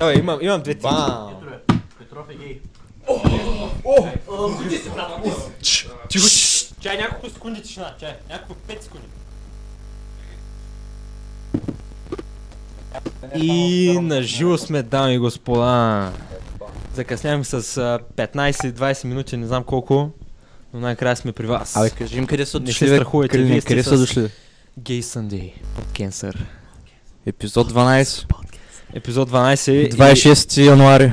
Абе, имам, имам две теми. Бам! Петров е гей. Тихо, чай няколко секунди тишина, чай, няколко 5 секунди. И на живо сме, дами и господа. Закъсняваме с а, 15-20 минути, не знам колко, но най-накрая сме при вас. Абе, кажи им къде са Не дошли, се бе, страхувайте, вие къде са дошли? Гей Съндей от Кенсър. Епизод 12, Епизод 12 и- 26 януари.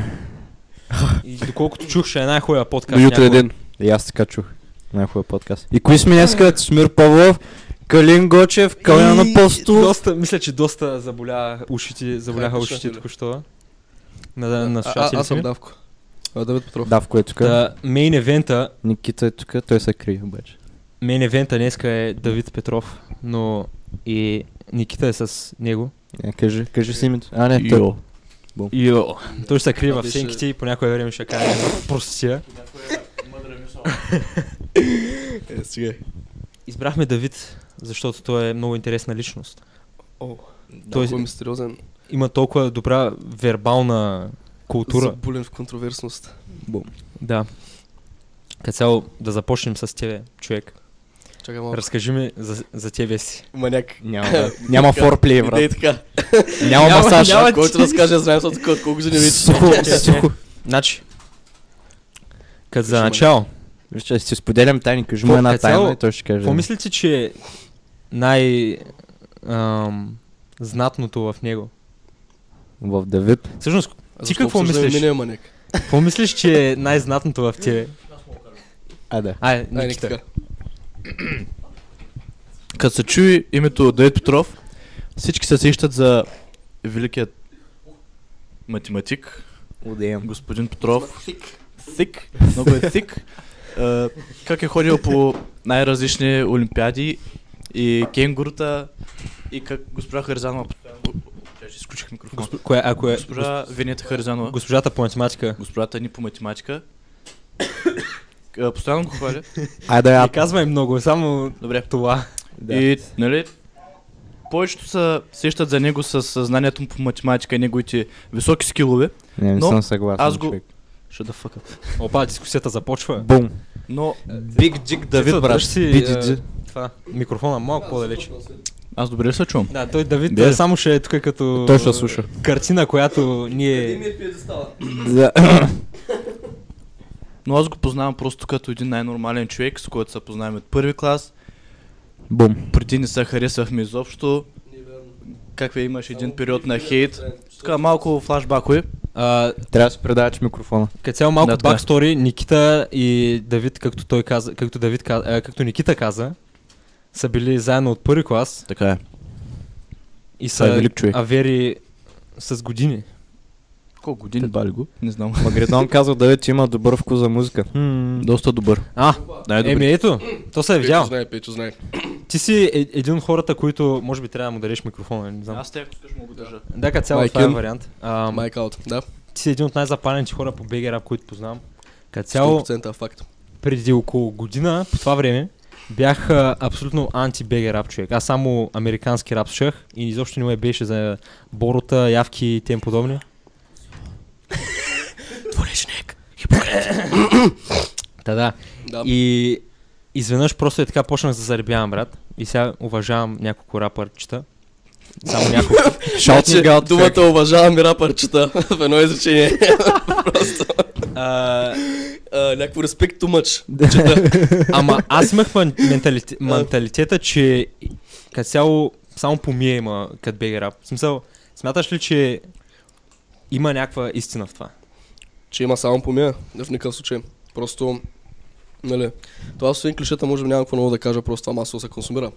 и, доколкото чух, ще е най-хубавия подкаст. До jutro някога. е ден. И аз така чух. Най-хубав подкаст. И кои сме днеска? Смир Павлов, Калин Гочев, Калян И Апостол. Доста, мисля, че доста заболя ушите, заболяха ушите току-що. На, на А, слушателите а, аз съм. Давко. А, Давид Петров. Да, в което тук. Та, мейн евента, Никита е тук, той се крие обаче. мейн евента днеска е Давид Петров, но и Никита е с него. Е, кажи, кажи си името. А, не, той. Йо. Той ще се крие в сенките и по някое време ще каже простия. Мисъл. Е, сега. Избрахме Давид, защото той е много интересна личност. О, Той- той е мистериозен. Има толкова добра вербална култура. Забулен в контроверсност. Да. Като цяло да започнем с тебе, човек. Чакай малко. Разкажи ми за, за тебе си. Маняк. Няма, няма форплей, Не брат. така. Няма Няма- масаж. няма- Който разкаже, знаем тук от колко години вече. Сухо, сухо. Значи, като за начало, Вижте, си споделям тайни, кажи му една тайна и той ще каже. какво мислите, че най... Ам, знатното в него? В Давид. Всъщност, Ти какво мислиш? Какво мислиш, че е най-знатното в тебе? А, да. Никита. Като се чуи името Давид Петров, всички се сещат за великият математик, господин Петров. Thick, много е thick. А, как е ходил по най-различни олимпиади и кенгурута и как госпожа Харизанова изключих микрофон. Госп... Кое, ако е Госпожа Венета Харизанова, госпожата по математика, госпожата ни по математика, а, постоянно го хваля. Айде, не а, казвай много, само Добре. това. да. И, нали, повечето се сещат за него с съзнанието му по математика и неговите високи скилове. Не, не Но съм съгласен. аз го- човек. Ще да фъка. Опа, дискусията започва. Бум. Но Биг Джик Давид, брат. си, е. Това, микрофона малко по-далеч. аз добре ли се чувам? Да, той Давид Да. е, само ще е тук като Той ще слуша. картина, която ние... Да. Но аз го познавам просто като един най-нормален човек, с който се познаваме от първи клас. Бум. Преди не се харесвахме изобщо. Как ви имаш един период на хейт. Така малко флашбакови. А, Трябва да си предаваш микрофона. Като цяло малко Да, така е. бакстори, Никита и Давид, както той каза, както Давид каза, а, както Никита каза, са били заедно от първи клас Така е. и Това е са велик човек. авери с години. Колко години бали го? Не знам. Магритон казва Давид, че има добър вкус за музика. Хм. Доста добър. А, Най-добър. еми ето, то се е видял. знае, Пейто знае. Ти си е, един от хората, които може би трябва да му дариш микрофона, не знам. Аз те, ако искаш, мога да държа. Да, като цяло това е вариант. Майк аут. Да, ти си един от най-запалените хора по BG Rap, които познавам. Като цяло, 100% факт. преди около година, по това време, бях а, абсолютно анти-BG рап човек. Аз само американски рап слушах и изобщо не ме беше за борота, явки и тем подобни. Дворечник. Та да. Да. И изведнъж просто е така почнах да заребявам, брат. И сега уважавам няколко рапърчета. Само няколко. Значи, думата уважавам и рапърчета в едно изречение. Просто. Някакво респект too much. ама аз имах мен- менталите, менталитета, че като цяло само помие има като BG рап. В смисъл, смяташ ли, че има някаква истина в това? Че има само помия, в никакъв случай. Просто, нали, това освен клишета може би няма какво ново да кажа, просто това масово се консумира.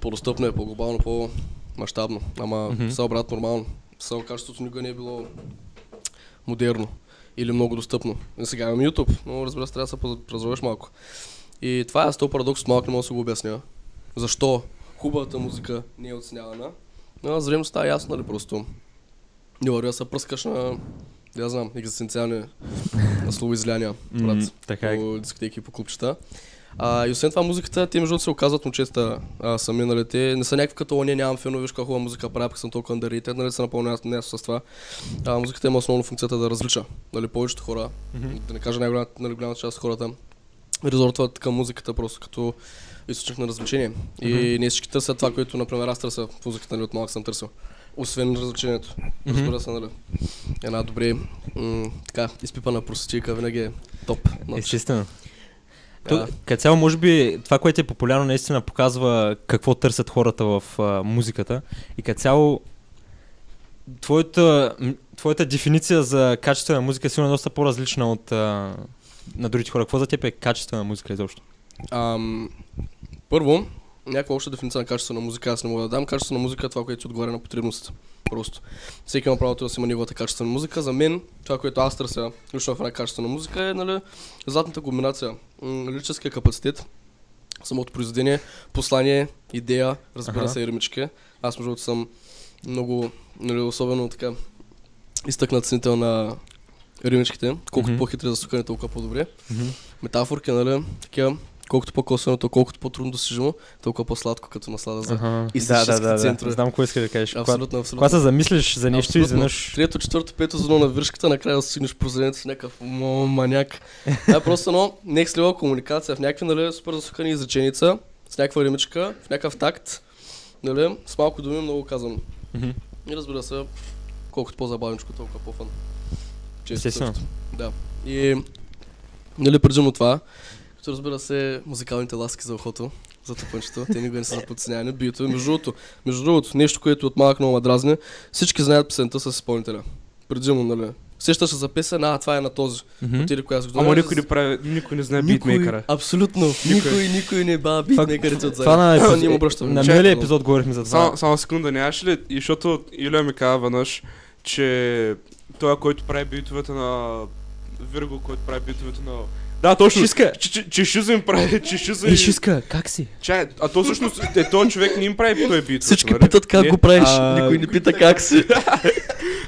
По-достъпно е, по-глобално, по-масштабно. Ама mm-hmm. брат, нормално. Само качеството никога не е било модерно или много достъпно. И сега имам YouTube, но разбира се, трябва да се разровеш малко. И това е с този парадокс, малко не мога да се го обясня. Защо хубавата музика не е оценявана. Но с времето става ясно, нали, просто. Не върви да се пръскаш на, да знам, екзистенциални словоизляния, брат М, така е. по дискотеки и по клубчета. А, и освен това музиката, те между се оказват момчета а, сами, нали, те не са някакви като оня, нямам фенове, виж хубава музика правя, пък съм толкова underrated, нали, се напълня място с това. А, музиката има основно функцията да развлича, нали, повечето хора, да не кажа най-голямата нали, голямата част от хората, резортват към музиката просто като източник на развлечение. И не всички търсят това, което, например, аз търся в музиката, нали, от малък съм търсил. Освен развлечението. Разбира се, нали. Една добре, м- така, изпипана простичка винаги е топ. notch. Естествено. Да. То, като цяло, може би, това, което е популярно, наистина показва какво търсят хората в а, музиката. И като цяло, твоята, твоята дефиниция за качествена музика е сигурно доста по-различна от а, на другите хора. Какво за теб е качествена музика изобщо? Ам, първо, някаква обща дефиниция на качество на музика аз не мога да дам. Качество на музика е това, което ти отговаря на потребностите. Просто. Всеки има правото да си има неговата качествена музика. За мен, това, което аз търся лично в една качествена музика е нали, златната комбинация. Лирическия капацитет, самото произведение, послание, идея, разбира Аха. се, и. Аз между другото съм много, нали, особено така изтъкнат ценител на римичките. Колкото Мгм. по-хитри за сукане, толкова по-добре метафорки, нали? Такива, колкото по-косвено, то колкото по-трудно достижимо, толкова по-сладко като наслада за Ага. истинските центрове. Знам какво искаш да кажеш. Абсолютно, абсолютно. когато се замислиш за нещо и Абсолютно. изведнъж... Трето, четвърто, пето звено на виршката, накрая да стигнеш прозрението с някакъв маняк. Това е просто едно next level комуникация в някакви, нали, супер засухани изреченица, с някаква римичка, в някакъв такт, нали, с малко думи, много казано. Мгм. И разбира се, колкото по-забавничко, толкова по-фан. Често Естествено. Да. И, нали, предимно това, като разбира се, музикалните ласки за ухото, за тъпънчето, те никога не са за подценяване, бито. Между другото, между другото, нещо, което от малък много ме дразни, всички знаят песента с изпълнителя. Предимно, нали. Сещаш се за песен, а, това е на този. Мгм. Отиде коя с Ама никой не прави, никой не знае Никой, битмейкъра. абсолютно, никой, никой не ба битмейкърите от Това на, епизод, Ние му обръщаме. на миналия епизод говорихме за това. Само, само секунда, нямаш ли? И защото Илия ми каза веднъж, че той, който прави битовете на Вирго, който прави битовете на... Да, точно. Шиска. Че, че, че Шизо им прави, че Шизо Е, им... Шиска, как си? Чай, а то всъщност, е, този човек не им прави той битвата. Всички нали? питат как Не, го правиш, А, никой не пита как си.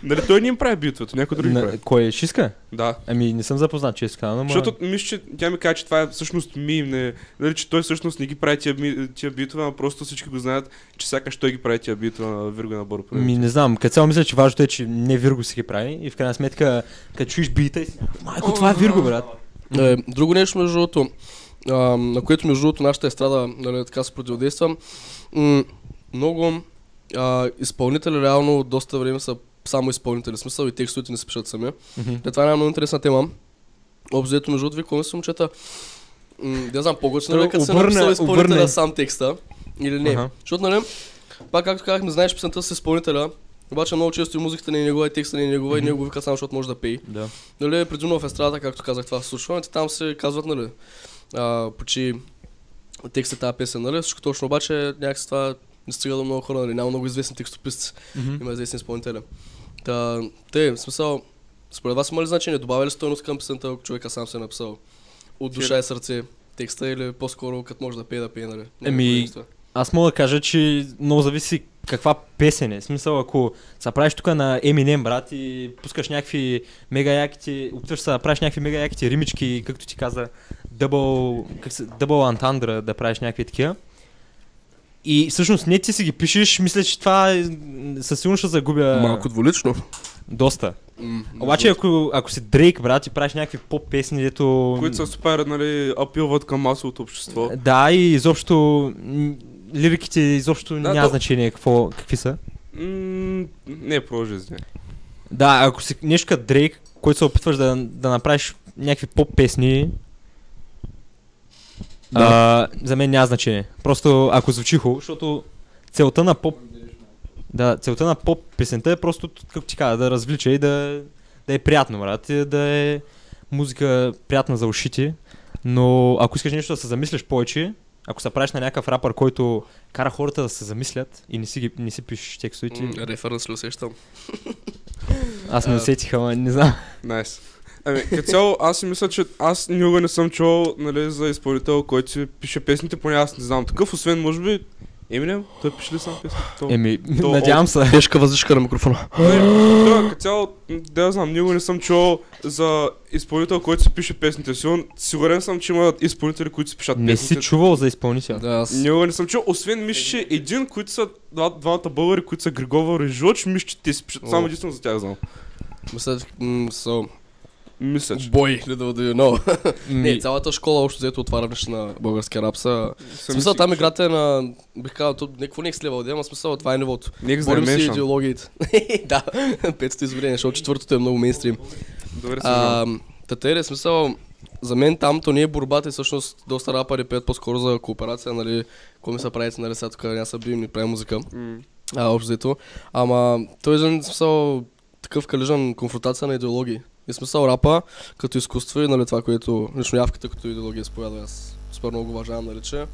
Нали, той не им прави битвата, някой друг прави. кой е Шиска? Да. Ами не съм запознат, че иска, но... Защото мисля, че тя ми каза, че това е всъщност мим, не, нали, че той всъщност не ги прави тия, тия битове, а просто всички го знаят, че сякаш той ги прави тия битове на Вирго на Боро. Ми не знам, като цяло мисля, че важното е, че не Вирго си ги прави и в крайна сметка, като чуеш бита и си, майко, това е Вирго, брат. Е, друго нещо, между другото, а, на което между другото нашата естрада нали, така се противодейства, м- много а, изпълнители реално доста време са само изпълнители, смисъл и текстовете не се пишат сами. Мгм. Е, това е една много интересна тема. Обзето, между другото, ви какво мисля, момчета? М, Не знам, по-гочно ли като се обърна- написал изпълнителя обърна. сам текста или не. Аха. Защото, нали, пак както казахме, знаеш песента с изпълнителя, обаче много често и музиката не е негова, и текста не е негова, и него го викат само, защото може да пее. Да. Нали, предимно в естрадата, както казах, това се случва, и там се казват, нали, а, почти текста тази песен, нали, всичко точно, обаче някакси това не стига до много хора, нали, няма много известни текстописци, Мгм. има известни изпълнители. Та, те, в смисъл, според вас има ли значение, добавя ли стойност към песента, ако човека сам се е написал от душа и сърце текста или по-скоро като може да пее, да пее, нали? Еми. Аз мога да кажа, че много зависи каква песен е. В смисъл, ако се правиш тук на Eminem, брат, и пускаш някакви мега яките, опитваш се да правиш някакви мега яките римички, както ти каза, дъбъл, как се, дъбъл антандра, да правиш някакви такива. И всъщност не ти си ги пишеш, мисля, че това е, със сигурност ще загубя Малко дволично. доста. М, Обаче ако, ако си Дрейк, брат, и правиш някакви поп-песни, дето... Които са супер, нали, апилват към масовото общество. Да, и изобщо лириките изобщо Да, няма то- значение какво, какви са. М, не, продължи с Да, ако си нещо като Дрейк, който се опитваш да, да направиш някакви поп-песни, а, за мен няма значение. Просто ако звучи хубаво, защото целта на поп... Да, целта на поп песента е просто, как ти кажа, да развлича и да, да е приятно, брат, и да е музика приятна за ушите. Но ако искаш нещо да се замислиш повече, ако се правиш на някакъв рапър, който кара хората да се замислят и не си, ги, не си пишеш текстовете, М, Референс ли усещам? аз не усетих, ама не знам. Найс. Ами, като цяло, аз си мисля, че аз никога не съм чувал, нали, за изпълнител, който си пише песните, поне аз не знам такъв, освен, може би, Еминем? Той пише ли сам? То- Еми, То- надявам се. Тежка въздишка на микрофона. Не, той като цяло, да знам, никога не съм чувал за изпълнител, който си пише песните. Сигурен, сигурен съм, че има изпълнители, които си пишат Не песните. си чувал за изпълнител. Да, аз... Никога не съм чул, освен мисля, че един, които са два, двамата българи, които са Григова Режоч, мисля, че те си пишат. Само единствено за тях знам. So, Мисля, че. boy, little do you know. Не, цялата школа общо взето отваря нещо на българския рап са... Смисъл там играта е на... Бих казал, то някакво next level, да, ама смисъл това е нивото. Next Борим си Dimension. идеологиите. да, петото измерение, защото четвъртото е много мейнстрим. Добре, се. А, Татери, смисъл, за мен там то не е борбата, и всъщност доста рапъри пеят по-скоро за кооперация, нали, какво ми се правите, нали, сега тук няма се бием, ни правим музика, М. а, общо взето. Ама, той е смисъл, такъв калижен конфронтация на идеологии. И смисъл рапа, като изкуство и нали, това, което лично явката като идеология изповядва, аз супер много го уважавам, нали, че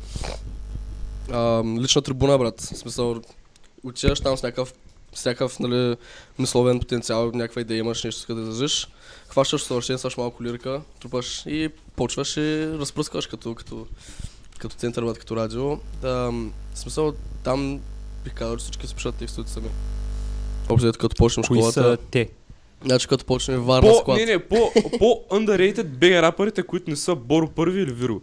а, лична трибуна, брат. В смисъл, отиваш там с някакъв, с някакъв нали, мисловен потенциал, някаква идея имаш, нещо иска да изразиш. Хващаш съвършенстваш малко лирика, трупаш и почваш и разпръскваш като, като, като център, брат, като радио. Да, в смисъл, там бих казал, че всички си пишат текстовете сами. Общо като почнем кои школата, са те? Значи като почнем Варна По, склад. не, не, по, по underrated бега рапърите, които не са Боро първи или Виро.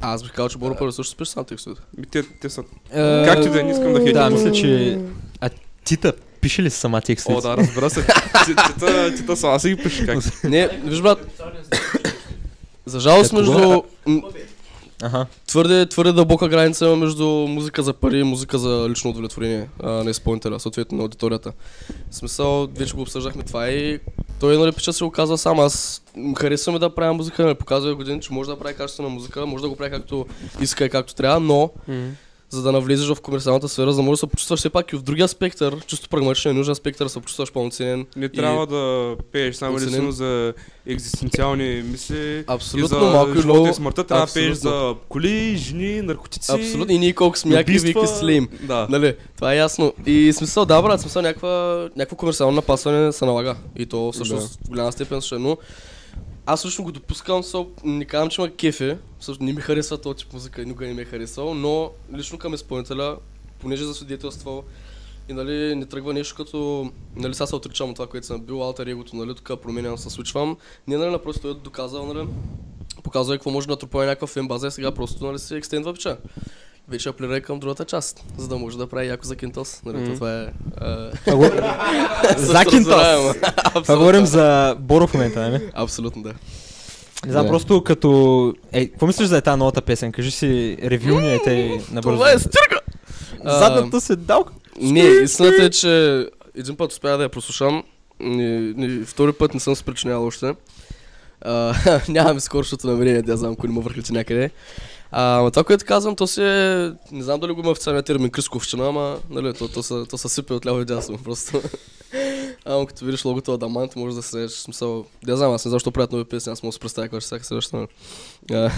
Аз бих казал, че Боро първо също си пише сам текстовете. Ми, Те, те са... Е, Както и да е, не искам да хейтя. Да, мисля, че... А Тита, пише ли сама текстовете? О, да, разбира се. Ти- Тита, тита сама си ги пише как. Не, виж брат, за жалост Е, между... м, Аха. Твърде, твърде дълбока граница има между музика за пари и музика за лично удовлетворение а, на изпълнителя, съответно на аудиторията. В смисъл, вече го обсъждахме това и той нали пича се го казва сам. Аз харесвам да правя музика, ме показва години, че може да прави качествена музика, може да го прави както иска и както трябва, но за да навлезеш в комерциалната сфера, за да можеш да се почувстваш все пак и в другия спектър, чисто прагматичен, нужен спектър, да се почувстваш пълноценен. Не И- трябва да пееш само единствено за екзистенциални мисли. Абсолютно, и за малко и много. и смъртта трябва да пееш за коли, жени, наркотици. Абсолютно. И ние колко сме яки, убийства. вики слим. Да. Нали, това е ясно. И смисъл, да, брат, смисъл някаква, някакво комерциално напасване се налага. И то всъщност в голяма степен ще, но аз лично го допускам, со, не казвам, че има кефе, всъщност не ми харесва този тип музика, никога не ми е харесал, но лично към изпълнителя, понеже за свидетелство и нали, не тръгва нещо като, нали сега се отричам от това, което съм бил, алтер егото, нали, тук променям, се случвам. Не, нали, напросто той е доказал, нали, показва какво може да натрупа някаква фен база и сега просто, нали, се екстендва пича вече апелира към другата част, за да може да прави яко за Кинтос. Нали, то това е... а, За Кинтос. разбираемо. Това говорим за Боро в момента, нали? Абсолютно, да. Не знам, Да. просто като... Ей, какво мислиш за тази новата песен? Кажи си ревю ни е те набързо. Това е стирка! Задната се дал. Не, истината е, че един път успях да я прослушам. Втори път не съм се причинявал още. А, нямаме скорошното намерение, да я знам, ако не ме върхлите някъде. А, ама това, което казвам, то си е... Не знам дали го има официалния термин кръсковщина, ама нали, то, то, са, то са сипе от ляво и дясно, просто. Ама като видиш логото Адамант, може да се срещаш смисъл. Да знам, аз не знам защо правят нови песни, аз мога да се представя какво ще всяка следваща. нали.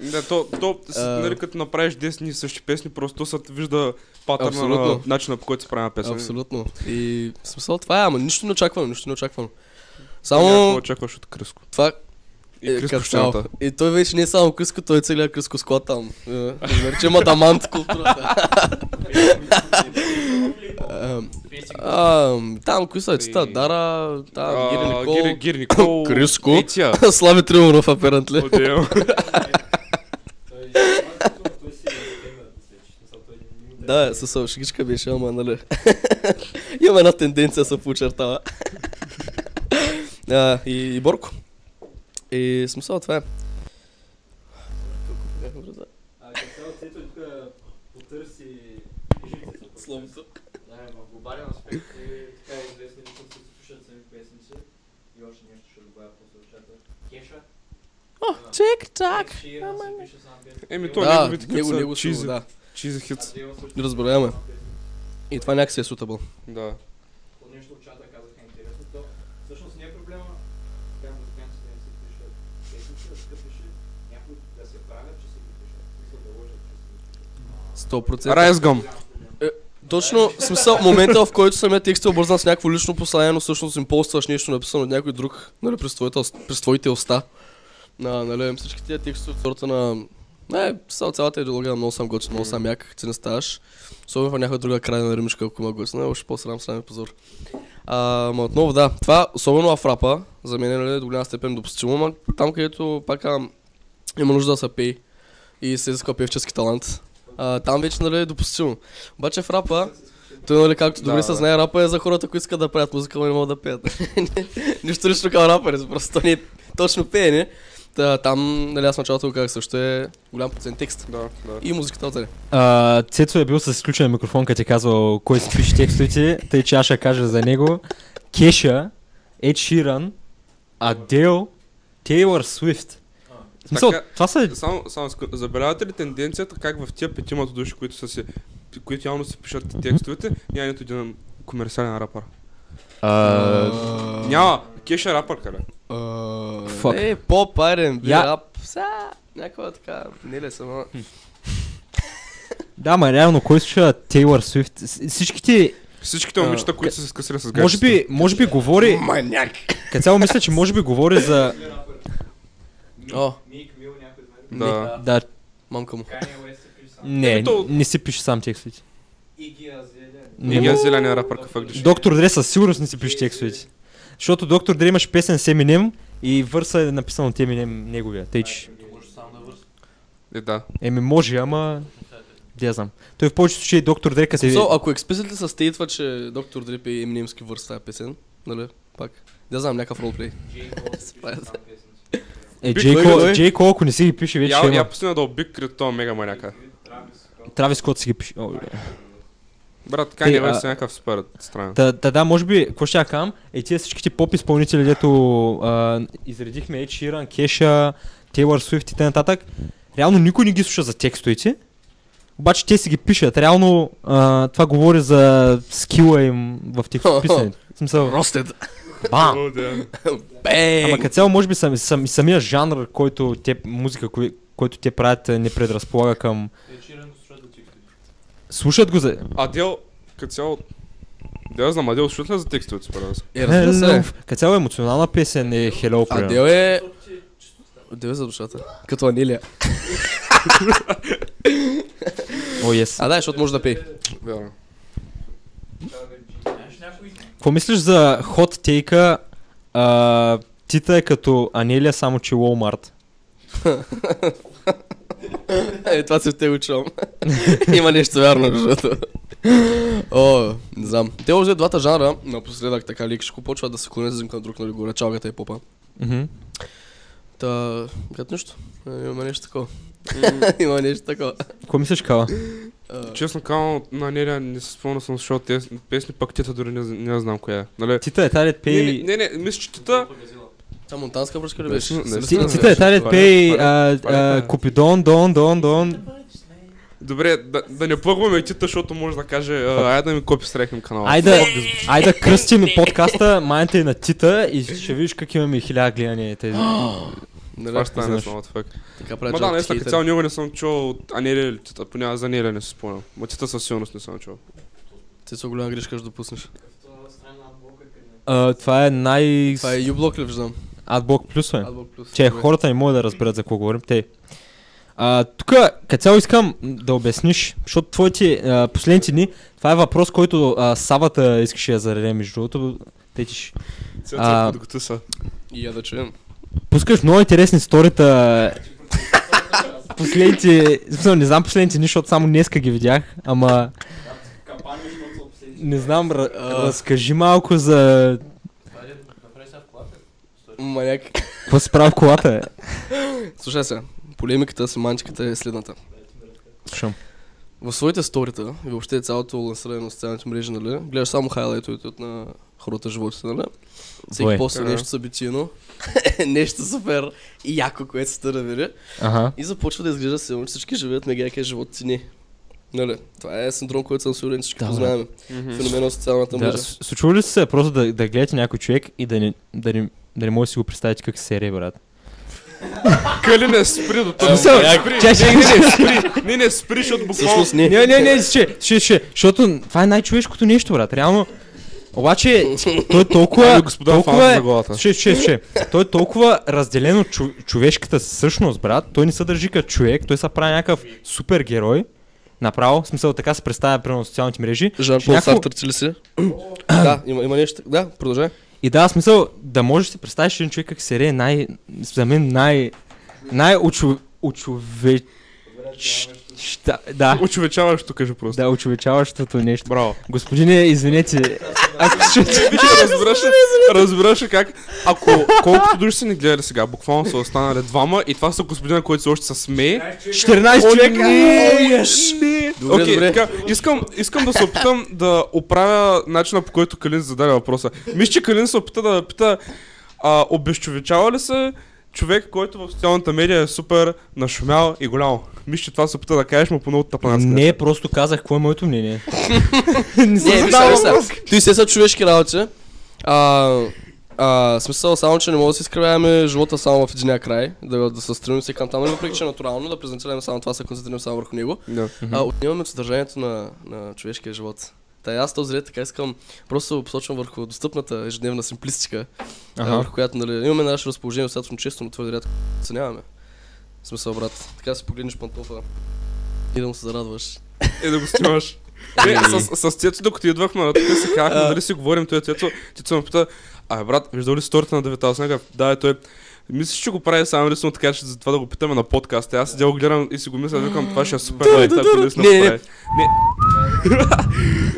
Да, то, то нали, като направиш 10 дни същи песни, просто се вижда патърна на начина по който се прави на песен. Абсолютно. И смисъл това е, ама нищо не очаквано, нищо не очаквано. Само... Какво очакваш от Кръско? това И е. И той вече не е само Кръско, той е целият Кръско склад там. Е, Разбира, че има дамант културата. Ам, ам, Там, кои са деца? Дара, там, Гири А, Никол, Гири, Гири Никол. Кръско. Еция. Слави Тримонов, апарентли. Да, с шегичка беше, ама нали. Имам една тенденция се поочертава. и Борко. И смисъл това е. Словото. Да, в глобален аспект е така известни личности се пишат сами песници и още нещо ще добавя по случата. Кеша. Чек, пише сам песен. Еми, то Да, неговите него, него чизи. да. Чизи хитс. Разбираеме. И това някакси е сутабъл. Да. От нещо от чата казаха интересно. То всъщност не е проблема така музикантите да не си пишат песници, а така пише някой да се правят, че си ги пишат. В смисъл да лъжат, че си ги пишат. 100%. Райсгъм. Точно, в смисъл, момента в който самият текст е обвързан с някакво лично послание, но всъщност им полстваш нещо написано от някой друг, нали, през, твоята, през твоите уста. На, нали, всички тия текстове от сорта на Не, цял, цялата идеология много сам готин, много сам як, ти не ставаш. Особено в някоя друга крайна римишка, ако има готина, още по-срам, срам позор. А, ма отново, да, това, особено в рапа, за мен е нали, до голяма степен допустимо, ма там където пак ам, има нужда да се пее и се изисква певчески талант. А, там вече нали, е допустимо. Обаче в рапа, той, нали, както добре Да, се знае, рапа е за хората, които искат да правят музика, но не могат да пеят. Нищо лично към рапъри, просто то не е точно пеене. Та, там, нали, аз началото го казах също е голям процент текст. Да, да. И музиката отзади. А, Цецо е бил с изключен микрофон, като е казвал кой си пише текстовете, тъй че аз ще кажа за него. Кеша, Ед Ширан, Адел, Тейлор Свифт. Смисъл, Така- това са... Само, само забелявате ли тенденцията как в тия петимата души, които са си, които явно си пишат текстовете, няма нито един комерциален рапър. А, Няма, Кеша е рапър, къде? Fuck. Е, поп, айрен, Я- рап. Са, някаква така, не ли сама. да, ма реално, кой слуша Тейлор Свифт? Всичките, Всичките момичета, които са се скъсали с гаджета. може би, може би говори... Маняк. Като цяло мисля, че може би говори за... О, Мик Мил някой знае. ли? Да. Да, мамка му. Се не, то- не си пише сам текстовете. Иги Азелия. Не Не ги е рапър? Доктор Дре със сигурност не си пише текстовете. Защото Доктор Дре имаше песен с Eminem и върса е написан от Eminem неговия. Тъй, че... Е, да. Еми може, ама... Да знам. Той в повечето случаи Доктор Дре като е... So, ако експlicitly се стейтва, че доктор Дрип е еминемски върс тази песен, нали, пак. Да знам, някакъв ролплей. Е, Джей Кол, кой? Джей Кол, ако не си ги пише, вече Я, ще я пусна да обик кред този мега маняка. Травис Скот си ги пише. О. Брат, Те, не а- бъде някакъв супер странен. Та, та да, може би, какво ще я кам, е тия всичките поп изпълнители, дето а, изредихме Ed Sheeran, Кеша, Тейлор Свифт и т.н. Реално никой не ги слуша за текстовете, обаче те си ги пишат. Реално а, това говори за скила им в текстописането. Ростед. Бам! Бей! Ама като цяло, може би сам, сам, самия жанр, който те, музика, кой, който те правят, е, не предразполага към... Слушат го за... Адел, като цяло... Да, знам, Адел слушат ли за текстовете според нас? Е, разбира се. Като цяло емоционална песен е Hello, примерно. Адел е... Адел е за душата. Като Анилия. О, yes. А да, защото може да пее. Вярно. Какво мислиш за хот тейка Тита е като Анелия, само че Walmart? Е, това се те го чувам. Има нещо вярно, защото... О, не знам. Те още двата жанра, напоследък така лекшко, почват да се клонят към друг, нали, горе чалгата и попа. Та, като нищо. Е, Има нещо такова. Има нещо такова. Какво мислиш, Кала? А, Честно казвам, на нея не се спомня съм слушал тези песни, пък тета дори не, не знам коя е. Нали? Тита е тази пей... не, не, не, мисля, че тета... Та монтанска връзка ли беше? Тита е тази пей... Купидон, Дон, Дон, Дон. Добре, да, да не плъгваме тита, защото може да каже, а, айде да ми копи стрехнем канала. Айде, айде да кръстим подкаста, майната е на Тита и ще видиш как имаме хиляда гледания тези. Нали? Това ще стане Знаеш. много фак. Така прави Ма да, наистина, като цяло него не съм чул от Анелия или тита, поне за Анелия не се спомням. Ма тита със сигурност не съм чул. Ти са голяма грешка ще допуснеш. Това. А, е най... Това е юблок ли виждам? Адблок плюс, бе. Adblock Plus. Че Добре. хората не могат да разберат за какво говорим. Те. А, тук, като цяло искам да обясниш, защото твоите а, последните дни, това е въпрос, който а, Савата искаше да зададе между другото. Те ти ще- Цеца, А. докато са. И я да чуем. Пускаш много интересни сторита. последните, смисъл, не знам последните дни, защото само днеска ги видях, ама не знам, А. разкажи малко за Маняк. какво се прави в колата. Е. Слушай сега, полемиката, семантиката е следната. Слушам. В своите сторита и въобще цялото лансиране на социалните мрежи, нали, гледаш само хайлайтовете от на хората животите, нали? Всеки Ага. нещо събитийно, нещо супер и яко, което се търа, нали? Ага. И започва да изглежда силно, че всички живеят мега живот цени. Нали? Това е синдром, който съм сигурен, че всички Да, познаваме. Феномена на социалната Да, мрежа. с- случва ли се просто да, да гледате някой човек и да не, да не, да не може да си го представите как се брат? Кали не спри до това. Спри, не, не, не, спри, не, не, спри, защото буквално... Не, не, не, ще, ще, ще, защото това е най-човешкото нещо, брат. Реално, Обаче, той е толкова... Ами, господа, толкова е... на. Слушай, слушай, слушай. Той е толкова разделен от чу, човешката същност, брат. Той не се държи като човек, той се прави някакъв супер герой. Направо, в смисъл така се представя примерно на социалните мрежи. Жан Пол някакво- Сартър, ли си? да, има, има нещо. Да, продължай. И да, в смисъл, да можеш да си представиш един човек как се рее най... За мен най... Най... Ща, да, Очовечаващо кажи просто. да, очовечаващото нещо. Браво. Господине, извинете, ако чуете... Виж, разбираш, ли- разбираш ли как, ако колкото души са ни гледали сега, буквално са останали двама и това са господина, който се още се смее. 14 О, човека! не, Yes! не. Добре, Окей, добре. така, искам, искам да се опитам да оправя начина по който Калин зададе въпроса. Мисля, че Калин се опита да пита, а, обезчовечава ли се човек, който в социалната медия е супер нашумял и голям? Мисля, че това се опита да кажеш, му по много тъпанацка. Не, просто казах какво е моето мнение. не Не, въпрос. сега. Той се са човешки работи. А, а, смисъл само, че не мога да си изкривяваме живота само в единия край, да, да се стремим се към там, въпреки че е натурално да презентираме само това, се концентрираме само върху него. Да. А, отнемаме от съдържанието на, на човешкия живот. Та аз този ред така искам просто посочвам върху достъпната ежедневна симплистика, Ага. върху която нали, имаме наше разположение достатъчно често, но твърде рядко оценяваме. В смисъл, брат, така си погледнеш пантофа и да му се зарадваш. И да го снимаш. Не, с, с Цецо, докато идвахме на тук си казахме, дали си говорим, той Цецо, Цецо ме пита, а брат, виждал ли сторията на девета? Аз да, е той. Мислиш, че го прави само единствено така, че за това да го питаме на подкаст. Аз седя го гледам и си го мисля, викам, това ще е супер лайк, ако наистина Не, не, прави.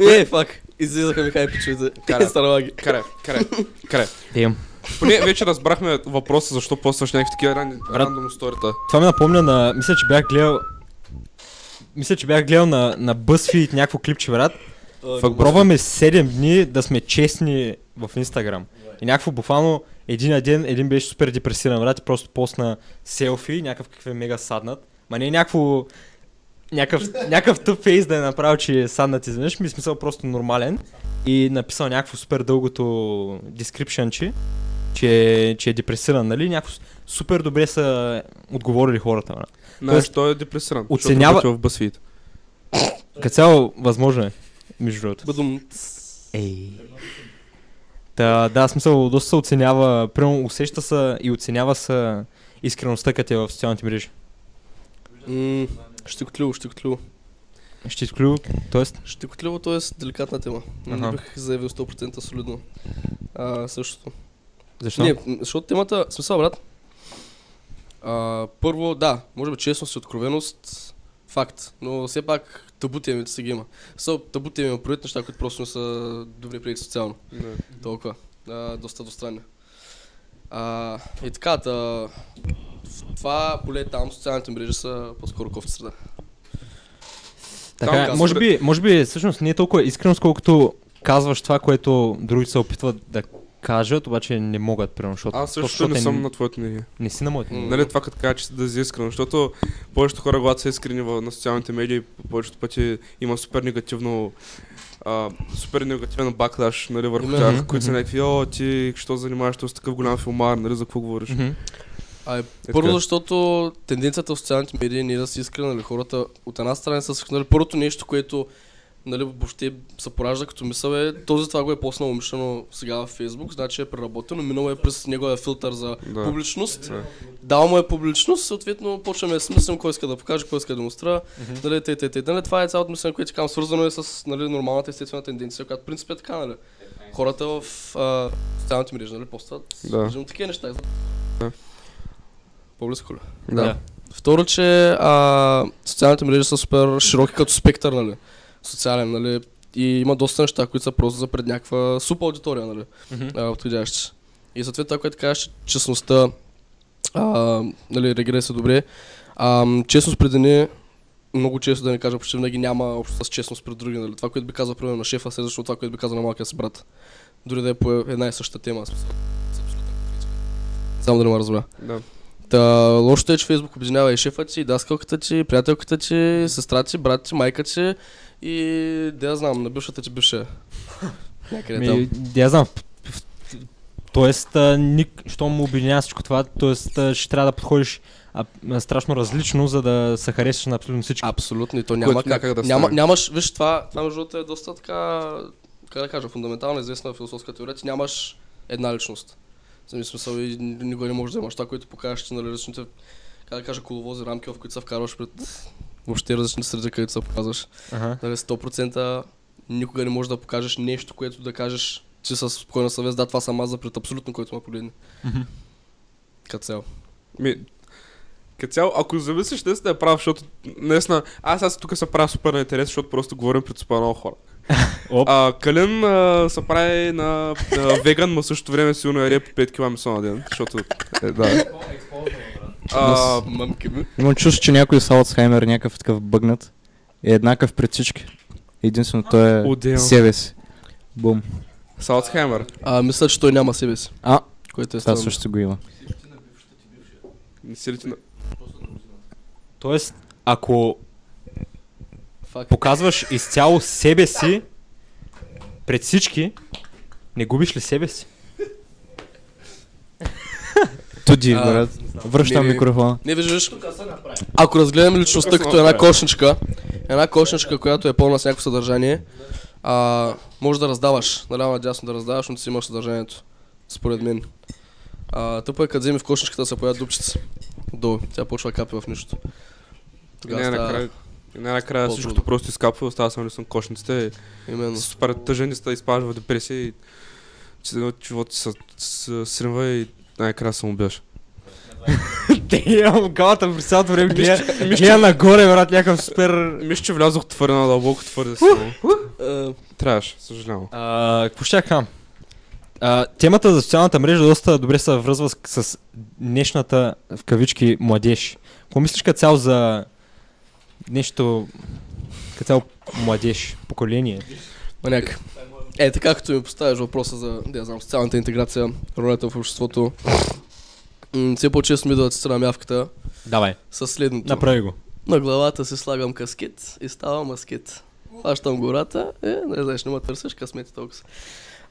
Е, фак, излизаха ми хайпичовете. Кара. Старалаги. Каре, каре, каре. Damn. Поне вече разбрахме въпроса, защо постваш някакви такива ран- Брат. рандом сторита. Това ми напомня на... Мисля, че бях гледал... Мисля, че бях гледал на, на BuzzFeed някакво клипче, брат. Пробваме 7 дни да сме честни в Инстаграм. И някакво буквално един ден, един беше супер депресиран, брат, и просто постна селфи, някакъв какъв е мега саднат. Ма не е някакво... Някакъв, някакъв тъп фейс да е направил, че е саднат изведнъж, ми е смисъл просто нормален. И написал някакво супер дългото description, че, че, че е депресиран, нали? Някакво супер добре са отговорили хората, брат. Знаеш, той е депресиран. оценява- в BuzzFeed. Като цяло, възможно е, между другото. Ей. Та, да, смисъл, доста се оценява, прямо усеща се и оценява се искреността, като е в социалните мрежи. М, Щекотливо, щекотливо. Ще изклю, т.е. Щекотливо, т.е. деликатна тема. Не бих заявил 100% солидно. А, същото. Защо? Не, защото темата, смисъл, брат. А, първо, да, може би честност и откровеност, факт, но все пак табу темите си ги има. Са, табу теми има предвид неща, които просто не са добри приети социално. Да. Толкова. А, доста достранни. А, и така, та, в това поле там социалните мрежи са по-скоро кофти среда. Така, казвам. може би, може би всъщност не е толкова искрено, колкото казваш това, което другите се опитват да кажат, обаче не могат, примерно, защото... Аз също защото не е- съм на твоето мнение. Не си на моето. Мнение. Нали това като кажа, че да си искрен, защото повечето хора, когато са искрени на социалните медии, по повечето пъти има супер негативно а, супер негативен баклаш, нали, върху Именно. тях, които са някакви, о, ти, що занимаваш с такъв голям филмар, нали, за какво говориш? Мгм. А, е, Е, първо, така. защото тенденцията в социалните медии не е да си искрен, нали, хората от една страна са нали, първото нещо, което нали, въобще се поражда като мисъл е, този това го е поснал умишлено сега в Фейсбук, значи е преработено, минало е през неговия филтър за Да. публичност, Да. дал му е публичност, съответно почваме да си мислим кой иска да покаже, кой иска да демонстрира, нали, тъй, тъй, тъй. Нали, това е цялото мислене, което казвам, свързано е с нали, нормалната естествена тенденция, която в принцип е така, нали. Хората в а, социалните мрежи, нали, постват, Да. виждам такива неща. Да. По-близко ли? Да. Второ, че а, социалните мрежи са супер широки като спектър, нали? Социален, нали? И има доста неща, които са просто за пред някаква супер аудитория, нали? А, подходящи. И съответно това, което казваш, че честността, а, нали, регреса се добре. А, честност преди не, много често да не кажа, почти винаги няма общо с честност пред други, нали? Това, което би казал, примерно, на шефа, се защото това, което би казал на малкия си брат. Дори да е по една и съща тема. Само да не ме разбра. Да. Та, лошото е, че Фейсбук обединява и шефа ти, и даскалката ти, и приятелката ти, сестра ти, брат ти, майка ти и да я знам, на бившата ти бивша. Някъде там. Ми, я знам. Тоест, а, ник, що му обединява всичко това, тоест а, ще трябва да подходиш а, страшно различно, за да се харесаш на абсолютно всички. Абсолютно, и то няма Което как. някак да няма, нямаш, виж, това, това между другото е доста така, как да кажа, фундаментална известна философска теория, ти нямаш една личност. За смисъл и никога не можеш да имаш това, което покажеш, че нали, различните, как да кажа, коловози, рамки, в които се вкарваш пред въобще различни среди, където се показваш. Ага. Нали, 100% никога не можеш да покажеш нещо, което да кажеш, че със спокойна съвест, да, това съм аз за пред абсолютно, който ме погледне. Мгм. Като цяло. Ми, като цяло, ако зависиш да е прав, защото наистина, аз аз тук се правя супер на интерес, защото просто говорим пред супер много хора. Оп. А, Калин а, се прави на, на веган, но в същото време силно яре по 5 кг месо на ден, защото е, да. А, мамки ми. Имам чувство, че някой с Алцхаймер, някакъв такъв бъгнат, е еднакъв пред всички. Единствено той е Отделно. себе си. Бум. Салцхаймер. А, мисля, че той няма себе си. А, Което е това странно. също го има. Не си ли ти на... Тоест, ако Факт. показваш изцяло себе си пред всички, не губиш ли себе си? Туди, А, брат. Връщам не, микрофона. Не виждаш. Ако разгледаме личността се като една кошничка, една кошничка, която е пълна с някакво съдържание, а, може да раздаваш, наляво надясно да раздаваш, но ти си имаш съдържанието. Според мен. А, тъпо е като вземе в кошничката се появят дупчици. Долу. Тя почва да капи в нищото. И Тогава най-накрая, и най-накрая по-трудно. всичкото просто изкапва, остава само лисно кошниците. става именно. Супер тъжен и ста изпадаш в депресия и че- живота се с- сринва и най-накрая се убиваш. Имам галата през цялото време гледа, гледа нагоре, брат, някакъв супер... Мисля, че влязох твърде надълбоко, твърде силно. А, Трябваше, съжалявам. Какво ще кам? Темата за социалната мрежа доста добре се връзва с, с днешната, в кавички, младеж. Какво мислиш като цяло за нещо, като цяло младеж, поколение? Маняк. Е, така като ми поставяш въпроса за, да я знам, социалната интеграция, ролята в обществото, м, все по-често ми идват страна мявката Давай, с следното. направи го. На главата си слагам каскет и ставам маскет. Фащам гората, е, не знаеш, не ме търсиш, късмет и толкова.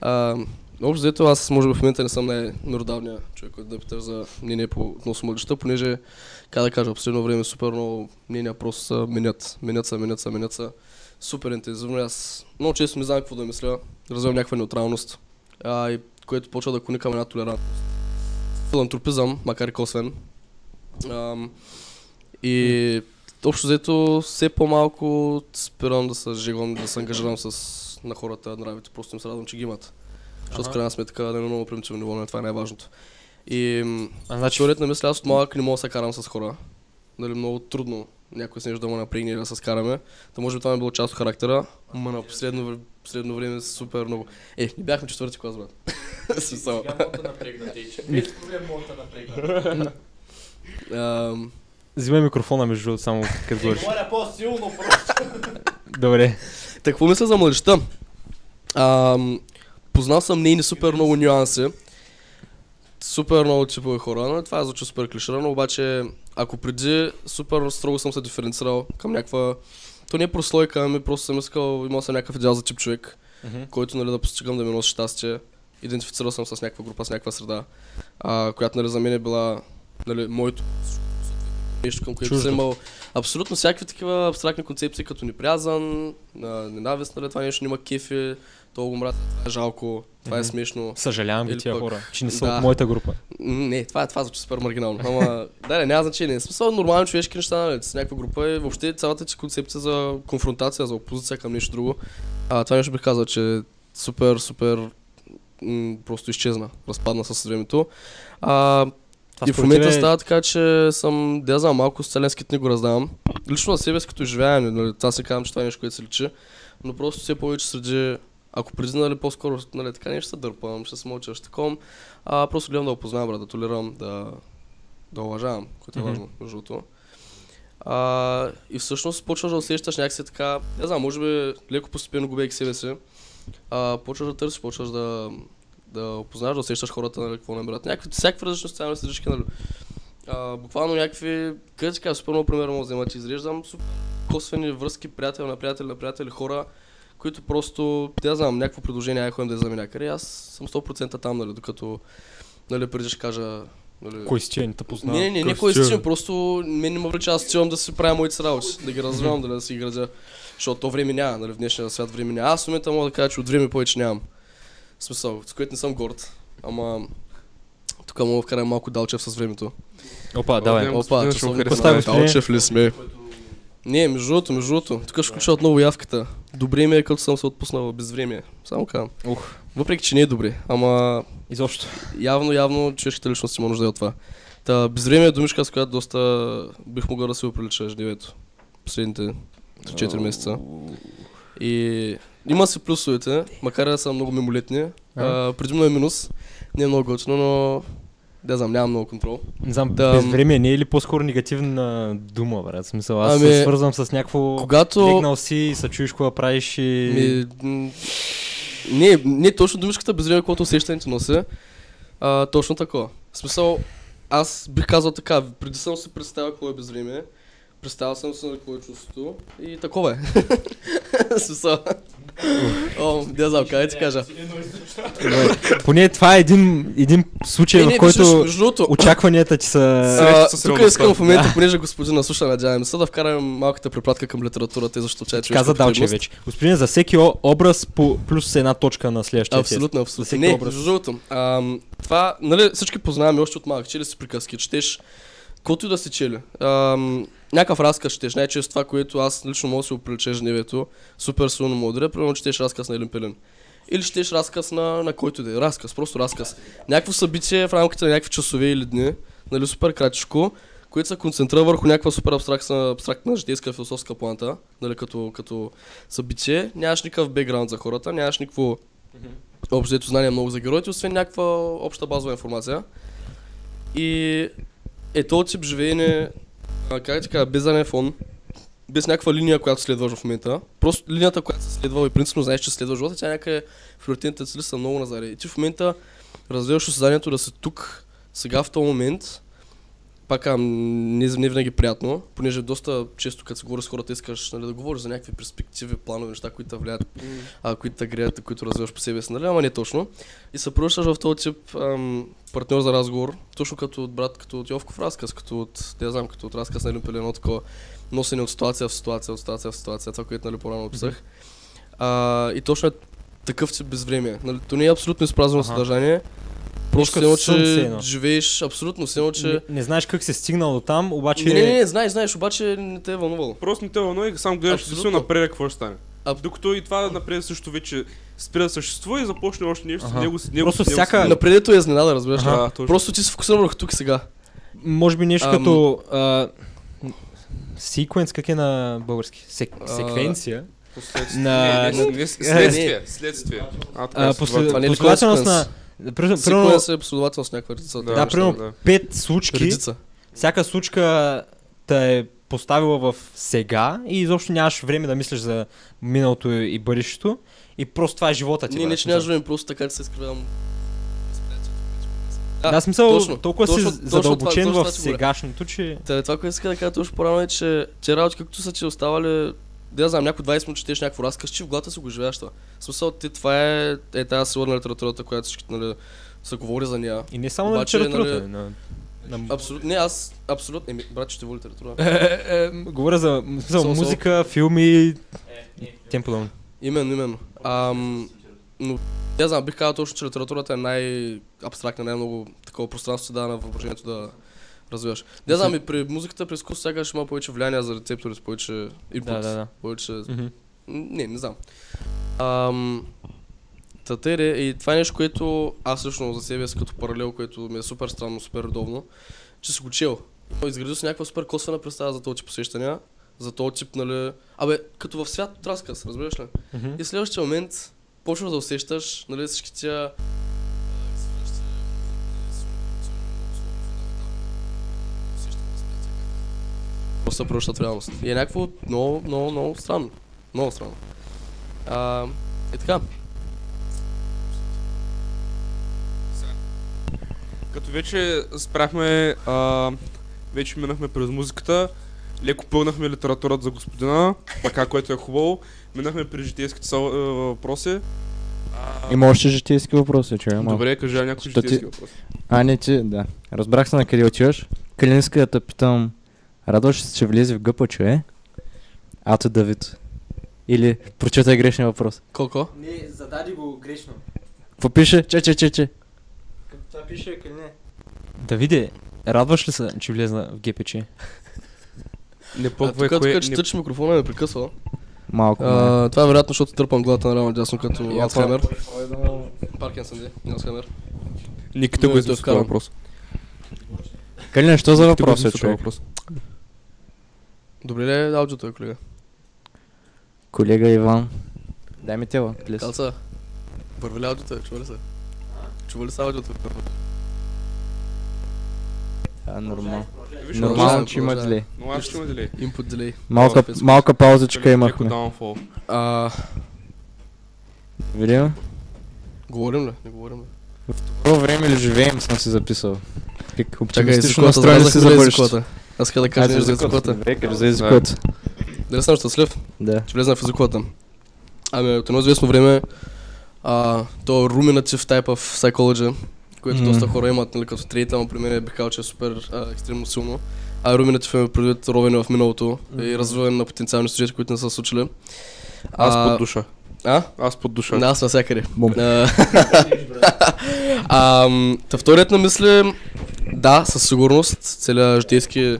А, общо взето, аз може би в момента не съм най-меродавният човек, който да питаш за мнение по относно младежта, понеже, как да кажа, в последно време супер много мнения просто се менят, менят се, менят се, менят се. Супер интензивно. Аз много често не знам какво да мисля, развивам някаква неутралност, а, и което почва да клони към една толерантност. Филантропизъм, макар и косвен. Ам, и общо взето все по-малко спирам да се жегвам, да се ангажирам с на хората нравите. Просто им се радвам, че ги имат. Защото в крайна сметка на много примитивно ниво, но това е най-важното. И А, значи, теорията на мисля, аз от малък не мога да се карам с хора. Нали, много трудно някой с нещо да му напрегне да се скараме. Та може би това ми е било част от характера, ама на последно, последно време супер много. Е, не бяхме четвърти клас, брат. Смисъл. Ам, взимай микрофона между другото, само като говориш. Говоря по-силно просто. Добре. Та какво мисля за младежта? Ам, познал съм нейни супер много нюанси. Супер много типове хора, но това звучи супер клиширано, обаче ако преди супер строго съм се диференцирал към някаква... То не е прослойка, ами просто съм искал, имал съм някакъв идеал за тип човек, който нали, да постигам да ми носи щастие. Идентифицирал съм с някаква група, с някаква среда, а, която нали, за мен е била нали, моето нещо, към което Чуждо. съм имал абсолютно всякакви такива абстрактни концепции, като неприязан, на ненавист, нали, това нещо няма кефи, то го мразя, това е жалко, това е смешно. Съжалявам ви тия пък- хора, че не са Да. от моята група. Не, това, това звучи супер маргинално. Ама, да, не, няма значение. В смисъл нормални човешки неща, нали, с някаква група и въобще цялата ти концепция за конфронтация, за опозиция към нещо друго. А, това нещо бих казал, че супер, супер м- просто изчезна, разпадна с времето. А, и в момента тебе- става така, че съм, да знам, малко социален скит не го раздавам. Лично на себе си като изживяване, нали, това се казвам, че това е нещо, което се личи, но просто все повече среди, ако преди, нали, по-скоро, нали, така нещо се дърпам, ще се мълча, ще таком, а просто гледам да опознавам, брат, да толерирам, да, да уважавам, което е важно, между другото. А, и всъщност почваш да усещаш някакси така, не знам, може би леко постепенно губейки себе си, а, почваш да търсиш, почваш да, да опознаваш, да усещаш хората, нали, какво намират. Някакви, всякакви различни социални средички, нали. А, буквално някакви, къде ти кажа, супер много пример мога да взема, че изреждам супер косвени връзки, приятел на приятели на приятели, хора, които просто, да знам, някакво предложение, ай ходим да излезе някъде. Аз съм 100% там, нали, докато, нали, преди ще кажа, нали, Кой си че не те познава? не, не, не, не кой бе? просто мен не ме влича, аз отивам да си правя моите работи, да ги развивам, да, да си ги градя. Защото то време няма, нали, в днешния свят време няма. Аз в момента мога да кажа, че от време повече нямам. В смисъл, с което не съм горд. Ама тук мога да вкарам малко далчев с времето. Опа, давай. Опа, часовник. Далчев ли сме? Не, между другото, между другото. Тук ще включа отново явката. Добре ми е, като съм се отпуснал без време. Само казвам. Ух. Въпреки, че не е добре. Ама Изобщо. явно, явно човешката личност има нужда и от това. Та, безвремие е думичка, с която доста бих могъл да се оприлича ежедневието. Последните 4 месеца. И има си плюсовете, макар да са много мимолетни. А, предимно е минус. Не е много готино, но... Не знам, нямам много контрол. Не знам, Да, безвремие не е ли по-скоро негативна дума, брат? Смисъл, аз Ами, се свързвам с някакво... Когато... Легнал си и се чуеш какво да правиш и... Ми, не, не точно думичката безвремие, което усещането носи. А, точно такова. В смисъл, аз бих казал така, преди съм си представил какво е безвремие, представил съм се на какво чувството и такова е. Смисъл. О, не знам, къде ти кажа. Поне това е един, един случай, Е, в който очакванията ти са... тук искам в момента, понеже господина слуша, надявам се, да вкарам малката препратка към литературата и защото тя е Каза Далче вече. Господин, за всеки образ по плюс една точка на следващия. Абсолютно, абсолютно. Не, между другото, това, нали, всички познаваме още от малък, чели си приказки, четеш, каквото и да си чели. Ам, някакъв разказ четеш, най-често това, което аз лично мога да си оприлича ежедневието, супер силно мудре, примерно четеш разказ на Елен Пелин. Или четеш разказ на, на който да е. Разказ, просто разказ. Някакво събитие в рамките на някакви часове или дни, нали, супер кратичко, което се концентрира върху някаква супер абстрактна, абстрактна житейска философска планта, нали, като, като събитие. Нямаш никакъв бекграунд за хората, нямаш никакво общо взето знание много за героите, освен някаква обща базова информация. И е този тип живеене, а, как ти кажа, без заден фон, без някаква линия, която следваш в момента. Просто линията, която се следва и принципно знаеш, че следва живота, тя някъде приоритетните цели са много назаре. И ти в момента развиваш осъзнанието да си тук, сега в този момент, пак не, не винаги приятно, понеже доста често, като се говори с хората, искаш нали, да говориш за някакви перспективи, планове, неща, които те влияят, а, които те греят, които развиваш по себе си, нали? Ама не точно. И се превръщаш в този тип ам, партньор за разговор, точно като от брат, като от Йовков разказ, като от, не знам, като от разказ на Елин Пелин, едно такова носене от ситуация в ситуация, от ситуация в ситуация, това, което нали, по-рано описах. А, и точно е такъв тип безвремие. Нали, то не е абсолютно изпразнено Аха. съдържание. Просто едно, че живееш абсолютно, все че... Не, не знаеш как се стигнал до там, обаче... Не, не, не, знаеш, знаеш, обаче не те е вълнувало. Просто не те вълнува и само гледаш си напред какво ще стане. А- Докато и това напред също вече спира да съществува и започне още нещо с Аха. него. С него Просто с него, всяка-. Напредето е изненада, разбираш ли? Да. Просто ти се фокусирам върху тук и сега. Може би нещо Ам. като... А, секвенс, как е на български? Сек, А, секвенция? Последствие. на- Не, не, не, Следствие. Следствие. А, така, А, е ли последователност на... Примерно, Всеки се е последовател с някаква редица. Да, да, примерно да. пет случки, Редица. всяка случка те е поставила в сега и изобщо нямаш време да мислиш за миналото и бъдещето и просто това е живота ти. Ние не, брат, че нямаш време, просто така че се изкривявам. Да, смисъл, точно, толкова си точно- точно задълбочен това- точно в сегашното, че... Та, това, което иска да кажа точно по-рано е, че те работи, както са ти оставали, да знам, някой 20 минути четеш някакво разказ, в главата си го живееш това. В смисъл, ти, това е, е тази сила на литературата, която всички, нали, се говори за нея. И не само на литературата. нали, на, на... Абсолютно, не, аз, абсолютно, еми, брат, ще литература. Е, е, е, Говоря за, за сол. музика, филми, тем подобно. Именно, именно. Ам, но, не знам, бих казал точно, че литературата е най-абстрактна, най-много такова пространство се дава на въображението да развиваш. Не знам, и при музиката, при изкуство сякаш има повече влияние за рецептори, с повече input, Да, да, да. повече. М, Не, не знам. Ам, та тъй де, и това е нещо, което аз лично за себе си като паралел, което ми е супер странно, супер редовно, че си го чел. Изградил си някаква супер косвена представа за този тип посещания, за този тип, нали... Абе, като в свят от разказ, разбираш ли? Мгм. И в следващия момент почваш да усещаш, нали, всички тия... Просто се превръщат в реалност. И е някакво много, много, много странно. Много странно. А, е така. Като вече спряхме, а, вече минахме през музиката, леко пълнахме литературата за господина, така, което е хубаво. Минахме през житейските въпроси. А, Има още житейски въпроси, че ама. Добре, кажи я някои Що ти- житейски въпроси. А, не ти, да. Разбрах се на къде отиваш. Къде иска да питам, радваш се, че влезе в гъпа, че е? Ато Давид. Или прочетай грешния въпрос. Колко? Не, задади го грешно. Какво пише? Че, че, че, че. Това пише или не? Давиде, радваш ли се, че влезна в ГПЧ? Не А, пъквай тук, кое... тук, че не- тъч микрофона ме прекъсва. Малко. А, това е вероятно, защото търпам главата на рамо дясно като Алцхаймер. Паркинсън ди, не Алцхаймер. Никите го този вкарам. въпрос. Калина, що за въпрос е, човек? въпрос. Добре ли е аудиото, е, колега? Колега Иван. Дай ми тела, плес. Калца, върви ли аудиото, е? чува ли се? Чува ли се аудиото? А, нормално. Нормално, че има дилей. Но аз ще има дилей. Input delay. Малка, в малка паузичка имахме. А, Видим? говорим ли? Не говорим ли? Какво време ли живеем, съм си записал. Как оптимистично настроени си за бъдещето. Аз искам да кажа нещо за. Добре, кажи за езиковата. Дали съм щастлив? Да. че влезна в езиковата. Ами от едно известно време а, то ruminative type of psychology, което Мгм. доста хора имат, нали, като трейта, но при мен бих казал, че е супер а, екстремно силно. А ruminative е предвид ровене в миналото и развиване на потенциални сюжети, които не са случили. Аз А, под душа. А? Аз под душа. Да, аз навсякъде. Бум. А, Ам, Та вторият на мисли, да, със сигурност, целият житейски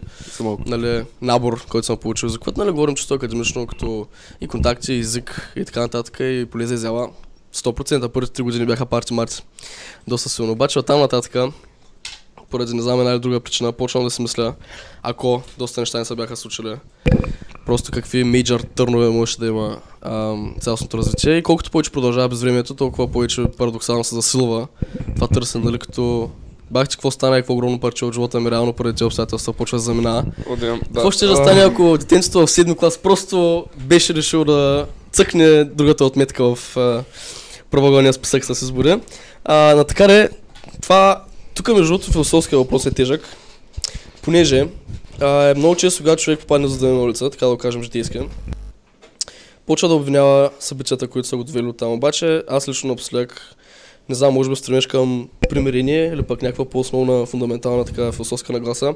нали, набор, който съм получил за което нали, говорим чисто академично, като и контакти, и език и така нататък, и полеза изява. 100% първите три години бяха парти марти. Доста силно. Обаче оттам нататък, поради не знам една или друга причина, почвам да си мисля, ако доста неща не се бяха случили, просто какви мейджор търнове може да има ам, цялостното развитие. И колкото повече продължава без времето, толкова повече парадоксално се засилва това търсене, нали, като бах, че какво стана и какво огромно парче от живота ми реално поради тези обстоятелства почва да заминава. Какво ще да стане, ако детенцето в седми клас просто беше решил да цъкне другата отметка в а, правоъгълния списък с избори? А, на така де, това, тук между другото философския въпрос е тежък, понеже а, е много често, когато човек попадне за на улица, така да го кажем житейски, почва да обвинява събитията, които са го довели от там. Обаче аз лично напоследък не знам, може би стремеш към примирение или пък някаква по-основна, фундаментална така философска нагласа.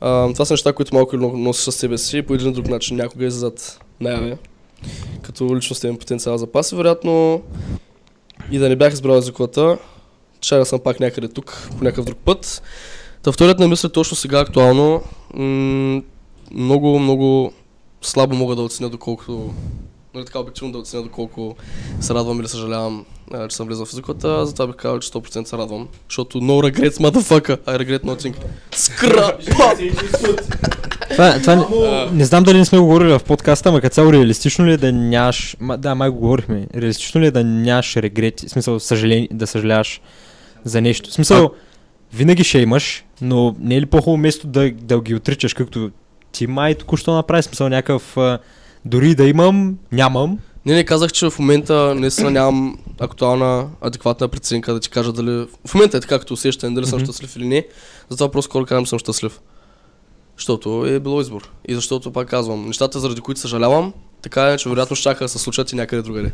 А, това са неща, които малко или носиш със себе си и по един или друг начин някога излизат наяве. Като личностен потенциал за пас вероятно и да не бях избрал езиковата, чая съм пак някъде тук, по някакъв друг път. Та вторият на мисля точно сега актуално. М- много, много слабо мога да оценя доколко нали, така обективно да оценя доколко се радвам или съжалявам, а, че съм влезъл в езиковата, затова бих казал, че 100% се радвам. Защото no regrets, motherfucker, I regret nothing. Скра! Това, това не, не знам дали не сме го говорили в подкаста, ама като цяло реалистично ли е да нямаш... Ма, да, май го говорихме. Реалистично ли е да нямаш регрети, в смисъл съжаление, да съжаляваш за нещо. В смисъл, винаги ще имаш, но не е ли по-хубаво место да, да ги отричаш, както ти май току-що направи смисъл някакъв... а, Дори да имам, нямам. Не, не казах, че в момента наистина нямам актуална, адекватна преценка да ти кажа дали... В момента е така, като усещане, дали съм щастлив или не. Затова просто скоро казвам, съм щастлив. Защото е било избор. И защото, пак казвам, нещата, заради които съжалявам, така е, че вероятно щяха да се случат и някъде другаде.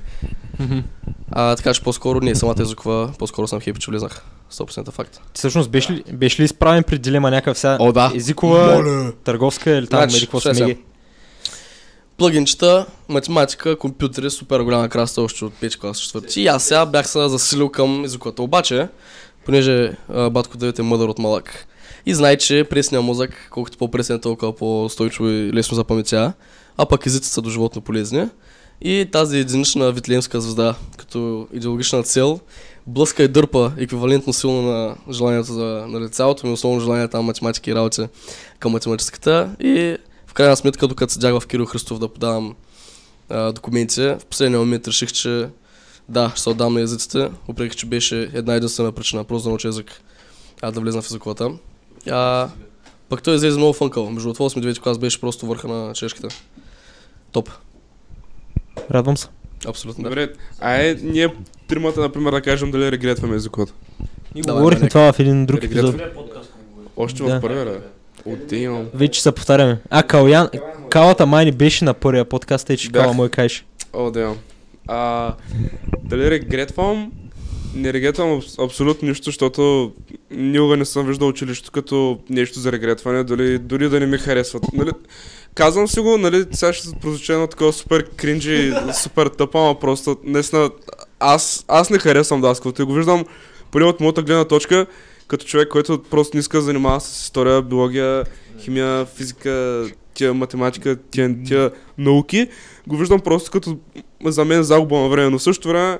А, така че по-скоро не, самата езикова, по-скоро съм хепи, че влезнах. 100% факт. Ти всъщност беше ли, беше ли изправен пред дилема някакъв сега О, да. езикова, търговска или там, Значи, или какво сме Плагинчета, математика, компютри, супер голяма краста още от 5 клас, 4. И аз сега бях се засилил към езиковата. Обаче, понеже а, батко Давид е мъдър от малък и знае, че пресният мозък, колкото по-пресен е, толкова по-стойчиво и лесно запаметя, а пък езиците са до животно полезни. И тази единична витлеемска звезда, като идеологична цел, блъска и дърпа еквивалентно силно на желанието за нали, цялото ми основно желание там математика и работи към математическата. И крайна сметка, докато седях в Кирил Христов да подавам а, документи, в последния момент реших, че да, ще се отдам на езиците, въпреки че беше една единствена причина, просто да науча език, а да влезна в езиковата. А, пък той излезе много фънкъл. Между 8 и 9 клас беше просто върха на чешката. Топ. Радвам се. Абсолютно. Добре, ай, ние тримата, например, да кажем дали регретваме езикот. Ние говорихме това в един друг епизод. Още Да. в първия, да. Отивам. Вече се повтаряме. А, Калян, Калата май не беше на първия подкаст, тъй че Бях. Кала мой кайше. О, да. А, дали регретвам? Не регретвам абс- абсолютно нищо, защото никога не съм виждал училището като нещо за регретване, дори, дори да не ми харесват. Нали? казвам си го, нали, сега ще прозвуча едно такова супер кринджи, супер тъпа, ама просто наистина аз, аз не харесвам даскалото и го виждам поне от моята гледна точка, като човек, който просто не иска да занимава с история, биология, химия, физика, тия математика, тия, тия науки, го виждам просто като за мен загуба на време, но в същото време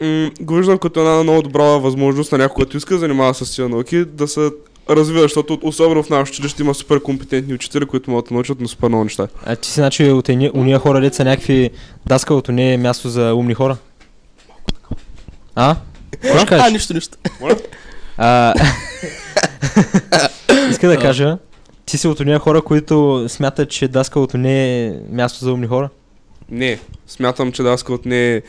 м- го виждам като една много добра възможност на някой, който иска да занимава с тия науки, да се развива, защото особено в нашето училище има супер компетентни учители, които могат да научат на супер много неща. А ти си значи от едни, уния хора, деца някакви даскалото не е място за умни хора? А? Ще А, нищо, нищо. А, иска да кажа, ти си от уния хора, които смятат, че даскалото не е място за умни хора? Не, смятам, че даскалът не е...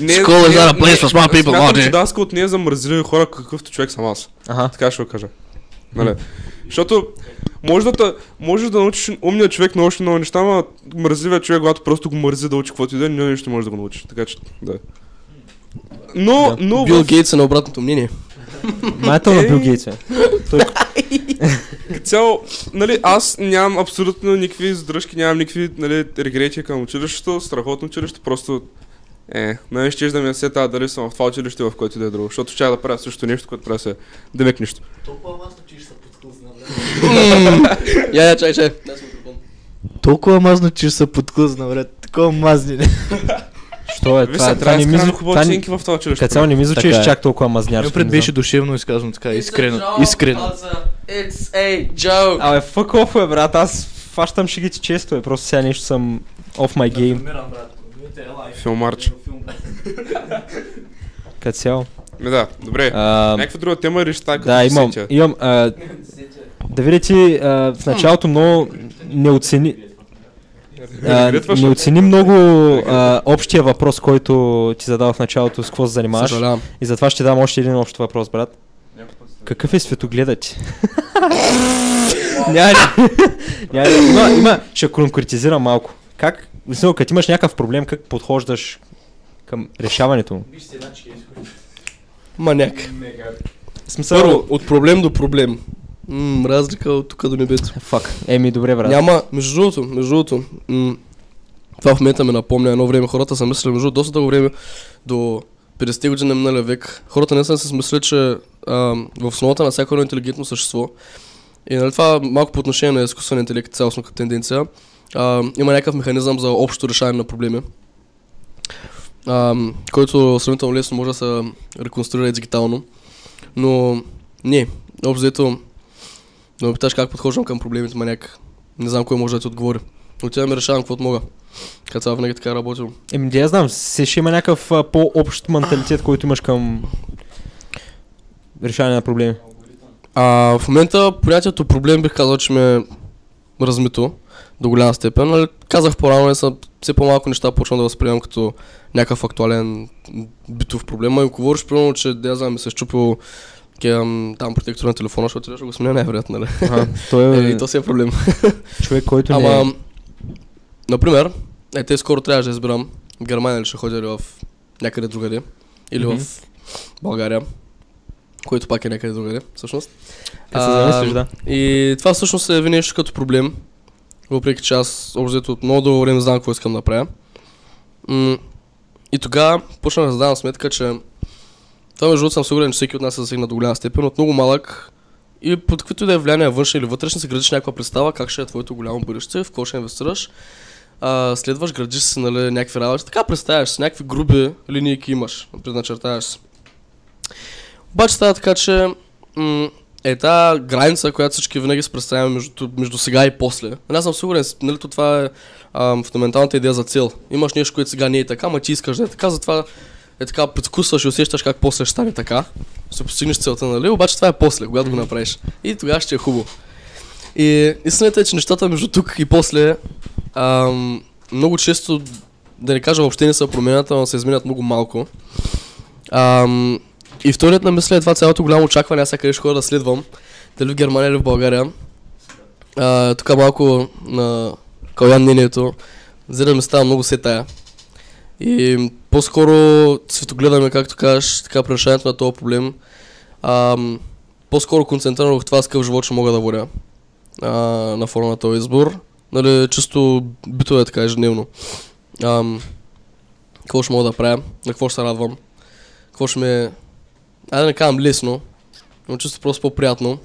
Не, School is not a place for smart people, Смятам, че даскалът не е за мързливи хора, какъвто човек съм аз. Ага. Така ще го кажа. Нали? Защото може да, можеш да научиш умния човек на още много неща, ама мързливия човек, когато просто го мързи да учи каквото и да е, нищо не може да го научи. Така че, да. Но, Да. но Бил в Гейтс е на обратното мнение. Майто на Бил Гейтс. Той цяло, нали, аз нямам абсолютно никакви задръжки, нямам никакви, нали, регрети към училището, страхотно училище, просто е, нали, ще да ми се тази дали съм в това училище, в което да е друго, защото ще да правя също нещо, което правя се демек нищо. Я, я, чай, чай. Толкова мазно, че се подклъзна, брат. Такова мазни. Що е? Виж Това, се, това трябва не да ми хубави оценки в това училище. Като цяло не ми звучиш Така е. чак толкова мазнярско. пред не беше знам. душевно изказано така, искрено. Искрено. It's a joke. Абе, fuck off, бе, брат, аз фащам шегите често, е, просто сега нещо съм off my game, Филмарч. като цяло. Ми да, добре. А, Някаква друга тема или ще така да, имам, имам, а, да видите, а, в началото много не оцени, а, не оцени много а, общия въпрос, който ти задавах в началото, с какво се занимаваш. Съжалявам. И затова ще дам още един общ въпрос, брат. Какъв е светогледът ти? Няма, ли- няма, има, има, ще конкретизирам малко. Как, мисля, като имаш някакъв проблем, как подхождаш към решаването му? Маняк. В смисъл, Първо, от проблем до проблем. М, разлика от тук до небето. Фак, еми добре, брат. Няма, между другото, между другото, м- това в момента ме напомня едно време. Хората са мислили, между доста дълго време, до 50 години на миналия век, хората не са си мислили, че а, в основата на всяко едно интелигентно същество, и нали, това малко по отношение на изкуствения интелект, цялостна тенденция, а, има някакъв механизъм за общо решаване на проблеми, а, който сравнително лесно може да се реконструира и дигитално. Но не, общо ме питаш как подхождам към проблемите, маняк. Не знам кой може да ти отговори. Отивам и решавам каквото мога. Като цяло винаги така е работил. Еми, да я знам, се ще има някакъв а, по-общ менталитет, който имаш към решаване на проблеми. А, в момента понятието проблем бих казал, че ме размито до голяма степен. Нали, казах по-рано, съм все по-малко неща почвам да възприемам като някакъв актуален битов проблем. А ако говориш, примерно, че да я знам, се е щупил кем, там протектор на телефона, защото да го сменя най-вероятно, нали? Ага, той Е, е и то си е проблем. човек, който не Ама, например, е, те скоро трябваше да изберам в Германия ли ще ходя или в някъде другаде. Или Мгм. в България. Което пак е някъде другаде, всъщност. Се А, замислиш, да. И това всъщност се яви нещо като проблем. Въпреки че аз обзето от много дълго време знам какво искам да правя. М- и тогава почнах да задавам сметка, че това между другото съм сигурен, че всеки от нас се засегна до голяма степен, от много малък и под каквито да е влияния външни или вътрешни, си градиш някаква представа как ще е твоето голямо бъдеще, в какво ще инвестираш. А, следваш, градиш си нали, някакви работи, така представяш си, някакви груби линейки имаш, предначертаваш си. Обаче става така, че м- е тази граница, която всички винаги се представяме между, между сега и после. Аз съм сигурен, нали, то това е а, фундаменталната идея за цел. Имаш нещо, което сега не е така, ма ти искаш да е така, затова е така, предвкусваш и усещаш как после ще стане така. Ще постигнеш целта, нали? Обаче това е после, когато го направиш. И тогава ще е хубаво. И истината е, че нещата между тук и после ам, много често, да не кажа въобще не са променят, но се изменят много малко. Ам, и вторият на мисля е това цялото голямо очакване, аз къде ще ходя да следвам, дали в Германия или в България. А, тук малко на Калян мнението, за да ми става много се тая. И по-скоро светогледаме, както кажеш, така решаването на този проблем. Ам, по-скоро концентрирано в това с какъв живот ще мога да водя. а, на фона на този избор. Нали, чисто битове така ежедневно. Ам, какво ще мога да правя, на какво ще се радвам, какво ще ме... Айде да не казвам лесно, но чисто просто по-приятно.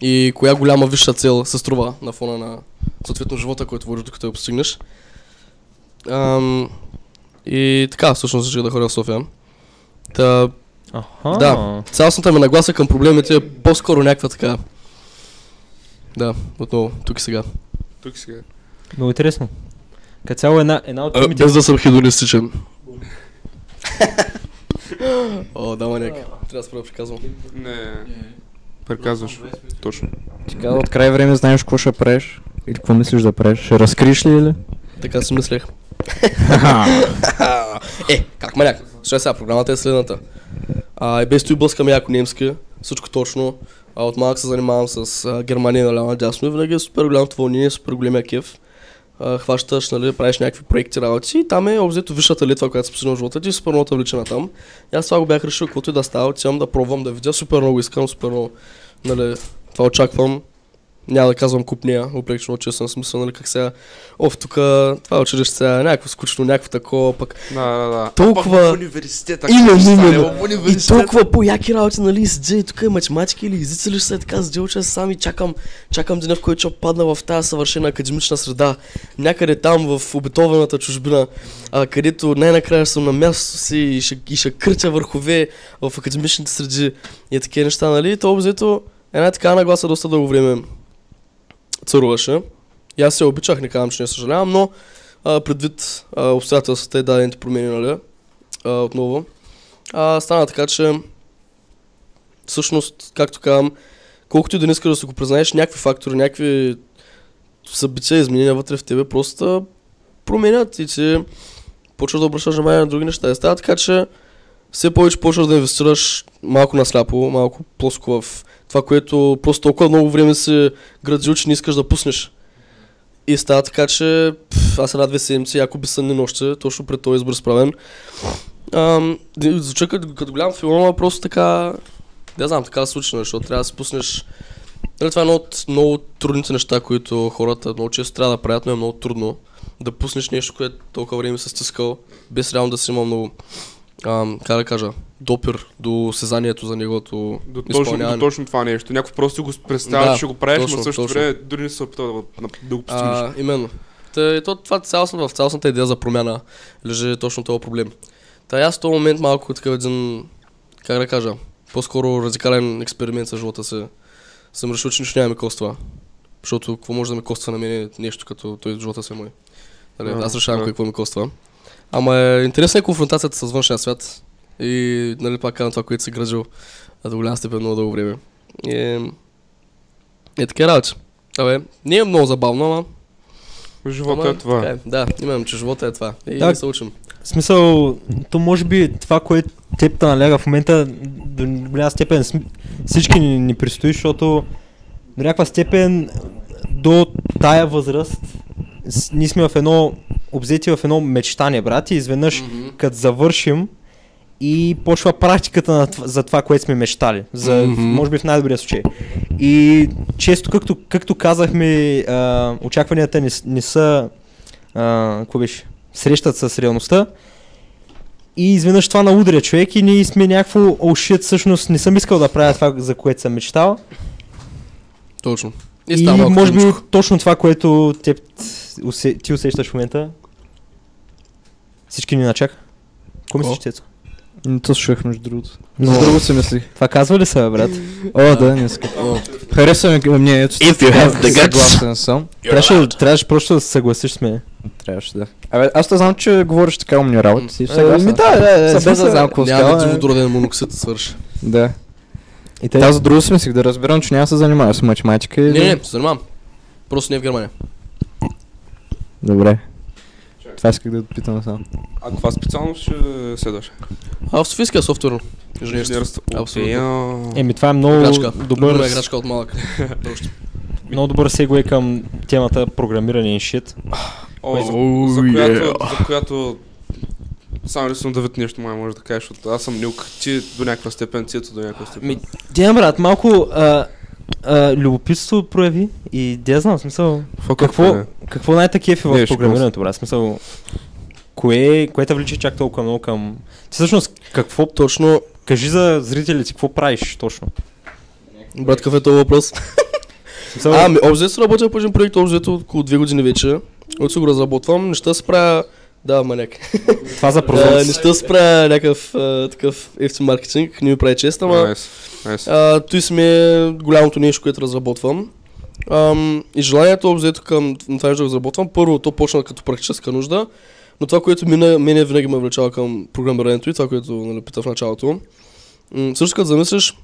И коя голяма висша цел се струва на фона на съответно живота, който водиш докато я постигнеш. Ам, и така, всъщност реших да ходя в София. Та, Аха. Да. цялостната ми нагласа към проблемите е по-скоро някаква така. Да, отново, тук и сега. Тук сега. Много интересно. Като цяло една, една от темите... без да съм хедонистичен. О, да, маняк. Трябва да спра да приказвам. Не. Приказваш. Точно. Ти каза от край време знаеш какво ще правиш? Или какво мислиш да правиш? Ще разкриеш ли или? Така си мислех. е, как маняк? Слушай сега, програмата е следната. А, и без той блъскам яко немски, всичко точно. А, от малък се занимавам с а, Германия наляво надясно и винаги е супер голямото вълнение, супер големия кеф. А, хващаш, нали, правиш някакви проекти, работи и там е обзето висшата литва, която си постигнал в живота ти, супер много те влича на там. И аз това го бях решил, каквото и да става, отивам да пробвам да видя, супер много искам, супер много, нали, това очаквам. Няма да казвам купния, въпреки че много често съм смисъл, нали, как сега, оф, тук това училище сега е някакво скучно, някакво такова, пък Да, да, да. Толкова- А пък в университета. Именно, ще именно. И толкова по-яки работи, нали, седя и тук е математика или езици ли са, така седя уча сам и чакам, чакам деня, в който ще падна в тази съвършена академична среда. Някъде там в обетованата чужбина, а, където най-накрая съм на мястото си и ще, и ще кръча върхове в академичните среди и такива неща, нали? То обзето една така нагласа доста дълго време царуваше. И аз се обичах, не казвам, че не съжалявам, но а, предвид а, обстоятелствата и дадените промени, нали, а, отново, а, стана така, че всъщност, както казвам, колкото и да не искаш да си го признаеш, някакви фактори, някакви събития, изменения вътре в тебе просто променят и че почваш да обръщаш внимание на други неща. И става така, че все повече почваш да инвестираш малко насляпо, малко плоско в това, което просто толкова много време се градил, че не искаш да пуснеш. И става така, че пф, аз една две седмици, яко безсънни нощи, точно пред този избор справен. Звуча като, като голям филм, просто така, не знам, така се случи, защото трябва да се пуснеш. Нали, това е едно от много трудните неща, които хората много често трябва да правят, но е много трудно да пуснеш нещо, което толкова време се стискал, без реално да си има много, ам, как да кажа, допир до сезанието за неговото До точно, до точно това нещо. Някой просто го представя, Да, че го правиш, но в същото точно. време дори не се опитва да, да го постигнеш. А, именно. Та, и то, това цялостно, в цялостната идея за промяна лежи точно този проблем. Та аз в този момент малко такъв един, как да кажа, по-скоро радикален експеримент с живота си. Съм решил, че нищо няма ми коства. Защото какво може да ми коства на мен нещо като той живота си е мой. А, аз решавам какво ми коства. Ама е интересна е конфронтацията с външния свят. И нали пак казвам това, което си градил а, до голяма степен много дълго време. И, е, е така работи. Абе, не е много забавно, ама Живота Ама, е това. така е. Да, имам, че живота е това. И Да. се учим. В смисъл, то може би това, което теб те наляга в момента, до голяма степен всички ни, ни предстои, защото до някаква степен до тая възраст ние сме в едно, обзети в едно мечтание, брат, и изведнъж като завършим и почва практиката на, това- за това, което сме мечтали. За, Мгм. Може би в най-добрия случай. И често, както, както казахме, а, очакванията не, не са а, какво беше, срещат с реалността. И изведнъж това наудря човек и ние сме някакво, о, shit, всъщност не съм искал да правя това, за което съм мечтал. Точно. И, И, може би точно това, което теб, усе, ти усещаш в момента. Всички ни начака. Какво мислиш, Цецо? Не то слушах между другото. Но- За друго си мислих. Това казва ли се, брат? О, да, не иска. Хареса ми мнението. If you have the guts. Съгласен съм. Трябваше, трябваше просто да се съгласиш с мен. Трябваше да. Абе, аз те знам, че говориш така умни работи. М. и Съгласен. Ми да, да, да. Без да знам какво Няма става. да е. водороден моноксид да свърши. Да. И те, Та за друго си мислих да разбирам, че няма се занимаваш с математика. Не, или- не, се занимавам. Просто не е в Германия. Добре. Това исках да питам само. А каква специалност ще следваш? А в Софийския софтуерно. Инженерство. Абсолютно. Еми, това е много Играчка. добър, Любима играчка от малък. Много добър сегуей към темата програмиране и шит. О, за, Oh, за, която, yeah. за която само ли съм Давид нещо май може да кажеш, защото аз съм Нюк, ти до някаква степен, Цето до някаква степен. Ми, Ден, брат, малко а, а, любопитство прояви и да я знам, смисъл, Fuck какво, off, бе. какво най-таки е Не, в програмирането, брат? Смисъл, кое, кое те влича чак толкова много към... Ти всъщност, какво, Точно, кажи за зрителите, какво правиш точно? брат, какъв е този въпрос? А, ми, общо взето работя по един проект, общо взето около две години вече. От си го разработвам, неща се правя... Да, маняк. това за прозорци. неща се правя някакъв а, такъв ефти маркетинг, не ми прави чест, ама... Nice, nice. А, той сме голямото нещо, което разработвам. Ам, и желанието общо взето към това нещо да разработвам, първо то почна като практическа нужда, но това, което мене, мене винаги ме влечава към програмирането и това, което нали, пита в началото. М- също като замислиш,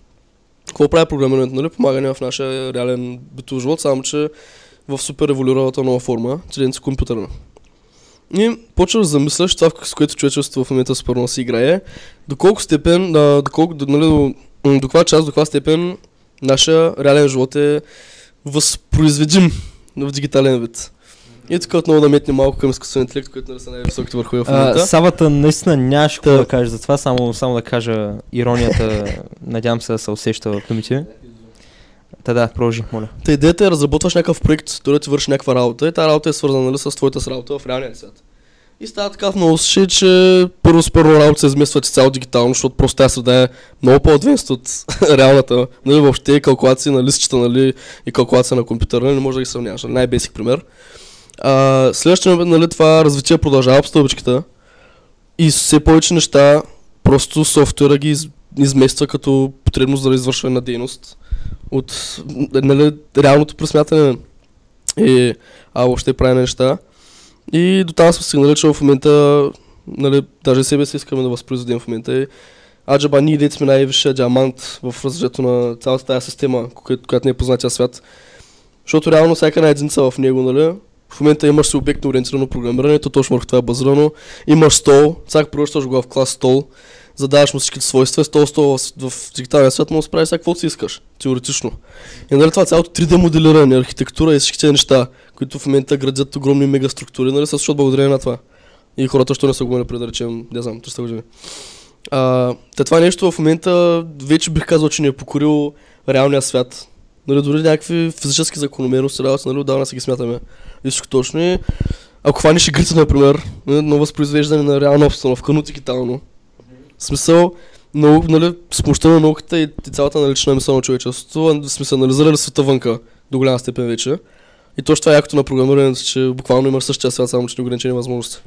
какво прави програмирането, нали, помагане в нашия реален битов живот, само че в супер еволюиралата нова форма, чрез компютърна. И почваш да замисляш това, с което човечеството в момента супер много си играе, до колко степен, а, доколко, до, нали, до, до каква част, до каква степен нашия реален живот е възпроизведим в дигитален вид. И тук отново да метне малко към изкуствен интелект, който нали са най-високите върхове в момента. Савата наистина нямаш какво Та. да кажеш за това, само, само да кажа иронията, надявам се да се усеща в думите. Та да, продължи, моля. Та идеята е разработваш някакъв проект, той да ти върши някаква работа и тази работа е свързана нали, с твоята с работа в реалния свят. И става така в случаи, че първо с първо работа се изместват цяло дигитално, защото просто тази среда е много по-адвенст от реалната. Нали, въобще калкулации на листчета нали, и калкулация на компютъра, нали, не може да ги сравняваш. Нали, Най-бесик пример. А, следващия момент, нали, това развитие продължава по стълбичката и все повече неща просто софтуера ги из, измества като потребност за извършване на дейност от нали, реалното пресмятане и а въобще правим неща. И до там сме стигнали, че в момента, нали, даже себе си искаме да възпроизведем в момента. И аджаба ние дете сме най-висшия диамант в развитието на цялата тази система, която, не е познатия свят. Защото реално всяка една единица в него, нали, в момента имаш си обектно ориентирано програмиране, то точно върху това е базирано. Имаш стол, всяка превръщаш го в клас стол, задаваш му всичките свойства, стол, стол в, в дигиталния свят може да справиш всяко, си искаш, теоретично. И нали това цялото 3D моделиране, архитектура и всички тези неща, които в момента градят огромни мегаструктури, нали, са защото благодарение на това. И хората, що не са го имали да речем, не знам, 300 години. А, та това нещо в момента вече бих казал, че ни е покорил реалния свят. Нали, дори някакви физически закономерности, работи, нали, отдавна си ги смятаме. И точно ако хванеш игрите, например, нали, на възпроизвеждане на реална обстановка, но дигитално. В смисъл, много, нали, с помощта на науката и, и цялата налична мисъл на човечеството, сме се анализирали света вънка до голяма степен вече. И точно това е якото на програмирането, че буквално имаш същия свят, само че неограничени възможности.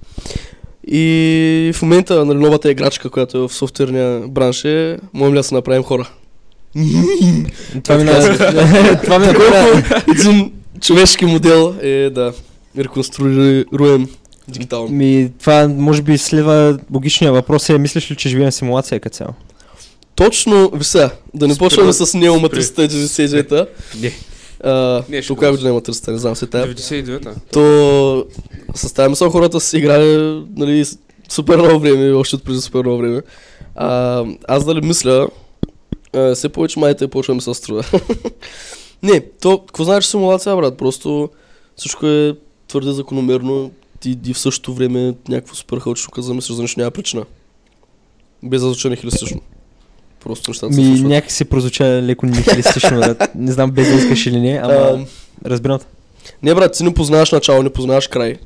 И в момента нали, новата играчка, която е в софтуерния бранш е, можем ли да се направим хора? Това ми това ми напомня Един човешки модел е да реконструируем дигитално. Ми, това може би следва логичния въпрос е, мислиш ли, че живеем в симулация като цяло? Точно, ви сега, да не Спри, почваме с Неома спри. 399-та. Не. А, Не, ще то коя го- 300, не знам се тая. 99-та. То с тази мисъл хората са играли нали, с- супер много време, още от преди супер много време. А, аз дали мисля, а, все повече майта и почваме се струва. Не, то, какво знаеш симулация, брат? Просто всичко е твърде закономерно и, и в същото време някакво супер хаотично, замислиш за нещо няма причина. Без да звуча нехилистично. Просто нещата се Ми, случват. някак си прозвуча леко нихилистично, да. не знам без да искаш или не, ама А, разбирам. Не, брат, ти не познаваш начало, не познаваш край.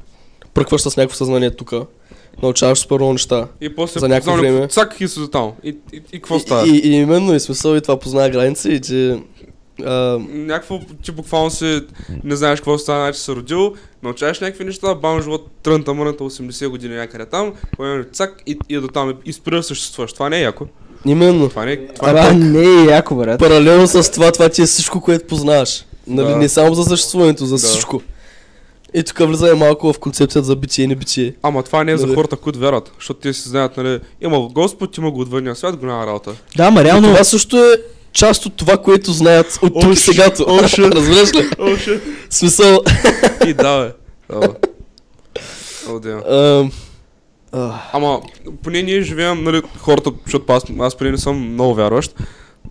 Пръкваш с някакво съзнание тук. Научаваш супер много неща. И после За някакво време. Цак и се там. И, и, и какво става? И, и, и именно и смисъл и това познава граници и че... А, Някакво, че буквално си не знаеш какво става, значи се родил, научаваш някакви неща, бам живот трънта мърната 80 години някъде там, поемаш цак и, и до там и спира да съществуваш. Това не е яко. именно. Това не е, това е Това не е яко, брат. Паралелно с това, това ти е всичко, което познаваш. Нали, Да. не само за съществуването, за Да. всичко. И тук влизаме малко в концепцията за битие и небитие. Ама това не е за Нали? хората, които вярват, защото те си знаят, нали, има го Господ, има го отвъдния свят, голяма работа. Да, Но реално, това също е част от това, което знаят от тук и О, сегато. shit. Разбираш ли? Shit. Смисъл... И да, бе. Ам, Ама, поне ние живеем, нали, хората, защото аз, аз поне не съм много вярващ,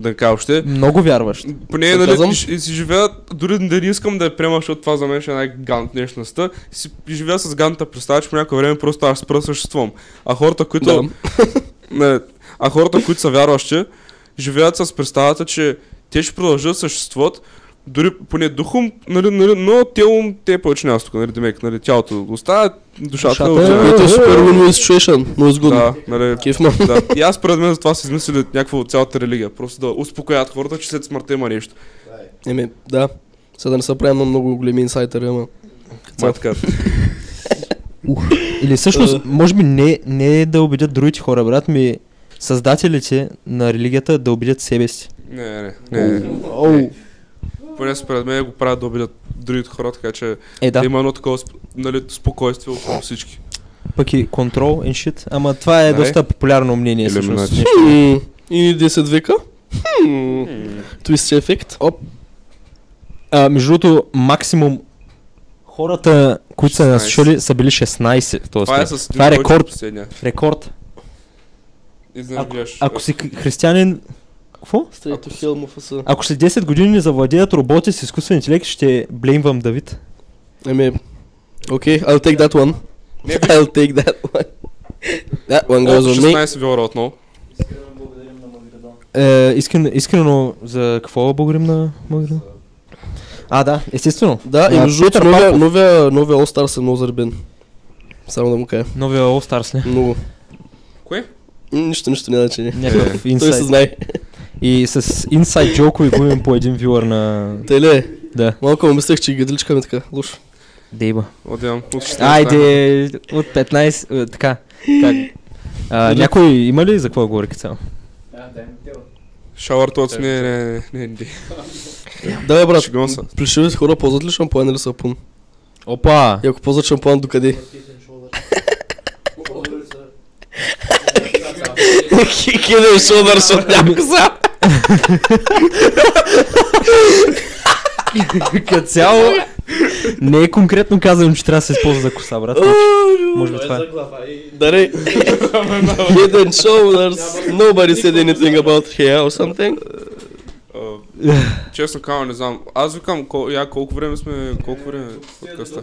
да кажа още. много вярваш. Поне, нали, казвам? и, си живеят, дори да не искам да я приема, защото това за мен ще е най-гант нещността, си живея с ганта представа, че по някое време просто аз спра съществувам. А хората, които... да. Не, а хората, които са вярващи, живеят с представата, че те ще продължат да съществуват, дори поне духом, нали, нали, но телом те повече няма тук, нали, демек, нали, тялото остава, душата, отива. е- е супер win-win situation. Много изгодно. Да, нали, Кеф ма. да. И аз според мен за това са измислили някаква от цялата религия. Просто да успокоят хората, че след смъртта има нещо. Еми, да. Сега да не се правим на много големи инсайтери, ама... Ма е така. Или всъщност, може би не, не да убедят другите хора, брат ми, създателите на религията да убедят себе си. Не, не, не. не. Оу. Поне според мен го правят да обидят другите хора, така че Е, да, да. има едно такова нали, спокойствие около всички. пък и контрол and shit. Ама това е Ай. доста популярно мнение, всъщност. Хм, И 10 века. Хм. Твист ефект. Оп. А, между другото, максимум хората, които са 16. нас слушали, са били 16 в този Това е с Това е рекорд. Рекорд. Изненадваш. Ако си християнин... Какво? Муфаса. Ако след 10 години не завладеят роботи с изкуствен интелект, ще блеймвам Давид. Еми, окей, I'll take that one. I'll take that one. That one goes on me. 16 вилора отново. Е, искрено, искрено за какво благодарим на Магрина? А, да, естествено. Да, и между другото, новия, новия, новия All Stars е много заребен. Само да му кажа. Новия All Stars, не? Много. Кое? Нищо, нищо няма значение. Някакъв Той се инсайд. знае. И с инсайд джокове губим по един вюър на... Те ли е? Да. Малко му мислех, че гадиличка ми така. Лошо. Дейба. Отивам. От 16. Айде, от 15, е, така. Как? А, някой има ли за какво да говори цяло? Шауър тоц, не, не, не, не, не. Да, бе, брат. Плешивите хора ползват ли шампуан или сапун? Опа! И ако ползват шампуан, докъде? Хикиден шодър, защото някой са. Като цяло, не е конкретно казано, че трябва да се използва за коса, брат. Може би това е. Даре. Head and shoulders. Nobody said anything about hair or something. Честно казвам, не знам. Аз викам, колко време сме, колко време е подкаста?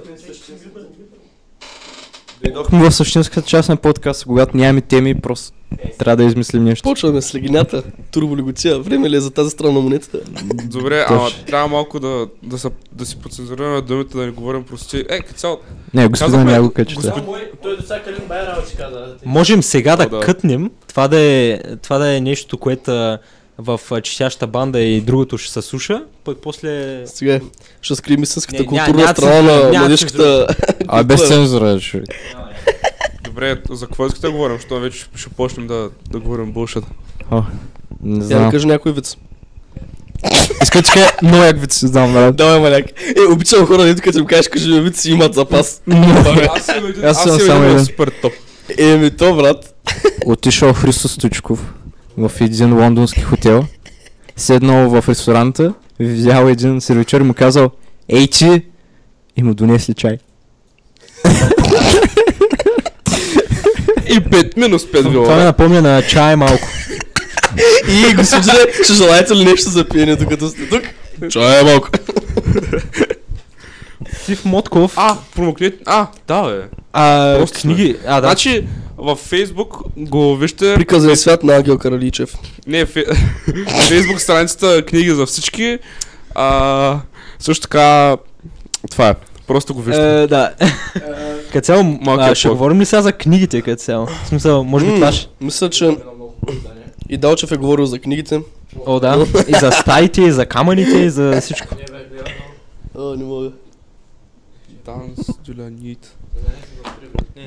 Дойдохме в същинската част на подкаста, когато нямаме теми, просто трябва да измислим нещо. Почваме с легенята. Турболигоция. Време ли е за тази страна на монетата? Добре, ама трябва малко да, да, са, да си подцензурираме думите, да не говорим прости. Е, цяло, Не, господа Казахме, няма го качите. Той до сега Калин Байрава си каза. Можем сега да да. кътнем, това да е, това да е нещо, което в а, четяща банда и другото ще се слуша, пък после... Сега ще скрием истинската културна страна на младежката... А без цензура, човек. добре, за какво искате да говорим, защото вече ще почнем да, да говорим булшит. Не Я да знам. кажа някой вид. Иска, че кажа много як вид си знам, брат. Давай, маляк. Е, обичам хора, дето като им кажеш, кажи ми вид си имат запас. Аз съм един, Аз аз съм съм само един. супер топ. Еми, то, брат. Отишъл Христо Стучков в един лондонски хотел, седнал в ресторанта, видял един сервичер и му казал Ей ти! И му донесли чай. И 5 минус 5 Това ме напомня на чай малко. И, господине, ще желаете ли нещо за пиене, докато сте тук? Чая малко. Сив Мотков. А, промокнете. А, да, бе. А, просто книги. А, да. Значи, във Фейсбук го вижте. Приказен свят на Ангел Караличев. Не, фе... Фейсбук страницата книги за всички. А, също така, това е. Просто го вижте. Е, да. Като цяло, а, ще говорим ли сега за книгите като цяло? В смисъл, може би това ще... Мисля, че и Далчев е говорил за книгите. О, да. И за стаите, и за камъните, и за всичко. А, не мога. Данс, Дюлянит.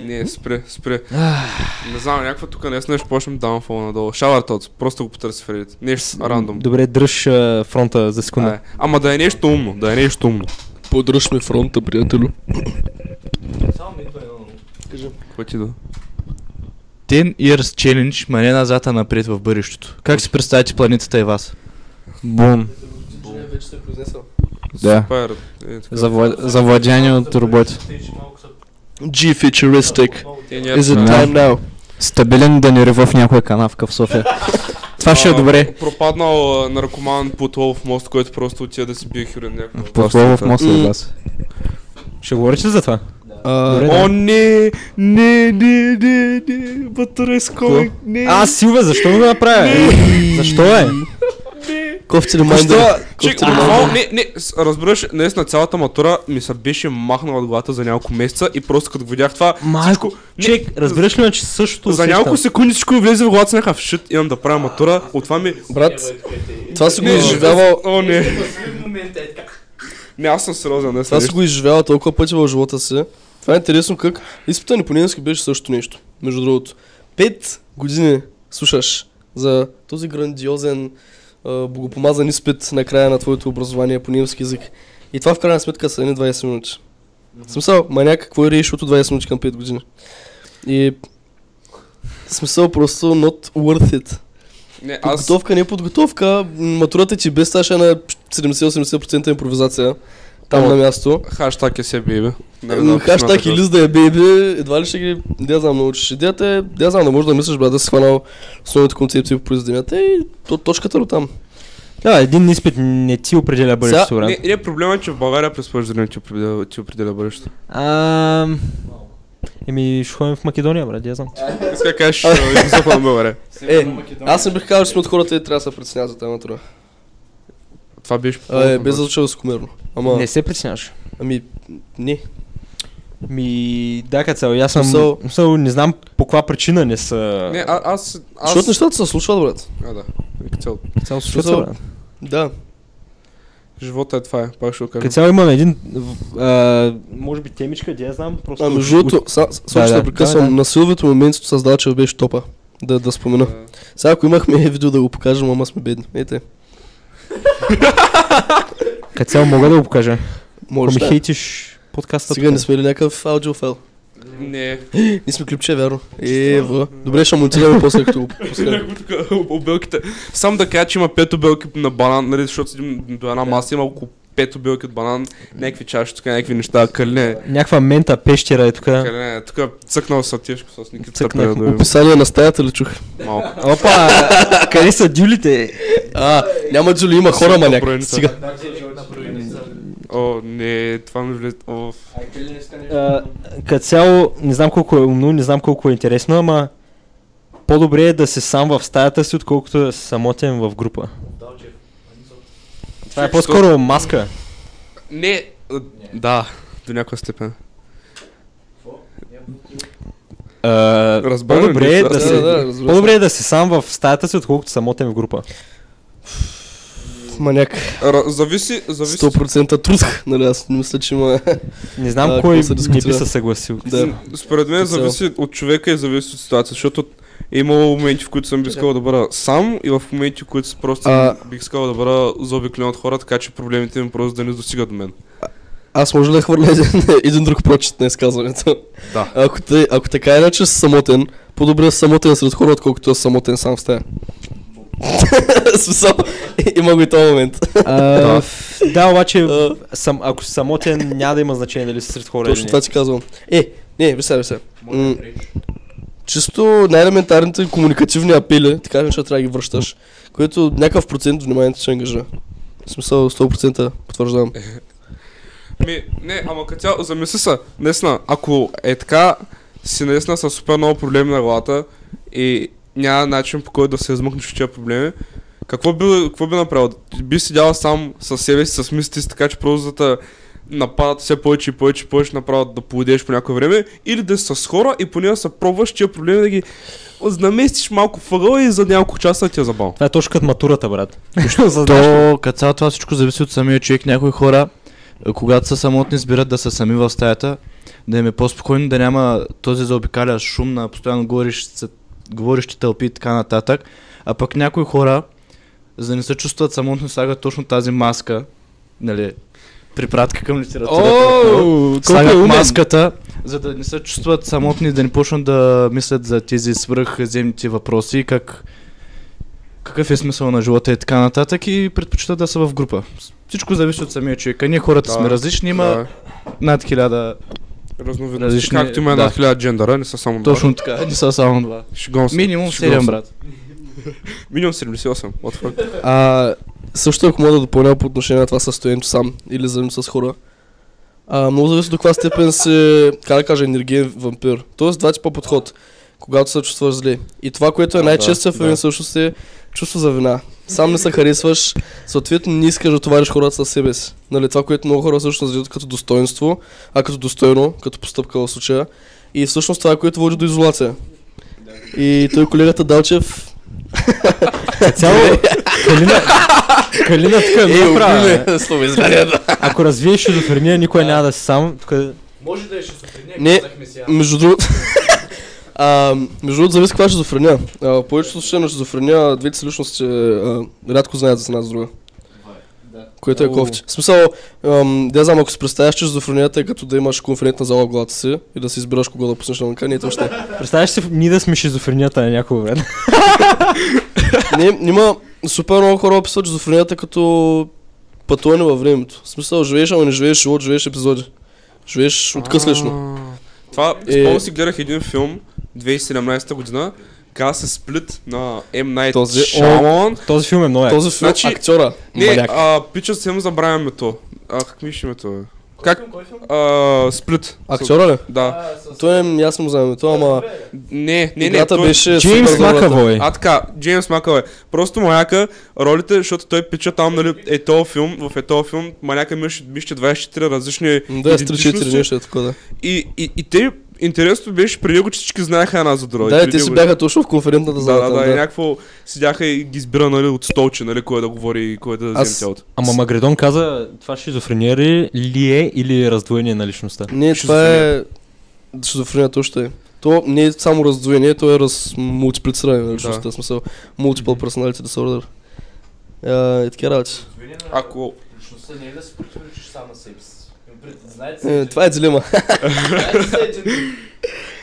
Не, спре, спре. Не знам, някаква тук днес нещо почнем downfall надолу. Tots, просто го потърси в Reddit. Нещо рандом. Добре, дръж фронта за секунда. Е, Ама да е нещо умно, да е нещо умно. Подръж ми фронта, приятелю. Кой ти да? 10 Years Challenge, ма не назад, а напред в бъдещето. Как си представяте планетата и вас? Бум. Вече се произнесъл. Да. Супер. Е. Завла- Завладяние от роботи. G-futuristic. Те няма Is it time now? Стабилен да не рива в някоя канавка в София. Това ще е добре. Пропаднал наркоман под Лов мост, който просто отида да си бие хирурен някакво. Подплава в моста М. от вас. Ще говорите ли за това? О, не, не, не, не, не, Батърес кой, не. А, Силве, защо го направя? Защо е? Не. Кофти ремайндър. Кофти буквално, не, не, разбираш, днес на цялата матура ми се беше махнала от главата за няколко месеца и просто като видях това, Малко. не, Чек, разбираш ли че същото за няколко секунди всичко ми влезе в главата, някакъв шит, имам да правя матура, от това ми... Брат, това си го Не, изживявал, О, не. Не, аз съм сериозен, днес. това си го изживявал толкова пъти в живота си. Това е интересно как изпита ни по немски беше също нещо. Между другото. Пет години слушаш за този грандиозен богопомазан изпит на края на твоето образование по немски язик. И това в крайна сметка са едни 20 минути. В смисъл, маняк, какво е решилото 20 минути към 5 години? И смисъл просто not worth it. Не, аз... Подготовка не е подготовка. Матурата ти без ставаше на 70-80% импровизация. Там на място. Хаштаг е се бейби. М, Хаштаг или да е бейби, едва ли ще ги, да знам, научиш. Идеята е, да знам, да можеш да мислиш, брат, да си хванал основните концепции по произведенията и то, точката до там. Да, един изпит не ти определя бъдещето, брат. Не, не, проблемът е, че в България през време ти определя, ти определя бъдещето. Ам... Еми, ще ходим в Македония, брат, я знам. Иска кажеш, е, на България. Е, аз не бих казал, че сме от хората и трябва да се притесняват за тази. Това беше... А, е, без да звуча високомерно. Ама, Не се притесняваш. ами, не. Ми, да, Кацел, аз съм... Смисъл- Смисъл, не знам по каква причина не са... Не, а, аз... аз... Защото нещата се случват, брат. А, да. Цяло Смисъл- случва, брат. Да. Живота е това е, пак ще го кажа. Като цяло имам един, а, може би темичка, де я знам, просто... А между другото, са- с- слушай, да, да прекъсвам, да, да. на Силвито моментито създавача беше топа. Да, да спомена. Сега ако имахме видео да го покажем, ама сме бедни. Ете, Като цяло мога да го покажа. Ако може ми да. хейтиш подкаста... Сега не сме ли някакъв аудиофайл? Не. Ние сме клипче, вярно. Ева. Добре, ще монтираме после, като го пускаме. Обелките. Сам да кажа, че има пет обелки на банан, нали, защото седим до една маса, има около пет обелки от банан, някакви чаши, тук някакви неща, калине. Някаква мента пещера е тук. Калине, тук цъкнал са тежко с Никита Цъкнах. Цъкнал. Описание на стаята ли чух? Малко. Опа, къде са дюлите? А, няма Джули, има хора, маняк. броеница. Стига. О, не, това ми А, Като цяло, не знам колко е умно, не знам колко е интересно, ама по-добре е да се сам в стаята си, отколкото да си самотен в група. Това е Чак, по-скоро маска. Не, да, до някаква степен. Разбрано по-добре е да Да, се... да, да. По-добре е да си сам в стаята си, отколкото самотен в група. Маняк. Ра- зависи, зависи. 100% труск, нали аз не мисля, че има... Не знам А, кой не би се съгласил. Да. Според мен зависи от човека и зависи от ситуацията, защото е имало моменти, в които съм би искал да бъда сам и в моменти, в които просто А- бих искал да бъда заобиколен от хора, така че проблемите ми просто да не достигат до мен. Аз може ли да хвърля един, един друг прочит на изказването? Да. Ако, те, ако така иначе си самотен, по-добре си самотен сред хора, отколкото си самотен сам в стая. Смисъл, има го и този момент. А, да, обаче, сам, ако си самотен, няма да има значение дали си сред хора Точно или това ти казвам. Е, не, ви сега, ви сега. М, Чисто най-елементарните комуникативни апели, така неща трябва да ги връщаш, което някакъв процент вниманието ще ангажира. В смисъл 100% потвърждавам. Ми, не, ама като цяло, замисли се, наистина, ако е така, си наистина с супер много проблеми на главата и няма начин по който да се измъкнеш от тези проблеми, какво би, какво би направил? Би седял сам със себе си, с мислите си, така че просто нападат все повече и повече и повече направо да поведеш по някое време, или да си с хора и поне да се пробваш тия проблеми да ги наместиш малко в ъгъла и за няколко часа ти е забавно. Това е точно като матурата, брат. То, като цяло това всичко зависи от самия човек. Някои хора, когато са самотни, избират да са сами в стаята, да им е по-спокойно, да няма този заобикаля шум на постоянно говорещи, говорещи тълпи и така нататък. А пък някои хора, за да не се чувстват самотно, слагат точно тази маска, нали, припратка към литературата. О, Слагат е маската, за да не се чувстват самотни, да не почнат да мислят за тези свръхземните въпроси, как какъв е смисъл на живота и така нататък и предпочитат да са в група. Всичко зависи от самия човек. А ние хората Да, сме различни, има Да, над хиляда. разновидности. различни- Както има да. една хиляда джендъра, не са само два. Точно така, не са само два. Минимум Шегувам 7, се. брат. Минимум 78. What the fuck? А, също ако мога да допълня по отношение на това състоянието сам или заедно с хора. А, много зависи до каква степен си, как да кажа, енергиен вампир. Тоест два типа подход. Когато се чувстваш зле. И това, което е най-често в да. всъщност е чувство за вина. сам не се харесваш, съответно не искаш да товариш хората със себе си. Нали, това, което много хора всъщност разглеждат като достоинство, а като достойно, като постъпка в случая. И всъщност това е което води до изолация. И той колегата Далчев Цяло, Калина, Калина тук е много права. словоизмерението. Ако развиеш шизофрения, никой няма да си сам. Тук е- Може да е шизофрения, Не, казахме сега. Между другото, а, между другото, зависи каква е шизофрения. А, повечето случаи на шизофрения, двете личности а, рядко знаят за една за друга. Което е кофти. В смисъл, ам, да знам, ако си представяш, че шизофренията е като да имаш конферентна зала в главата си и да си избираш кого да пуснеш на лънка, не е точно. Представяш си, ние да сме шизофренията на някого време. Не, има супер много хора описват шизофренията като пътуване във времето. В смисъл, живееш, ама не живееш живот, живееш епизоди. Живееш откъслечно. А, Това, Е. спомням си, гледах един филм 2017 година, каза се Сплит на M. Night Този- Shyamalan. Този филм е много. Този филм, Значи- актьора. Не, Маляк. а, пича съвсем забравям името. А, как ми ще името? Как? А, Сплит. Актьора ли? Да. Той е, аз му знам това, ама Не, не, не. играта той- беше Джеймс. Макавой. А така, Джеймс е. Просто маняка, ролите, защото той пича там, нали, е този филм, в е този филм, маняка мише, мише 24 различни Да, с 3-4 идентичности. нещо е такова, да. И, и, и те, интересното беше при него, че всички знаеха една за друга. Да, преди те си бяха точно в конферентната Да, зала. да, там, да, и някакво седяха и ги избира, нали, от столче, нали, кой да говори и кой да вземе цялото. Ама Магредон каза, това шизофрения ли ли е или е раздвоение на личността? Не, това е... Шизофрения точно е. То не е само раздвоение, то е раз мултиплициране на личността, в смисъл multiple personality disorder. А, и така работи. Ако... Личността не е да се противоречиш сам на себе си. Знаете Е, това е дилема.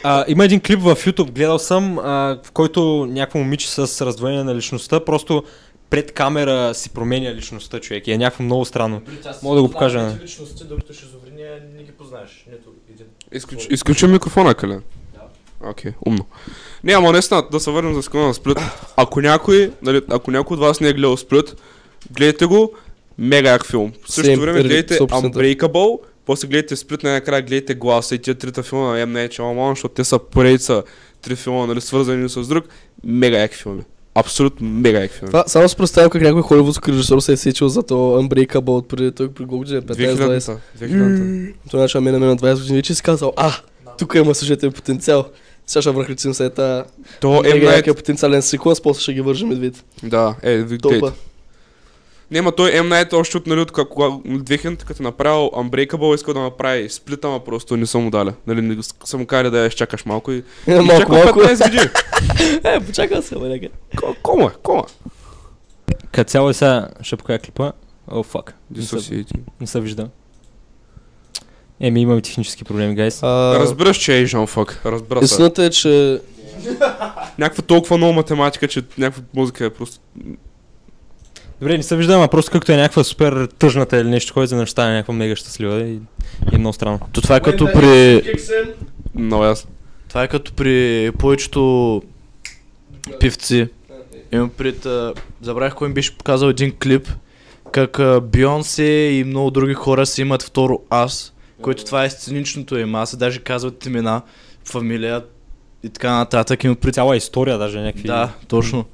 А, има един клип в YouTube, гледал съм, а, в който някакво момиче с раздвоение на личността, просто пред камера си променя личността човек и е някакво много странно. Мога да го покажа. личности, докато шизофрения не ги познаеш. Нито един. Изключ... Изключи микрофона, Кален. Окей, умно. Не, ама наистина, да се върнем за секунда на Сплит. Ако някой, нали, ако някой от вас не е гледал Сплит, гледайте го, мега як филм. В същото време гледайте 100%. Unbreakable, после гледайте Сплит, най-накрая гледайте Гласа и тия трите филма на M. Night Shyamalan, защото те са поредица три филма, нали, свързани с друг. Мега яки филми. Абсолютно мега яки филми. Това, само си представям как някой холивудски режисьор се е сечил за то Unbreakable от преди той при години? 15-20. 2000-та. 2000-та. Това значи мен на 20 години вече си казал, а, тук има сюжетен потенциал. Сега ще връхлицим се тази То мега Night... потенциален секвенс, после ще ги вържим медвид. Да, е. Топа. Не, ма той M. Night още от, нали, от кога- кога 2000 като е направил Unbreakable, искал да направи сплит, ама просто не съм му дали. Нали, не, са му казали да я изчакаш малко и... Е, малко, Изчакал малко. 15 години. Е, почакай се, бе, Кома, кома. Като цяло е сега, ще покажа клипа. О, фак. Не се, Dissociating. не се вижда. Еми, имаме технически проблеми, гайс. А, Разбираш, че е Asian fuck. Разбира се. Истината е, че Някаква толкова много математика, че някаква музика е просто... Добре, не се вижда, ама просто както е някаква супер тъжната или нещо, което за стане някаква мега щастлива и, и е много странно. То това е като при... Много ясно. Това е като при повечето певци. Имам пред... а, Забравих кой ми беше показал един клип, как а, Бионсе и много други хора си имат второ аз, което това е сценичното им. Аз даже казват имена, фамилия и така нататък. Имам пред... Цяла история даже някакви. Да, точно.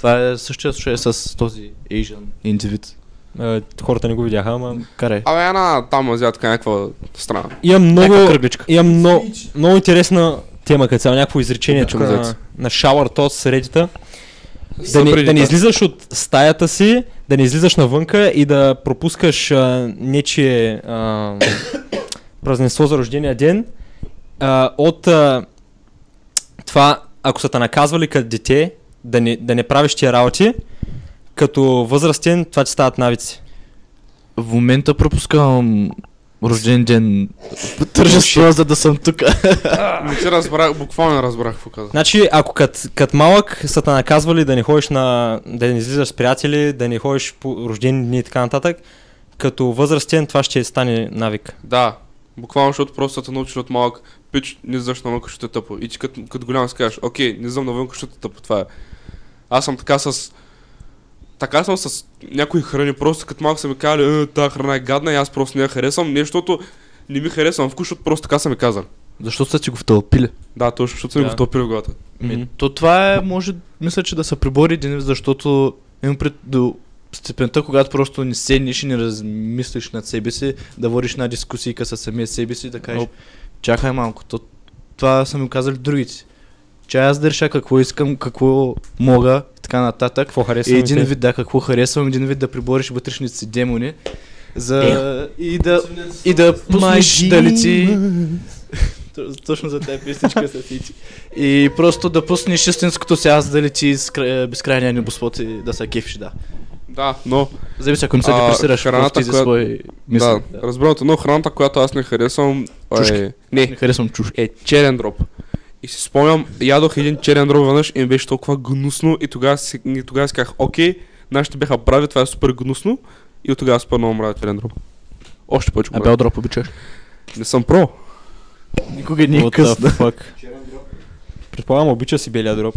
Това е същия случай с този Asian индивид. Е, хората не го видяха, ама... Карай. Абе, една там азиатка, някаква страна. Имам много, имам много, много интересна тема, като цяло някакво изречение тук на, на Shower Toast средита. Да не, да не излизаш от стаята си, да не излизаш навънка и да пропускаш а, нечие а, празненство за рождения ден а, от а, това, ако са те наказвали като дете, да не, да не правиш тия работи, като възрастен това ти стават навици. В момента пропускам рожден ден тържество, за да съм тук. Не ти разбрах, буквално разбрах какво каза. Значи, ако кът, кът малък са те наказвали да не ходиш на... да не излизаш с приятели, да не ходиш по рождени дни и така нататък, като възрастен това ще стане навик. Да, буквално, защото просто те научили от малък, пич, не излизаш навън, защото е тъпо. И ти като, като голям си кажеш, окей, не излизам навън, защото е тъпо, това е. Аз съм така с... Така съм с някои храни, просто като малко са ми казали, е, тази храна е гадна и аз просто не я харесвам, не защото не ми харесвам вкус, защото просто така са ми казали. Защото са ти го втълпили. Да, точно, защото са ми Да. го втопили в главата. Ми, то това е, може, мисля, че да се прибори един, защото Имам пред до степента, когато просто не седнеш и не размислиш над себе си, да водиш една дискусийка със самия себе си, да кажеш, Оп. чакай малко, то, това са ми казали другите. Че аз да реша какво искам, какво мога, и така нататък. Какво И харесва? един вид, да, какво харесвам, един вид да прибориш вътрешните си демони, за и да, и да пуснеш да лети. Точно за тази песничка са фити. И просто да пуснеш истинското си аз да лети с кра- безкрайния небосвод и да се кефиш, да. Да, но Зависи ако не се депресираш в храната, тези която- свои мисли. да, разбирам но храната, която аз не харесвам Чушки. е... Не, Не харесвам чушки. е черен дроб. И си спомням, ядох един черен дроб веднъж и ми беше толкова гнусно и тогава си, и тогава си казах, окей, нашите бяха прави, това е супер гнусно и от тогава супер много мразя черен дроб. Още повече А бел дроп обичаш? Не съм про. Никога не е късно. Предполагам, обича си белия дроб.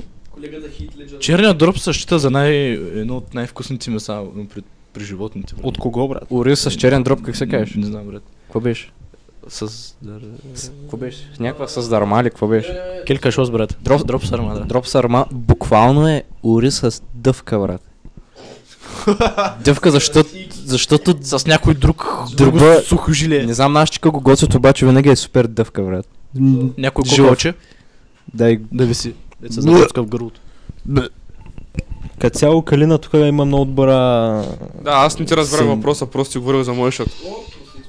Черният дроп се счита за най- едно от най-вкусните меса при, при животните. брат. От кого, брат? Ориз с черен дроп, как се кажеш? Не знам, брат. Какво беше? С... С- Какво беше? С някаква с дарма ли, какво беше? Келка шос, брат. Дроп, дроп сарма, да. Дроп сарма буквално е ориз с дъвка, брат. дъвка, защото, защото С някой друг, Друга- друго сухо жиле. не знам нашите го готвят, обаче винаги е супер дъвка, брат. Някой Жив. кокоче Дай да виси. Деца запуска в гърлото. Като цяло Калина тук има много добра... Да, аз не ти разбрах въпроса, просто си говорил за моя шат.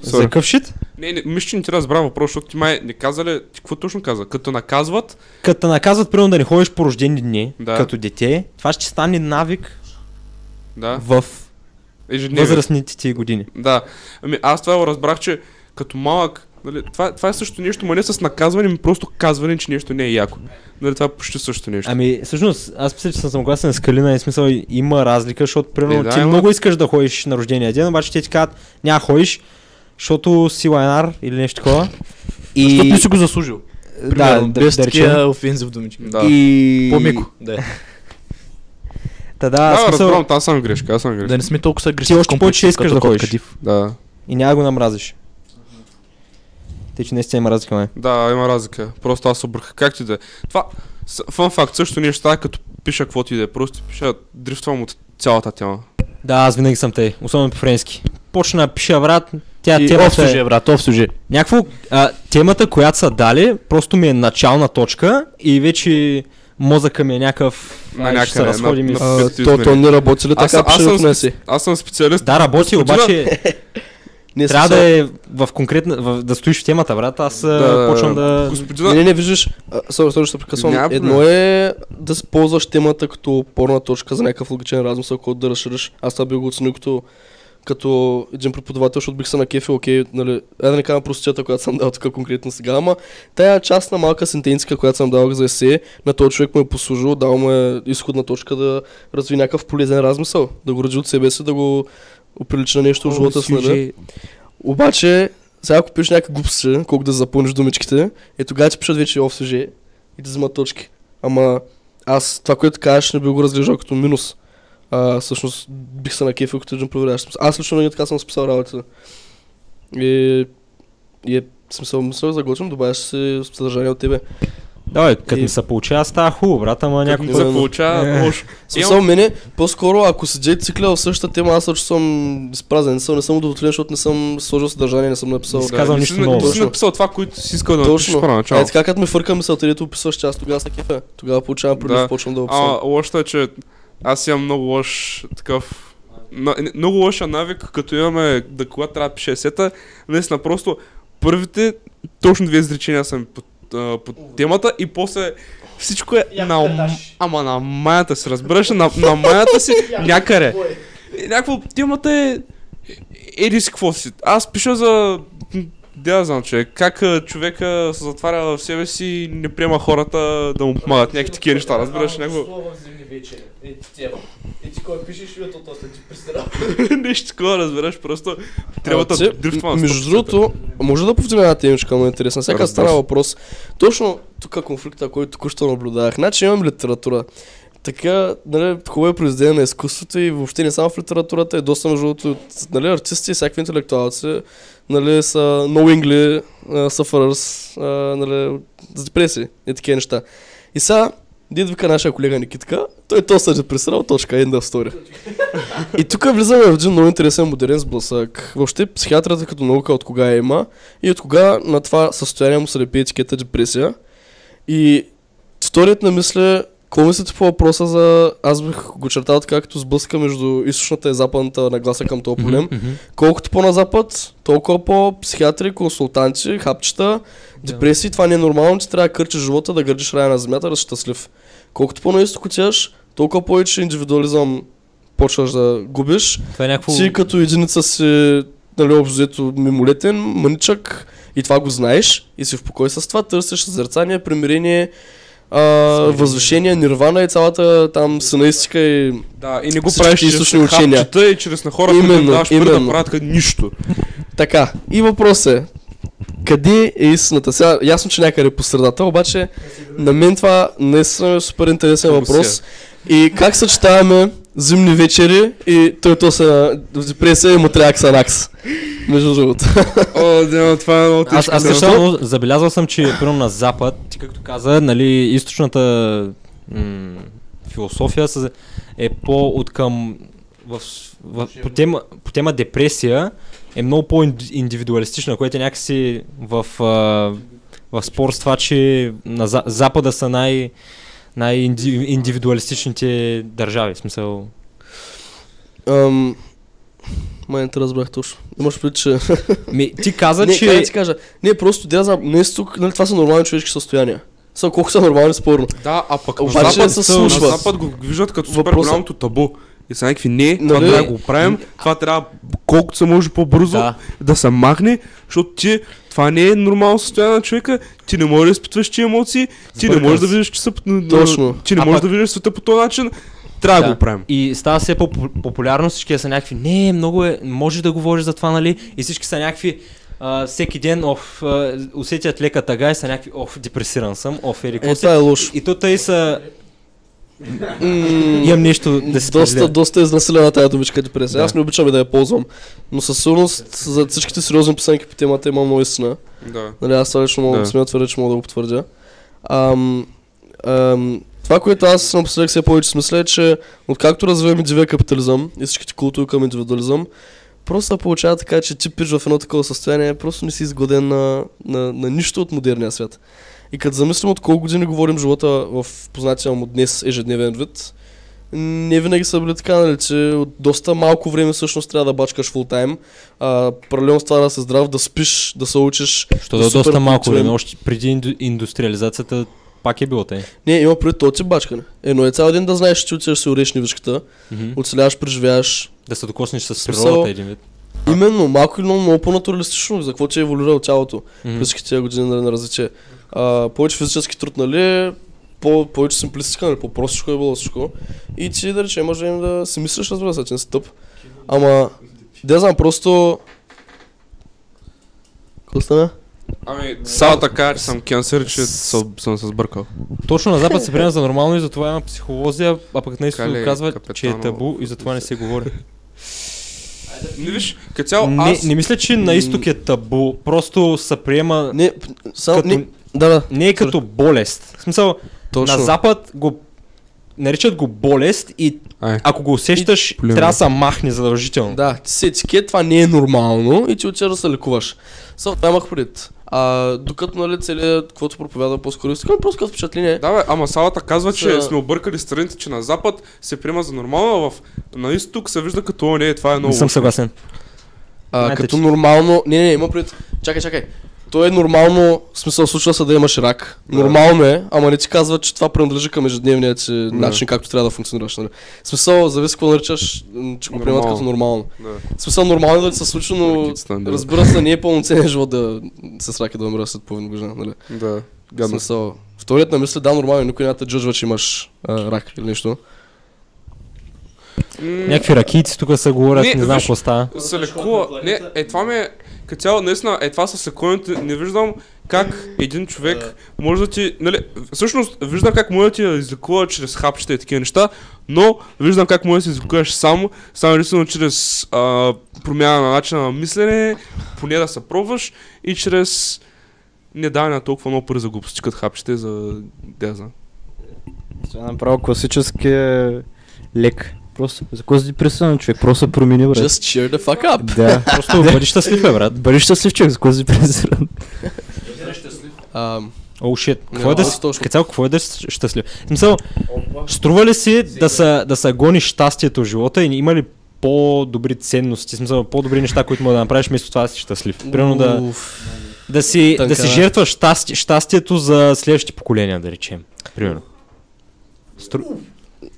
За какъв шит? Не, не, мисля, че не ти разбрах въпрос, защото ти май не каза ли, ти какво точно каза? Като наказват, Като наказват, примерно да не ходиш по рождени дни, Да. като дете, това ще стане навик да, в ежедневие. възрастните ти години. Да. Ами аз това го разбрах, че като малък, нали, това, това е също нещо, ма не с наказване, ми просто казване, че нещо не е яко. Нали, това е почти също нещо. Ами, всъщност, аз мисля, че съм съгласен с Калина и смисъл има разлика, защото примерно Е, да, ти има. много искаш да ходиш на рождения ден, обаче те ти казват, няма ходиш, защото си лайнар или нещо такова. И... Защото не си го заслужил. да, Примерно, да, без да такива офензив думички. Да. И... По-меко. Да. Та да, Да, смисъл, разбирам, аз съм грешка, аз съм грешка. Да не сме толкова са агресивни. още повече искаш да ходиш. Да. и няма го намразиш. Те, че наистина има разлика, ме. Да, има разлика. Просто аз обърках. Как ти да е? Това, фан факт, също става, като пиша каквото и да е. Просто пиша, дрифтвам от цялата тема. Да, аз винаги съм тъй, особено по френски. Почна да пиша, брат, тя И темата е... брат, оф суже. Някакво, а, темата, която са дали, просто ми е начална точка и вече мозъка ми е някакъв... На ще се някъде, разходим на- и... на- с- А, петте то, то не работи ли Аз, така аз, пише съм, аз съм специалист. Да, работи, обаче Не, трябва да е в конкретна... В, да стоиш в темата, брат. Аз Да, да, почвам да... Господина, Не, не, не, виждаш, само, само ще се прекъсвам. Няма. Едно е да ползваш темата като порна точка за някакъв логичен размисъл, който да разшириш. Аз това би го оценил като, като един преподавател, защото бих се накефил, окей, нали, айде да не казвам простията, която съм дал тук конкретно сега, ама тая част на малка сентенцика, която съм дал за есе, на този човек му е послужил, дал му е изходна точка да разви някакъв полезен размисъл, да го роди от себе си, да го оприлича на нещо в живота си, нали? Обаче, сега ако пишеш някаква глупост, колко да запълниш думичките, е тогава ти пишат вече оф сюже и да вземат точки. Ама аз това, което кажеш, не би го разглеждал като минус. А, всъщност бих се накефил като един проверящ. Аз лично винаги така съм списал работата. И, и е смисъл, мисля, заготвим, добавяш си съдържание от тебе. Давай, като И- ми се получава, става хубаво, брат, ама Някой някой се получава Е. лошо. Смисъл, мене, по-скоро, ако седя цикля в същата тема, аз също съм изпразен. Не съм, не съм удовлетворен, защото не съм сложил съдържание, не съм написал. Не Не нищо си, ново. не си написал това, което си искал да напишеш първоначално. Е, така като ми фърка мисълта, дето описваш част, тогава са кефа. Тогава получавам прилив, Да. почвам да описвам. А, лошото е, че аз имам много лош такъв... на- Много лоша навик, като имаме да когато трябва да пише есета, наистина просто първите точно две изречения са ми под, а, под темата и после всичко е на, ум- ама на маята си, разбираш, на, на маята си някъде. И някакво темата е еди си какво си. Аз пиша за да я знам, че как човека се затваря в себе си и не приема хората да му помагат. Някакви такива неща, разбираш, някакво... Е, ти кой пишеш, ето то след ти пристрел. Нещо такова, разбираш, просто трябва да м- Между другото, може да повдигна една темичка, много интересна. Всяка стана въпрос. Точно тук конфликта, който току-що наблюдавах. Значи имам литература. Така, нали, хубаво е произведение на изкуството и въобще не само в литературата, е доста между другото, нали, артисти и всякакви интелектуалци, нали, са knowingly uh, sufferers, uh, нали, с депресии и такива неща. И сега, дед вика нашия колега Никитка, той то се депресирал, точка, end of story. И тук влизаме в един много интересен модерен сблъсък. Въобще психиатрата като наука от кога я има и от кога на това състояние му се лепи етикета депресия. И историята на мисля, какво мислите по въпроса за... Аз бих го чертал така, като сблъска между източната и западната нагласа към този проблем. Колкото по-на-запад, толкова по-психиатри, консултанти, хапчета, депресии. Това не е нормално, че трябва да кърчиш живота, да гърдиш рая на земята, да си щастлив. Колкото по-наисток отиваш, толкова повече индивидуализъм почваш да губиш. Това е някакво... Ти като единица си, нали, общо взето мимолетен, мъничък и това го знаеш и си в покой с това, търсиш съзерцание, примирение, а, възвишение, нирвана и цялата там синаистика и Да, и не го правиш чрез източни учения. и чрез на хора, които Именно, пари да правят нищо. Така, и въпрос е, къде е истината? Сега, ясно, че някъде по средата, обаче на мен това наистина е супер интересен въпрос. И как съчетаваме зимни вечери и той то се в депресия и му трябва ксанакс. Между другото. О, да, това е много Аз, тежко. аз специално забелязал съм, че примерно на Запад, ти както каза, нали, източната м- философия са- е по от към в, в, по, тема, по тема депресия е много по-индивидуалистична, което е някакси в, а, в спор с това, че на За- Запада са най- най-индивидуалистичните държави. В смисъл, Ам, Май не те разбрах точно. Имаш предвид, че... ми, ти каза, не, че... да ти кажа, не, просто да знам, не тук, нали, това са нормални човешки състояния. Са, колко са нормални, спорно. Да, а пък на Обаче Запад, се на. Запад го виждат като супер Въпросът- голямото табу. И са някакви, не, това Нали? трябва да го правим, това трябва колкото се може по-бързо Да. да се махне, защото ти, това не е нормално състояние на човека, ти не можеш да изпитваш тия емоции, ти не Сбъркан можеш да видиш, че са, Точно. ти не А можеш пък- да видиш света по този начин, трябва да, го правим. И става все по-популярно, всички са някакви, не, много е, можеш да говориш за това, нали? И всички са някакви, а, всеки ден, оф, а, усетят лека тъга и са някакви, оф, депресиран съм, оф, ери, Е, това е лошо. И то тъй са, Имам нещо да се доста, доста изнасилена тази думичка депресия. Аз не обичам и да я ползвам. Но със сигурност за всичките сериозни писанки по темата има много истина. Да. Нали, аз това лично мога Да. да смея твърдя, че мога да го потвърдя. Ам, ам, това, което аз напоследък все повече смисля е, че откакто развиваме дивия капитализъм и всичките култури към индивидуализъм, просто се получава така, че ти пиш в едно такова състояние, просто не си изгоден на, на, на нищо от модерния свят. И като замислим от колко години говорим живота в познатия му днес ежедневен вид, не винаги са били така, нали, че от доста малко време всъщност трябва да бачкаш фул тайм. А, паралелно с това да се здрав, да спиш, да се учиш, Що да е супер доста малко време, още преди инду, индустриализацията пак е било тъй. Не, има пред този тип бачкане. Едно е цял ден да знаеш, че отиваш да си уреш нивичката, Мгм. оцеляваш, преживяваш. Да се докоснеш с природата един вид. Именно, малко или много, много по-натуралистично, за какво че е еволюирало тялото Мгм. през всички тези години нали, на развитие. А, повече физически труд, нали, по, повече симплистика, нали, по-простичко е било всичко. И ти, да речем, може да си мислиш, разбира се, че не си тъп. Ама, да знам, просто... Какво стана? Ами, само така, че съм кенсър, че съм, съм се сбъркал. Точно на Запад се приема за нормално и затова има психолозия, а пък наистина Кале, казва, че е табу и затова не се говори. Не виж, като цяло Не, аз... не мисля, че на изток е табу, просто се приема Не, само... като, Не, да, да. не е като болест. В смисъл, Точно. на Запад го наричат го болест и Ай. ако го усещаш, Плюме. трябва да се махне задължително. Да, ти си етикет, това не е нормално и ти отиваш да се лекуваш. Само това имах пред. А, докато нали целият, каквото проповядва по-скоро, искам просто като впечатление. Да, бе, ама салата казва, че Та- сме объркали страните, че на запад се приема за нормално, а в на изток се вижда като о, не, това е много. Не съм съгласен. А, Знаете, като че- нормално... Не, не, не, има пред... Чакай, чакай. То е нормално, в смисъл случва се да имаш рак. Да. Нормално е, ама не ти казва, че това принадлежи към ежедневния ти начин, както трябва да функционираш. Нали? В смисъл, зависи какво наричаш, че го приемат Нормално. като нормално. Да. В смисъл, нормално е да се случи, но разбира се, не е пълноценен живот да с рак и да умира след половин година. Нали? Да, В гадно. смисъл, вторият на мисля, да, нормално, е, никой няма да джъджва, че имаш а, рак или нещо. Някакви ракийци тук се говорят, Не, не, знам какво става. се лекува. Не, е това ми е, като цяло, наистина, е това с лекуването, не виждам как един човек може да ти, нали, всъщност виждам как може да ти излекува чрез хапчета и такива неща, но виждам как може да се излекуваш сам, само единствено чрез а, промяна на начина на мислене, поне да се пробваш и чрез не даване на толкова много пари за глупости, като хапчета и за, знам. Това е направо класически лек. Просто, за кой си пресъден човек? Просто се промени, брат. Just cheer the fuck up. Да. Просто бъди щастлив, бе, брат. Бъди щастлив човек, за кой си пресъден. О, шит. Какво Не, е да си, цяло, какво е да си щастлив? Смисъл, струва ли си да са, да са гони щастието в живота и има ли по-добри ценности, смисъл, по-добри неща, които мога да направиш, вместо това да си щастлив. Примерно да, да, си, да Тънка, си да. жертваш щасти, щастието за следващите поколения, да речем. Примерно. Стру...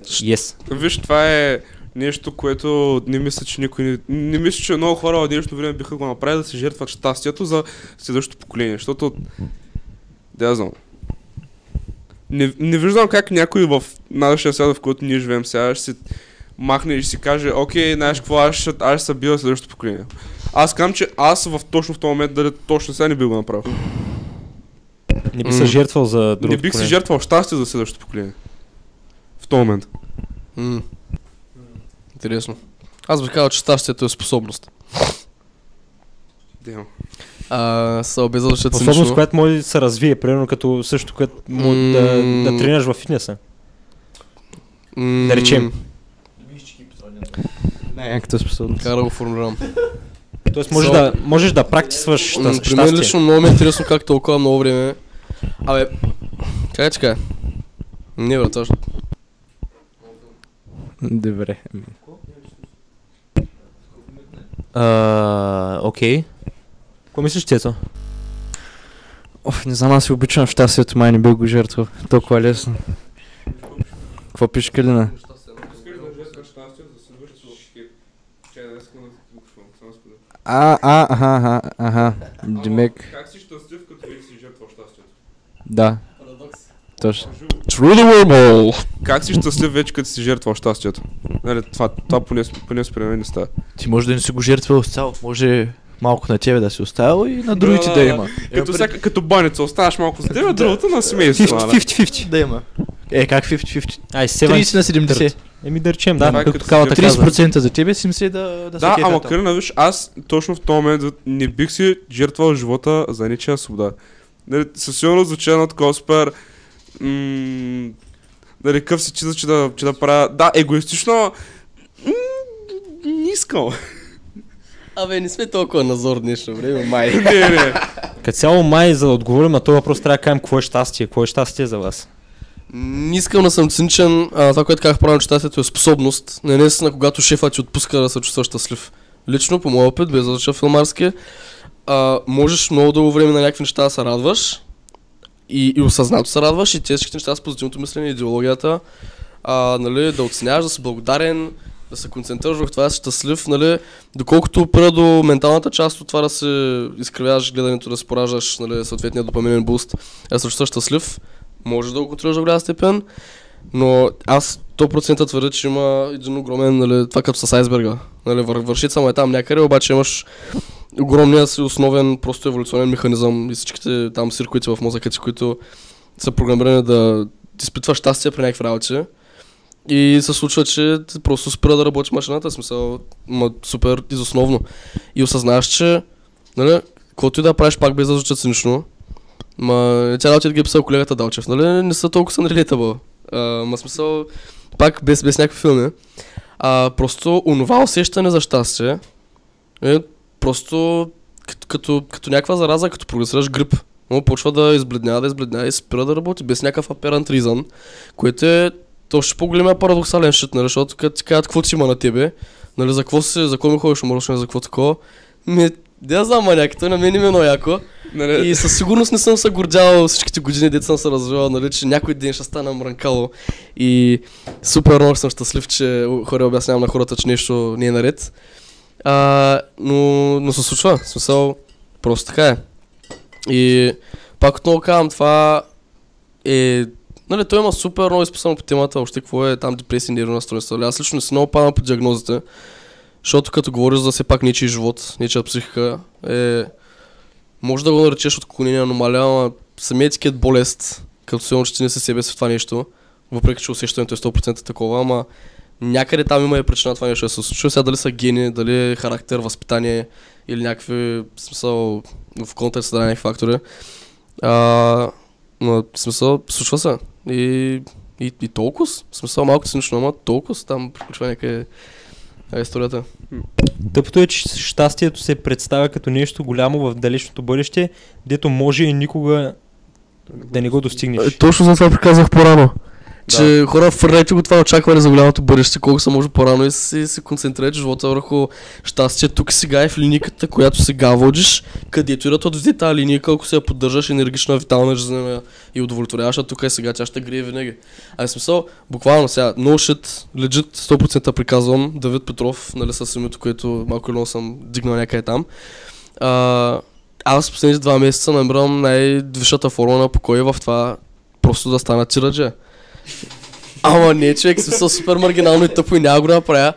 Yes. Виж, това е нещо, което не мисля, че никой не... Не мисля, че много хора в днешно време биха го направили да си жертват щастието за следващото поколение, защото... Да, знам. Не, не виждам как някой в нашия свят, в който ние живеем сега, ще си махне и ще си каже, окей, знаеш какво, аз ще, аз ще се бия следващото поколение. Аз казвам, че аз в, точно в този момент, дали точно сега не би го направил. Не би се жертвал за друго не бих си жертвал щастие за следващото поколение. В този момент. М. Интересно. Аз бих казал, че щастието е способност. Damn. А, са без да звучат Способност, която може да се развие, примерно като също като мо- да, да М. тренираш в фитнеса. М, да речем. Не, някаква способност. Как да го формулирам. Тоест можеш, So- да, можеш да практисваш М, щас- При мен щастие. лично много ми е интересно как толкова много време. Абе, как е така? Не, брат. Добре. А, Окей. Какво мислиш, Цецо? Оф, не знам, аз си обичам щастието, май не бих го жертвал. Толкова лесно. Какво пише Калина? А, а, аха, аха, аха. Демек, Как си щастлив, като вече си жертвал щастието? да. Точно. Как си щастлив вече, като си жертвал щастието? Нали, това, това поне, поне според мен не става. Ти може да не си го жертвал цяло. Може малко на тебе да си оставил и на другите Да, да, да, има. Като, всяка, като баница, оставаш малко за тебе, другото на семейство. нали? 50-50. Да има. Е, как 50-50? Ай, 30 на 70. Еми да речем, Да, да, това е като калата си каза. 30% за тебе, 70% да, да, Да, се ама. Калина, виж, аз точно в този момент не бих си жертвал живота за ничия свобода. Нали, със сигурност звучи едно такова супер... М- нали, къв си чиза, че да, че да правя... Да, егоистично... м- Не искам. Абе, не сме толкова назор днешно време, май. не, не. Като цяло май, за да отговорим на този въпрос, трябва да кажем какво е щастие. Какво е щастие за вас? Не искам да съм циничен, а това, което казах правилно, че щастието е способност. Не наистина, когато шефа ти отпуска да се чувстваш щастлив. Лично, по моя опит, без да филмарски, а, можеш много дълго време на някакви неща да се радваш и, и осъзнато се радваш и тези неща с позитивното мислене, идеологията, а, нали, да оценяваш, да си благодарен, да се концентрираш върху това да си щастлив, нали, доколкото опира до менталната част от това да се изкривяваш гледането, да се пораждаш нали, съответния допаминен буст, се чувстваш щастлив, може да го контролираш до голяма степен, но аз 100% твърдя, че има един огромен, нали, това като с айсберга. Нали, вър, вършица му е там някъде, обаче имаш огромния си основен просто еволюционен механизъм и всичките там сиркоити в мозъка ти, които са програмирани да изпитваш щастие при някакви работи. И се случва, че просто спира да работи машината, смисъл, ма, супер изосновно. И осъзнаваш, че, нали, каквото и да правиш пак без да звуча цинично, ма, тя да ги е писал колегата Далчев, нали, не са толкова са relatable. А, ма смисъл, пак без, без някакви филми. А, просто онова усещане за щастие е просто като, като, като някаква зараза, като прогресираш грип. Но почва да избледнява, да избледнява и спира да работи без някакъв apparent reason, което е точно по-големия парадоксален шит, нали, защото като ти кажат какво ти има на тебе, нали, за какво си, за какво ми ходиш уморочно, за какво такова, ми, да знам маняк, той на мен им много яко. Нали, И със сигурност не съм се гордял всичките години, дето съм се развивал, нали, че някой ден ще стана мрънкало. И супер много съм щастлив, че хора обяснявам на хората, че нещо не е наред. А, но, но се случва, в смисъл, просто така е. И пак отново казвам, това е... Нали, той има супер много изписано по темата, още какво е там депресия, нервно разстройство. Аз лично не си много падам по диагнозите, защото като говориш за все пак нечи живот, нечия психика, е... Може да го наречеш отклонение, аномалия, ама самият етикет болест, като се че ти не си себе си в това нещо, въпреки че усещането е 100% такова, ама някъде там има и причина това нещо да се случва. Сега дали са гени, дали е характер, възпитание или някакви, смисъл, в контекста на някакви фактори. А, но смисъл, случва се. И И, и толкова, смисъл малко цинично, ама толкова там приключва някъде е, историята. Тъпото е, че щастието се представя като нещо голямо в далечното бъдеще, дето може и никога да не го достигнеш. Е, точно за това приказах по-рано. Че хора, фърляйте го това очакване за голямото бъдеще, колко се може по-рано и се, се концентрирате живота върху щастие тук сега и в линейката, която сега водиш, където и да отведе тази линейка, ако се я поддържаш енергична, витална, жизнена и удовлетворяваш, а тук и сега тя ще грее винаги. А в смисъл, буквално сега, no shit, legit 100% приказвам, Давид Петров, нали с името, което малко или съм дигнал някъде там. А, аз последните два месеца намирам най-висшата форма на покой в това просто да стана тирадже. Ама не, човек, смисъл супер маргинално и тъпо и няма го направя.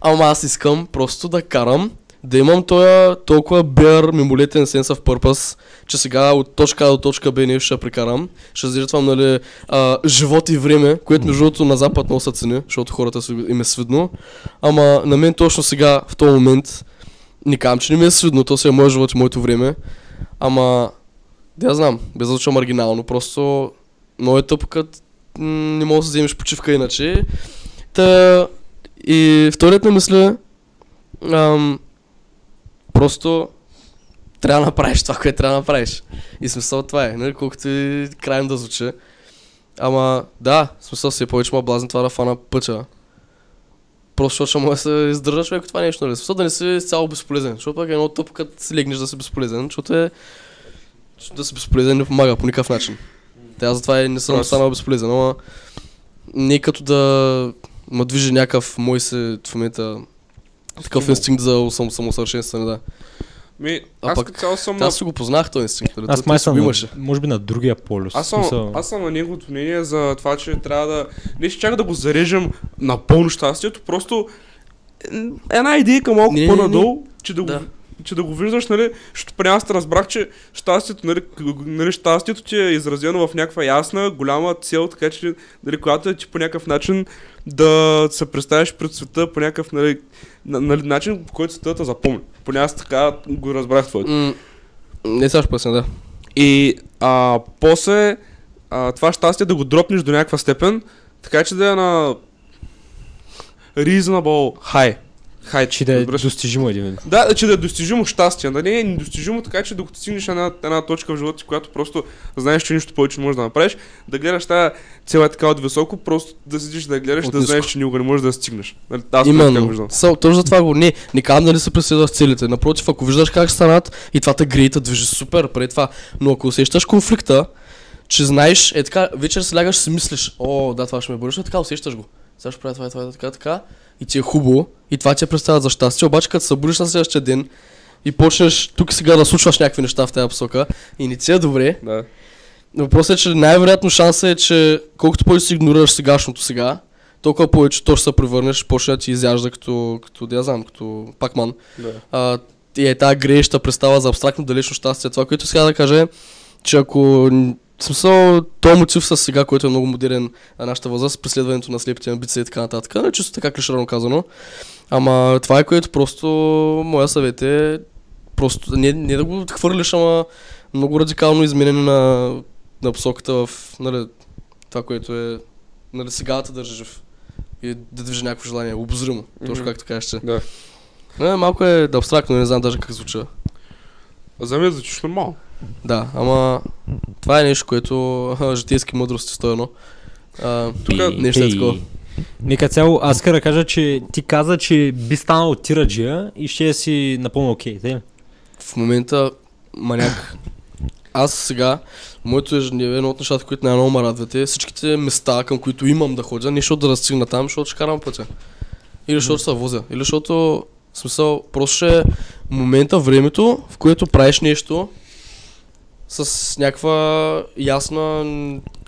Ама аз искам просто да карам, да имам тоя толкова бер мимолетен sense of purpose, че сега от точка А до точка Б не ще прекарам. Ще задържам, нали, а, живот и време, което между другото на запад много са цени, защото хората им е свидно. Ама на мен точно сега, в този момент, не казвам, че не ми е свидно, то си е моят живот и моето време. Ама, да я знам, без да маргинално, просто много е тъпо, като не можеш да вземеш почивка иначе. Та, и вторият на мисля, ам, просто трябва да направиш това, което трябва да направиш. И смисъл това е, нали, колкото и крайно да звучи. Ама, да, смисъл си е повече ма блазен това да фана пъча. Просто защото може да се издържа човек това нещо, нали? Смисъл да не си цяло безполезен, защото пък е много тъпо, като си легнеш да си безполезен, защото е... Да си безполезен не помага по никакъв начин. Те аз затова и не съм Просто. станал безполезен, ама не е като да ме движи някакъв мой се в момента такъв инстинкт за сам, самосъвършенстване, да. Ми, А аз пък, цяло съм на... Аз си го познах този инстинкт. нали? Аз Той- май съм, на, имаше. може би на другия полюс. Аз съм, Смисъл, аз съм на неговото мнение за това, че трябва да... Не ще чак да го зарежем напълно щастието, просто м, една идейка малко Не, не, не, по-надолу, че да, Да. го, че да го виждаш, нали, защото при аз разбрах, че щастието, нали, нали, щастието ти е изразено в някаква ясна, голяма цел, така че, нали, която е ти по някакъв начин да се представиш пред света по някакъв, нали, на, нали, начин, по който света те запомни. Поне аз така го разбрах твоето. М, Не ще пъсна, да. И а, после а, това щастие да го дропнеш до някаква степен, така че да е на reasonable high. High, че да е разбираш? достижимо един. Да, че да е достижимо щастие. Да не е недостижимо, така че докато стигнеш една, една точка в живота си, която просто знаеш, че нищо повече не можеш да направиш, да гледаш тази цела е така от високо, просто да седиш да гледаш, От да ниско. знаеш, че никога не можеш да стигнеш. Нали, Аз така Именно. виждам. Со, точно за това го не. Не казвам дали се преследваш целите. Напротив, ако виждаш как ще станат и това те грее, те движи супер преди това. Но ако усещаш конфликта, че знаеш, е така, вечер се лягаш и си мислиш, о, да, това ще ме бъдеш, така усещаш го. Сега ще правя това, това, и така, така. И ти е хубаво. И това ти е представя за щастие. Обаче, като се събудиш на следващия ден и почнеш тук и сега да случваш някакви неща в тази посока и не ти е добре, Да. Въпросът е, че най-вероятно шанса е, че колкото повече си игнорираш сегашното сега, толкова повече то ще се превърнеш, почне да ти изяжда като, като да я знам, като пакман. да. А, и е тази грееща представа за абстрактно далечно щастие. Това, което сега да кажа е, че ако в смисъл, този мотив с сега, който е много модерен на нашата възраст, преследването на слепите амбиции и така нататък, не чисто така клиширано казано. Ама това е което просто моя съвет е просто не, не да го хвърлиш, ама много радикално изменение на, на посоката в нали, това, което е нали, сега да държи жив. И да движи някакво желание, обозримо, точно Мгм. както кажеш. че. Да. Не, малко е да абстрактно, не знам даже как звуча. За мен звучиш нормално. Да, ама това е нещо, което житейски мъдрости стоено. А, Тук нещо е такова. Нека цяло, аз иска да кажа, че ти каза, че би станал тираджия и ще си напълно окей, okay, В момента маняк. Аз сега, моето ежедневие, едно от нещата, които най-много ме радват е всичките места, към които имам да ходя, не защото да разстигна там, защото ще карам пътя. Или защото се возя. Или защото, в смисъл, просто ще е момента, времето, в което правиш нещо с някаква ясна,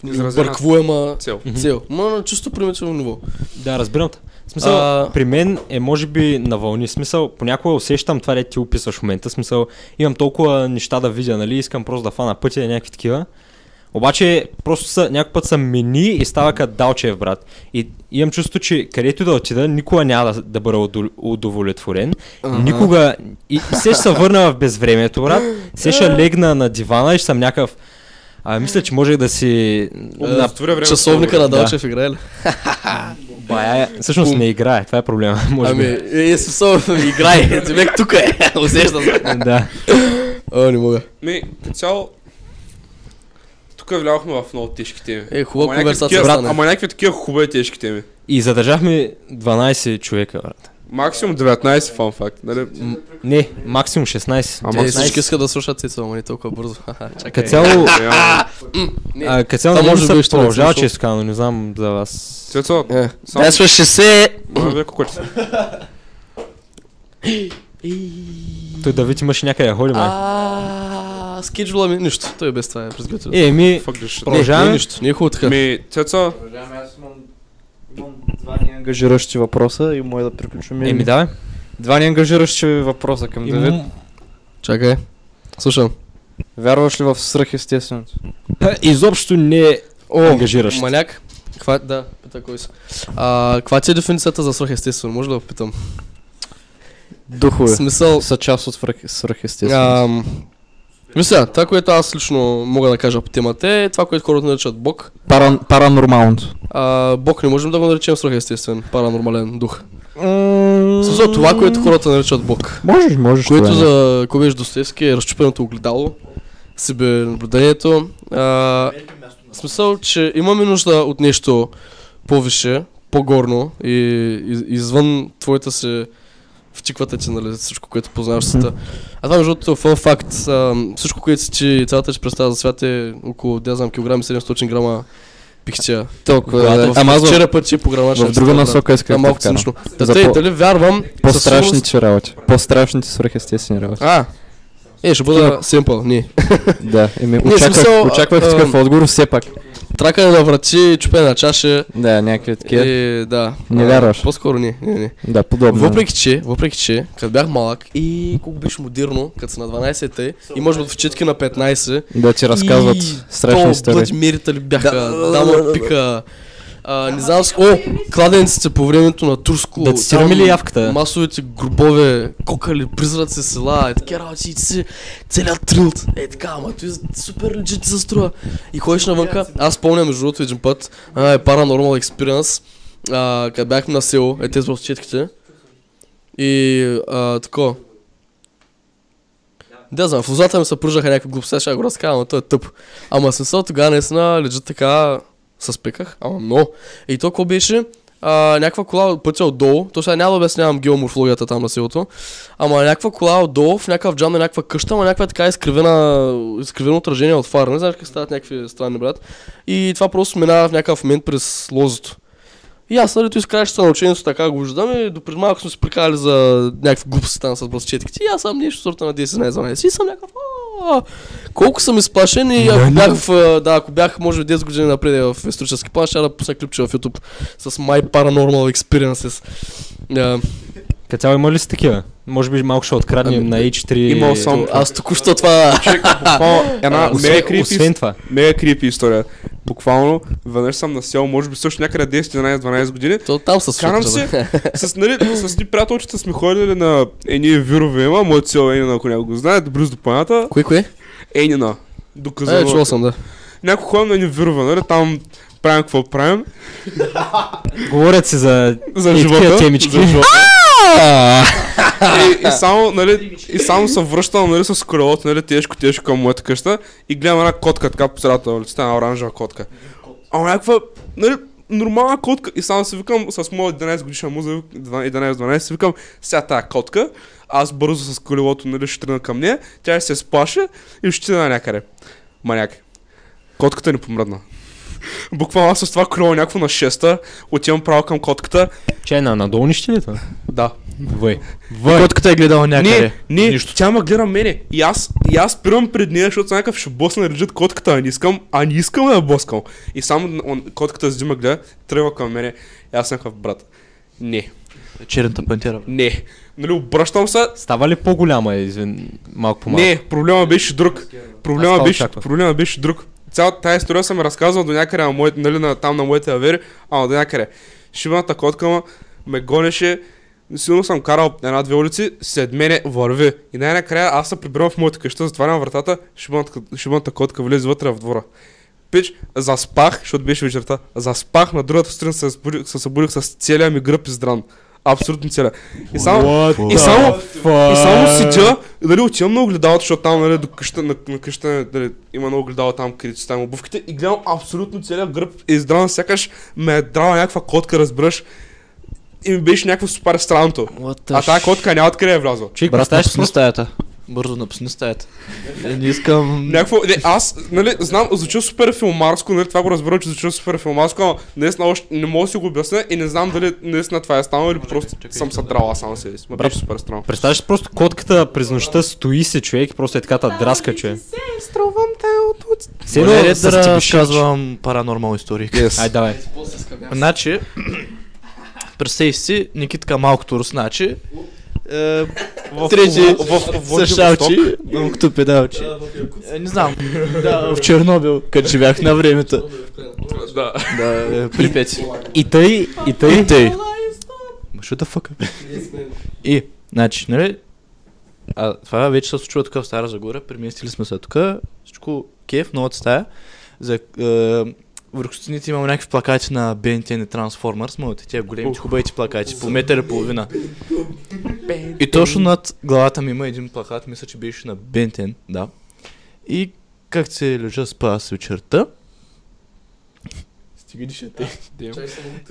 Изразена бърквуема Цел. цел. Ма на чисто примитивно ниво. Да, разбирам те. Смисъл, А- при мен е може би на вълни. Смисъл, понякога усещам това, де ти описваш в момента. Смисъл, имам толкова неща да видя, нали? Искам просто да фана пътя и някакви такива. Обаче, просто са, някой път съм мени и става като Далчев, брат. И имам чувство, че където да отида, никога няма да, да бъда удо- удовлетворен. Ага. Никога. И все ще се върна в безвремието, брат. Все ще легна на дивана и ще съм някакъв. А, мисля, че може да си... Е, На... Часовника на Да. Далчев играе ли? Бая, всъщност не играе, това е проблема. Може Ами, би. е, е, смисъл, играй. Човек тук е. Усещам се. Да. О, не мога. Ми, цяло, тук влязохме в много тежки теми. Е, хубава Ама конверсация стана. Ама някакви такива хубави тежки теми. И задържахме 12 човека, брат. Максимум 19 фан факт, нали? Не, максимум 16. Ама Е, 19. всички искат да слушат Цецо, ама не толкова бързо. Чакай. Цяло, а, като цяло може може да да не продължава често казано, не знам за вас. Цецо, Е. само... Слушай се. Ама вие Той Давид имаше някъде да ходи, май. А, скеджула ми, нищо. Той без това е призготвил. Е, ми. Продължаваме. Нищо. Не е хубаво така. Ми, Цецо, Продължаваме, аз имам, имам два неангажиращи въпроса и мога да приключваме. еми давай. Два неангажиращи въпроса към Давид. Чакай. Слушам. Вярваш ли в свръхестественото? Ха, Изобщо не е ангажиращ. Маняк. Каква, да, пита кой си. А, каква ти е дефиницията за свръхестествено? Може да попитам. Духове. Смисъл, Са част от свръх, свръхестественото. Ам, Мисля, това, което аз лично мога да кажа по темата е това, което хората наричат Бог. Пара, паранормалното. А, Бог не можем да го наречем свръхестествен, паранормален дух. В смисъл, това, което хората наричат Бог. Можеш, можеш. Което това е. за ако беше Достоевски е разчупеното огледало, себе наблюдението. А, смисъл, че имаме нужда от нещо по-више, по-горно и, и извън твоята се втиквате ти, нали, всичко, което познаваш в света. А това, между другото, фън факт, а, всичко, което си ти, цялата ти представа за свят е около, да знам, килограми 700 грама пихтия. Толкова. Да. в- Ама аз вчера път ти програма в друга насока исках е да малко цинично. Да, тъй, дали вярвам, По-страшните работи. По-страшните свръхестествени работи. А, е, ще бъда семпъл, не. Да, еми, очаквах, очаквах такъв отговор все пак. Тракане на врати, чупене на чаша. Да, някакви такива. Е, да. Не вярваш? По-скоро не, не, не. Да, подобно. Въпреки че, въпреки че, като бях малък и колко беше модерно, като са на 12-те и може би в четки на 15, Да ти разказват и страшни то истории. Блъди мерители бяха, дама пика. А, не знам, с- о, кладенците по времето на турско. Да цитираме ли явката? Масовите гробове, кокали, призраци села, е такива работи, и си целият трилт. Е така, ама той супер легит ти се струва. И ходиш навънка, аз спомням между другото един път, а, е Paranormal Experience, а, къде бяхме на село, е тези в четките. И а, тако. Да, знам, в лозата ми се пръжаха някакви глупости, ще го разказвам, но то е тъп. Ама смисъл тогава наистина лежа така с пеках, ама много. И то какво беше? А, някаква кола от пътя отдолу, то сега няма да обяснявам геоморфологията там на селото, ама някаква кола отдолу в някакъв джам на някаква къща, ама някаква така изкривена, изкривено отражение от фара. Не знаеш как стават някакви странни брат. И това просто минава в някакъв момент през лозото. И аз, нали, той изкраща на учението така го виждам и допреди малко сме се прикали за някакви глупости там с бръсчетките. И аз съм нещо сорта на 10, 11, 12. И съм някакъв, «А, колко съм изплашен и ако бях в, да, ако бях може би 10 години напред в исторически план, ще да пусна клипче в YouTube с My Paranormal Experiences. Като цяло има ли си такива? Може би малко ще откраднем Ами, на H3. имал съм- аз току-що това... буквално една мега крипи, освен това. мега крипи история. Буквално, веднъж съм на село, може би също някъде 10, 11, 12 години. То там се. Карам се, с, нали, с ни приятелчета сме ходили на едни вирове има, моето село е Енина, ако някой го знае, близо до планата. Кое, кое? Енина. Е, Доказано. чувал съм, да. Някой ходим на едни вирове, нали, там правим какво правим. Говорят си за За Е, живота. темички. За живота. и, и, само, нали, и само се връщам нали, с колелото, нали, тежко, тежко към моята къща и гледам една котка така по средата на улицата, една оранжева котка. Ама някаква, нали, нормална котка и само си викам с моят 11 годишен муза, 11-12, си викам, сега тая котка, аз бързо с колелото, нали, ще тръгна към нея, тя ще се сплаши и ще отида някъде. Маняк. Котката ни помръдна. Буквално аз с това колело някакво на 6-та, отивам право към котката. Че е на надолу нищо ли е това? Да. Въй. Котката е гледала някъде. Не, не, Нищо. тя ме гледа мене. И аз, и аз спирам пред нея, защото съм някакъв ще босна лежат котката, а не искам, а не искам да боскам. И само он, котката седи ме гледа, тръгва към мене. И аз съм някакъв брат. Не, Черната пантера. не. Нали, обръщам се. Става ли по-голяма, извин, малко по-малко? Не, проблема беше друг. Проблема беше, проблема беше друг. Цялата тази история съм разказвал до някъде на моите, нали, на, там на моите авери, ама до някъде. Шибаната котка ме гонеше, силно съм карал една-две улици, след мене върви. И най-накрая аз се прибирам в моята къща, затварям вратата, шибаната, шибаната котка влезе вътре в двора. Пич, заспах, защото беше вечерта, заспах на другата сутрин се събудих, се събудих с целия ми гръб издран. Абсолютно целия. И само, и само, и само седя, дали отивам на огледалото, защото там нали, до къща, на, на къща нали, има на огледало там, където си там обувките и гледам абсолютно целият гръб е издран, сякаш ме е драла някаква котка, разбираш. И ми беше някакво супер странното. А тази котка няма откъде е влязла. Брат, представяш си стаята. Бързо напусни стаята. Е, не искам... Някакво, не, аз, нали, знам, звучи супер филмарско, нали, това го разбирам, че звучи супер филмарско, но наистина още не мога да си го обясня и не знам дали наистина това е станало или просто чакай, съм драл аз сам себе си. Ма беше супер странно. Представяш просто котката през нощта стои се човек и просто е така та драска, че. Все едно Може ли с да разказвам паранормал истории? Yes. Ай, давай. Значи, представи си, Никитка малкото русначи, е, трети с шалчи, малкото педалчи. Е, Не знам, да, в Чернобил, къде живях на времето. Да. Да, е, Припять. И тъй, и тъй. И тъй. Що да фъка? И, значи, нали, а това вече се случва тук в Стара Загора, преместили сме се тук, всичко кеф, новата стая. За, е, върху стените имам някакви плакати на BNTN и Transformers, моите тия големите хубавите плакати, по метър и половина. И точно над главата ми има един плакат, мисля, че беше на BNTN, да. И как се лежа спа аз вечерта, стига дишате. И,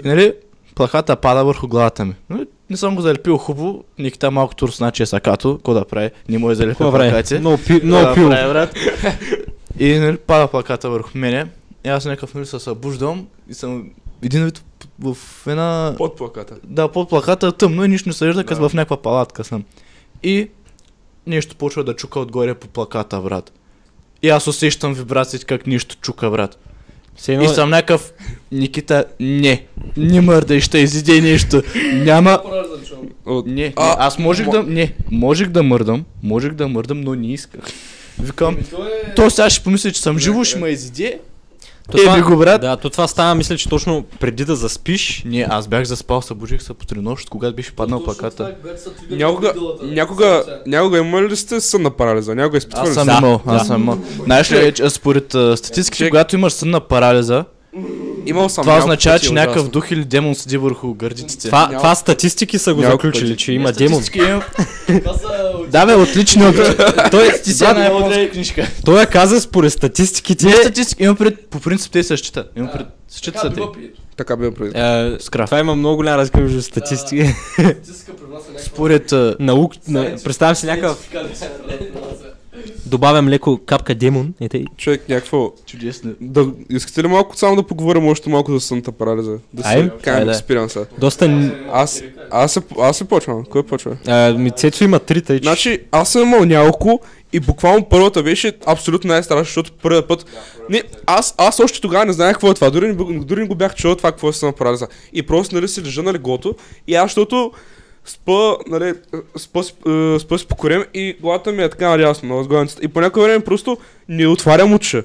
нали, плаката пада върху главата ми. Нали, Не съм го залепил хубаво, Никита малко тур значи е сакато, какво да прави, не му е залепил плакати. Много пил. прави, брат? И нали, пада плаката върху мене. И аз някакъв нали се събуждам и съм един вид в една... Под плаката. Да, под плаката тъмно и нищо не се вижда, като в някаква палатка съм. И нещо почва да чука отгоре по плаката, брат. И аз усещам вибрациите как нещо чука, брат. Все И едно, съм някакъв, Никита, не, не мърдай, ще изиде нещо. Няма, От... не, не, А, аз можех мо- да, не, можех да мърдам, можех да мърдам, но не исках. Викам, то сега ще помисля, че съм живо, ще ме изиде. То Е, това- го, брат. Да, то това става, мисля, че точно преди да заспиш. Не, аз бях заспал, събудих се по три нощ, когато беше паднал плаката. Някога, някога, някога имали ли сте сън на парализа? Някога изпитвали Аз ли съм имал, аз съм имал. Знаеш ли, според статистиките, когато имаш сън на парализа, Имал съм това означава, че е някакъв дух или демон седи върху гърдиците. Това, това статистики са го Няколко заключили, пъти. че има демон. Статистики имам. Да бе, отлични от... Той, Ти си една японска книжка. той я каза според статистиките. Не статистики, имам пред... По принцип те се счита. Имам пред... Счита се те. Така бе преди. Е, Скраф. това има много голяма разлика между статистики. Според... а, Наук, на, представям си някакъв, добавям леко капка демон. Тъй. Човек, някакво... Чудесно. Да, искате ли малко само да поговорим още малко за сънната парализа? Да се кажем Айде. експириенса. Доста... Аз, аз, се, аз се почвам. Кой почва? А, ми Цецо има три, тъй. Значи, аз съм имал няколко и буквално първата беше абсолютно най-страшна, защото първият път... Не, аз, аз още тогава не знаех какво е това, дори дори не го бях чул това какво е сън парализа. И просто, нали, си лежа на леглото и аз, защото спа, нали, спа, с- е, спа с покорем и главата ми е така надясно на възглавницата. И по някое време просто не отварям очи.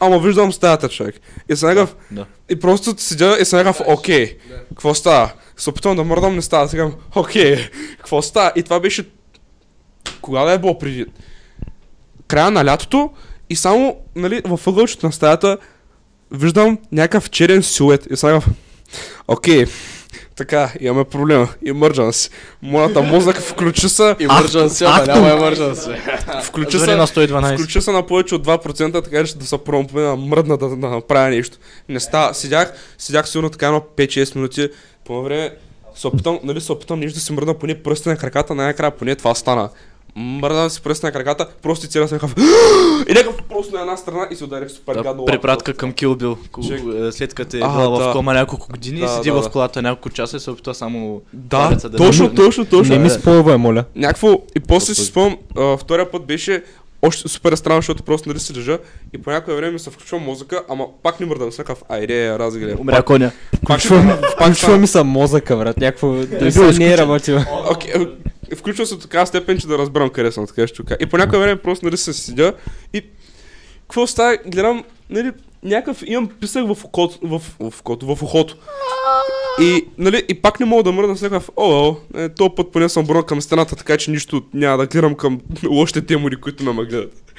Ама виждам стаята, човек. И съм някакъв... Да. И просто седя и съм някакъв, окей, какво става? Се опитвам да мърдам, не става. Сега, окей, какво става? И това беше... Кога да е било преди? Края на лятото и само, нали, във ъгълчето на стаята виждам някакъв черен силует. И съм някакъв, окей, така, имаме проблема. Emergency. Моята мозък включи се, Emergency, ама няма emergency. включи се, на 112. Включи се на повече от 2%, така че да се пробвам да мръдна да, да направя нещо. Не става. Седях, седях сигурно така на 5-6 минути. По време се опитам, нали, се опитам нещо да си мръдна поне пръстите на краката, най-накрая поне това стана. Мръдна си пръстите на краката, просто и целия съм някакъв и някакъв просто на една страна и се ударих супер Да, гадно. препратка към. Ко- е, След като е била да. в кома няколко години, Да, седи да, в колата няколко часа и се опитва само Да, да точно, точно, точно. Не ми спойвай, моля. Някакво, и после си спомням, втория път беше още супер странно, защото просто нали си лежа и по някое време се включва музика, ами пак не мърдам, съм някакъв, айде, разгледай. Умря коня. Включва ми, включва ми са мозъка, брат. Някакво... Да не е работил. Окей, е, включва се до така степен, че да разберам къде съм, така ще. И по някое време просто нали се седя и какво става, гледам, нали, някакъв имам писък в окото, в, в, окото, в ухото. И, нали, и пак не мога да мръдна с някакъв, о, о, е, този път поне съм броя към стената, така че нищо няма да гледам към лошите темори, които ме гледат.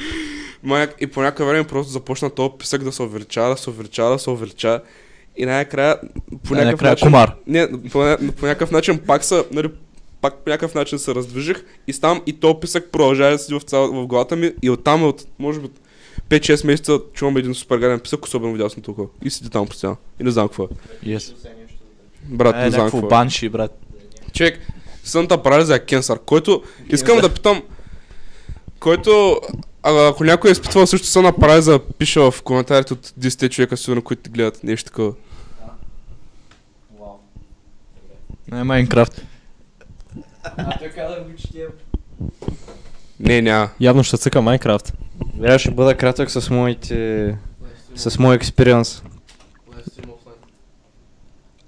И по някакъв време просто започна този писък да се увеличава, да се увеличава, да се увеличава. И най-накрая, по някакъв начин... комар. Не, по, по някакъв начин пак са, нали, пак по някакъв начин се раздвижих и там и то писък продължава да седи в, цял, в главата ми и оттам от, може би, 5-6 месеца чувам един супер гаден писък, особено в дясното око. И седи там постоянно. И не знам какво е. Yes. Брат, Е, не знам някакво какво е. банши, брат. Човек, сънта парализа е кенсър, който искам да питам, който, а, ако някой е изпитвал също сънна парализа, пише в коментарите от 10 човека, сигурно, които гледат нещо такова. Не, Майнкрафт. Не, няма. Явно ще цъка Майнкрафт. Сега ще бъда кратък с моите... с моя експириенс.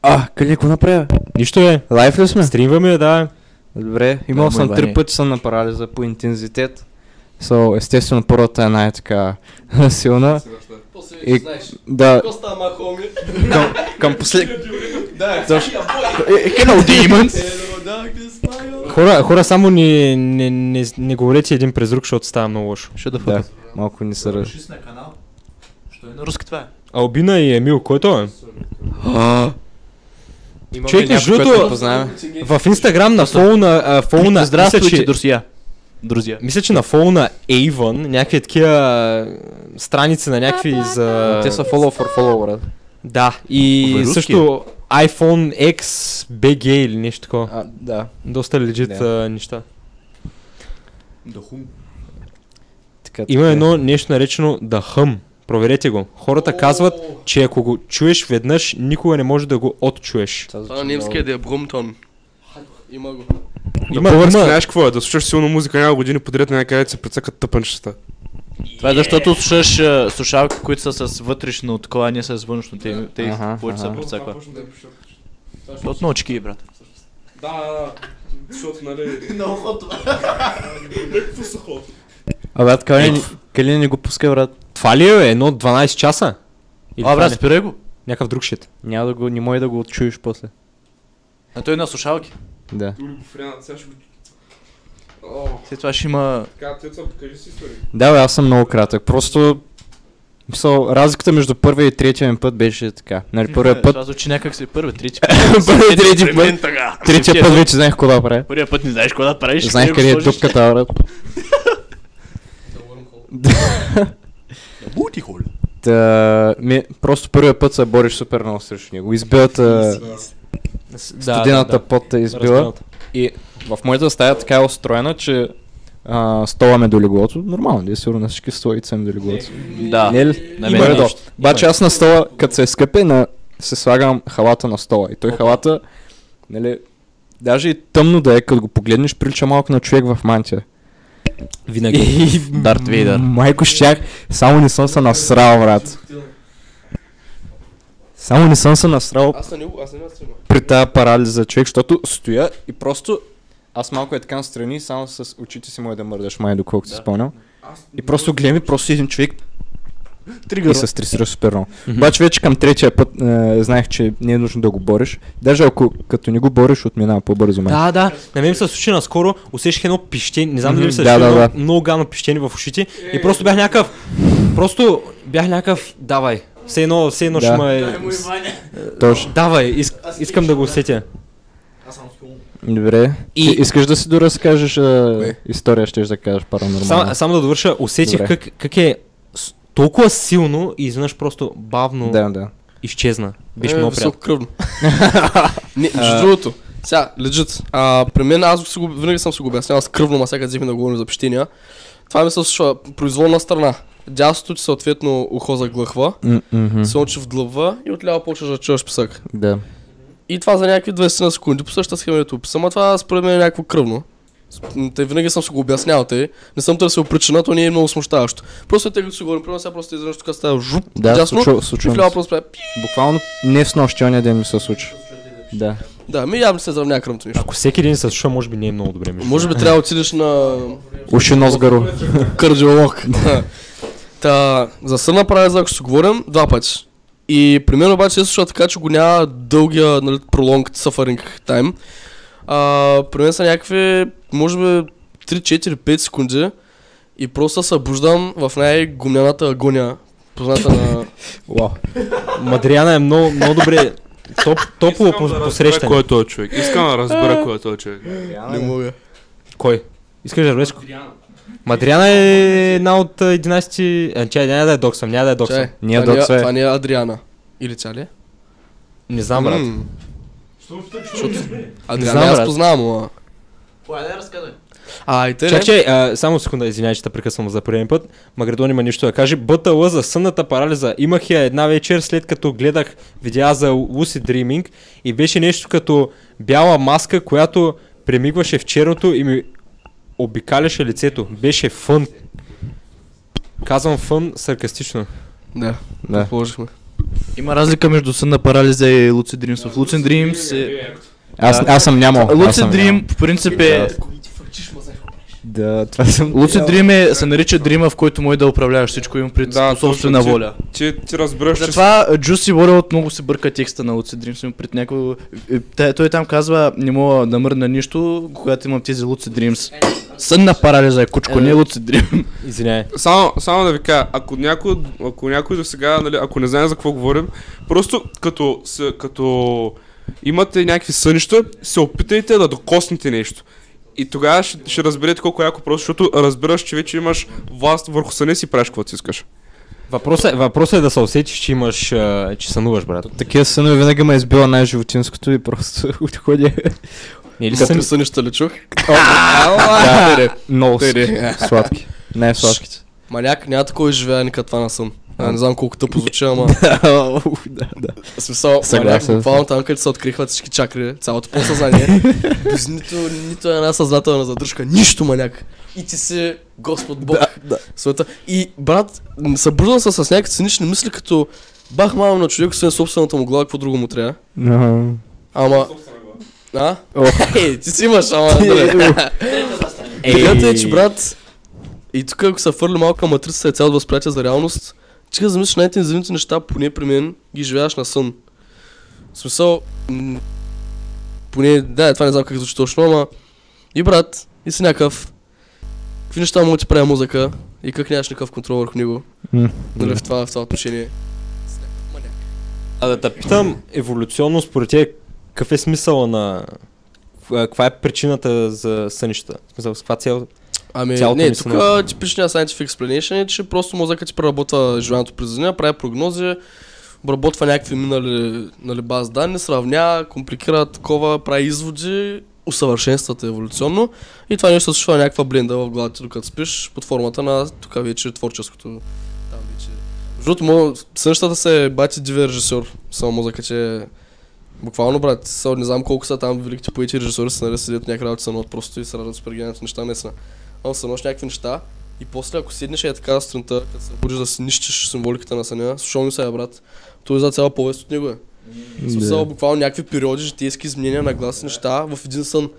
А, къде го направя? Нищо е. Лайф ли сме? Стримваме, да. Добре, имал Да, съм три пъти съм на парализа по интензитет. So, естествено, първата е най-така силна. И, да, към, към послед... Точно. Hello, demons! Хора, хора само не, не, не, не говорете един през друг, защото става много лошо. Ще да Да, малко ни са ръж. Шисна канал. Що е на руски това е? Албина и Емил, който е? Има Човек, между другото, в Инстаграм на фолу на, Здравствуйте, друзья. Друзья. мисля, че на фолу на Avon, някакви такива страници на някакви за... Те са follow for follow, брат. Да, и В руски? също iPhone X BG или нещо такова. А, да. Доста Да. а, неща. Така, Има така. едно нещо наречено да хъм. Проверете го. Хората казват, че ако го чуеш веднъж, никога не може да го отчуеш. Това на немския да е Брумтон. Има го. Има, на български има- знаеш какво е? Да слушаш силно музика няколко години подред на някъде се прецъкат тъпънчета. Това е защото слушаш а, слушалки, които са с вътрешно такова, а не с външно. Те, те Аха, повече се аха. прецаква. Защото на очки, брат. Да, да, да. Защото, нали... А, брат, къде, не го пуска, брат? Това ли е едно 12 часа? Или А, това брат, спирай го. Някакъв друг шит. Няма да го, не може да го отчуеш после. А той е на слушалки. Да. Тули го френа, сега ще го... О, След това ще има... така, Теца, покажи си история. Да, бе, аз съм много кратък. Просто... Мисъл, разликата между първия и третия ми път беше така. Нали, първия път... Това звучи някак си първи, трети Първия и трети път. Третия път вече знаех какво да правя. Първия път не знаеш какво да правиш. Знаех къде е дупката, брат. Бути хол. Та, ми, просто първия път се бориш супер много срещу него. Избилата студената пот те избила. И в моята стая така е устроена, че а, стола ме до леглото. Нормално, да е сигурно на всички столици ме до леглото. Да. Не е ли? На мен. Обаче аз на стола, като се скъпе, на, се слагам халата на стола. И той халата, нали, даже и тъмно да е, като го погледнеш, прилича малко на човек в мантия. Винаги. Дарт Вейдър. Майко щях, само не съм се насрал, брат. Само не съм се насрал Аз него, аз не при тази парализа човек, защото стоя и просто аз малко е така настрани, само с очите си може да мърдаш май, доколкото си спомням. И просто гледам и просто един човек и се стресира супер много. Обаче вече към третия път е, знаех, че не е нужно да го бориш. Даже ако като не го бориш, отминава по-бързо май. Да, да. На мен се случи наскоро, усещах едно пищение, не знам дали ми се да, да, да. много гално пищение в ушите и просто бях някакъв, просто бях някакъв, давай, все едно, все едно Да. ще ме... Точно. Давай, иск, искам да го усетя. Добре. И-. Ти искаш да си доразкажеш а, история, ще да кажеш паранормално. Сам, само да довърша, усетих Добре. как, как е с- толкова силно и изведнъж просто бавно Да, да. изчезна. Беше Е, много приятно. Не, между другото, сега, лежит. А, при мен аз го, винаги съм си го обяснявал с кръвно, ма сега взехме да говорим за пещения. Това ми се случва произволна страна. Дясното ти съответно ухо заглъхва, мгм. се очи вдлъбва и отляво почваш да чуваш писък. Да. И това за някакви 20 на секунди. По същата схема ето описам, а това според мен е някакво кръвно. С- Те винаги съм си го обяснявал, те. Не съм търсил причина, то не е много смущаващо. Просто тъй като си говорим, примерно сега просто изведнъж тук става жуп, Да, дясно, случва, и случва. ми вляво се. просто прави. Буквално не в нощ, оня ден ми се случи. Да. Да, ми явно се заравня кръвното нещо. Ако всеки ден се слуша, може би не е много добре. Може би трябва да отидеш на Уши нос гаро. кардиолог. Та, за сън парализа, ако ще говорим, два пъти. И при мен обаче се случва така, че го няма дългия, нали, пролонг suffering time. А, при мен са някакви, може би, 3-4-5 секунди и просто се събуждам в най-гумняната агония, позната на... Вау. Мадриана е много, много добре. Топ, топло да по- разбера посрещане. Кой е този човек? Искам да разбера кой е този човек. Не мога. Кой? Искаш да разбереш? Мадриана е една от а, 11... А, чай, няма да е доксам, няма да е доксам. Чай, Ние това, не е, доца е. това не е Адриана. Или тя ли? е? Не знам, брат. Адриана аз познавам, ама... Кой да разказвай? А, и те Чак, а, само секунда, извинявай, че те прекъсвам за пореден път. Магредон има нищо да каже. БТЛ за сънната парализа. Имах я една вечер, след като гледах видеа за Lucid Dreaming и беше нещо като бяла маска, която премигваше в черното и ми обикаляше лицето. Беше фън. Казвам фън саркастично. Да, Да. положихме. Има разлика между сънна парализа и Lucid Dreams. В Lucid Dreams е... Аз, аз съм нямал. Lucid Dream по принцип е... Да, това съм... Lucid Dream е, се нарича дрима, в който може да управляваш всичко, имам пред Да, собствена воля. Ти, ти разбираш, че... Затова а, Juicy WRLD много се бърка текста на Lucid Dreams, имам пред някакво... е, Той там казва, не мога да мърна нищо, когато имам тези Lucid Dreams. Сънна парализа е кучко, не Lucid Dream. Извинявай. Само, само да ви кажа, ако някой, ако някой до сега, нали, ако не знае за какво говорим, просто като, се, като имате някакви сънища, се опитайте да докоснете нещо. И тогава ще, ще разберете колко е яко просто, защото разбираш, че вече имаш власт върху съня си правиш каквото си искаш. Въпросът е, въпросът е да се усетиш, че имаш, а, че сънуваш, брат. Такива сънове винаги ме е избила най-животинското и просто отходя. Или Като сън... сънища ли чух? Много сладки. Не сладките. Маняк няма такова изживяване като това на сън. А, не знам колко тъпо звучи, ама... Да, да. В смисъл, Съгласен. буквално там, където се открихват всички чакри, цялото подсъзнание, без нито, нито една съзнателна задръжка, нищо маняк. И ти си Господ Бог. Да, да. Света. И брат, събуждам се с някакви цинични мисли, като бах мама на човек, освен собствената му глава, какво друго му трябва. Ага. Ама... А? Ей, ти си имаш, ама... Идеята е, че брат, и тук ако се фърли малко към матрицата и цялото възприятие за реалност, ти да замислиш най-интензивните неща, поне при мен, ги живееш на сън. В смисъл, м- поне, да, това не знам как звучи точно, ама и брат, и си някакъв, какви неща му ти прави музика и как нямаш никакъв контрол върху него, М. нали, в това, в това отношение. А да те питам, еволюционно според тебе, какъв е смисъла на... Каква е причината за сънищата? В смисъл, с каква цел? Ами, Цялото не, тук сънуване. типичният scientific explanation е, че просто мозъкът ти преработва живеенето през деня, прави прогнози, обработва някакви минали нали, баз данни, сравнява, компликира такова, прави изводи, усъвършенствата еволюционно и това нещо се случва някаква бленда в главата докато спиш, под формата на тук вече творческото. Там вече. Защото му, сънщата се бати диви режисьор, само мозъкът е Буквално, брат, са, не знам колко са там великите поети и режисьори, са нали седят някакви работи са просто и се радват супер гениалните неща наистина. Ама са нощ някакви неща и после ако седнеш е така сутринта, като се будиш да си нищиш символиката на съня, слушал ми се е, брат, той е за цяла повест от него е. В смисъл, буквално някакви периоди, житейски изменения на глас неща в един сън.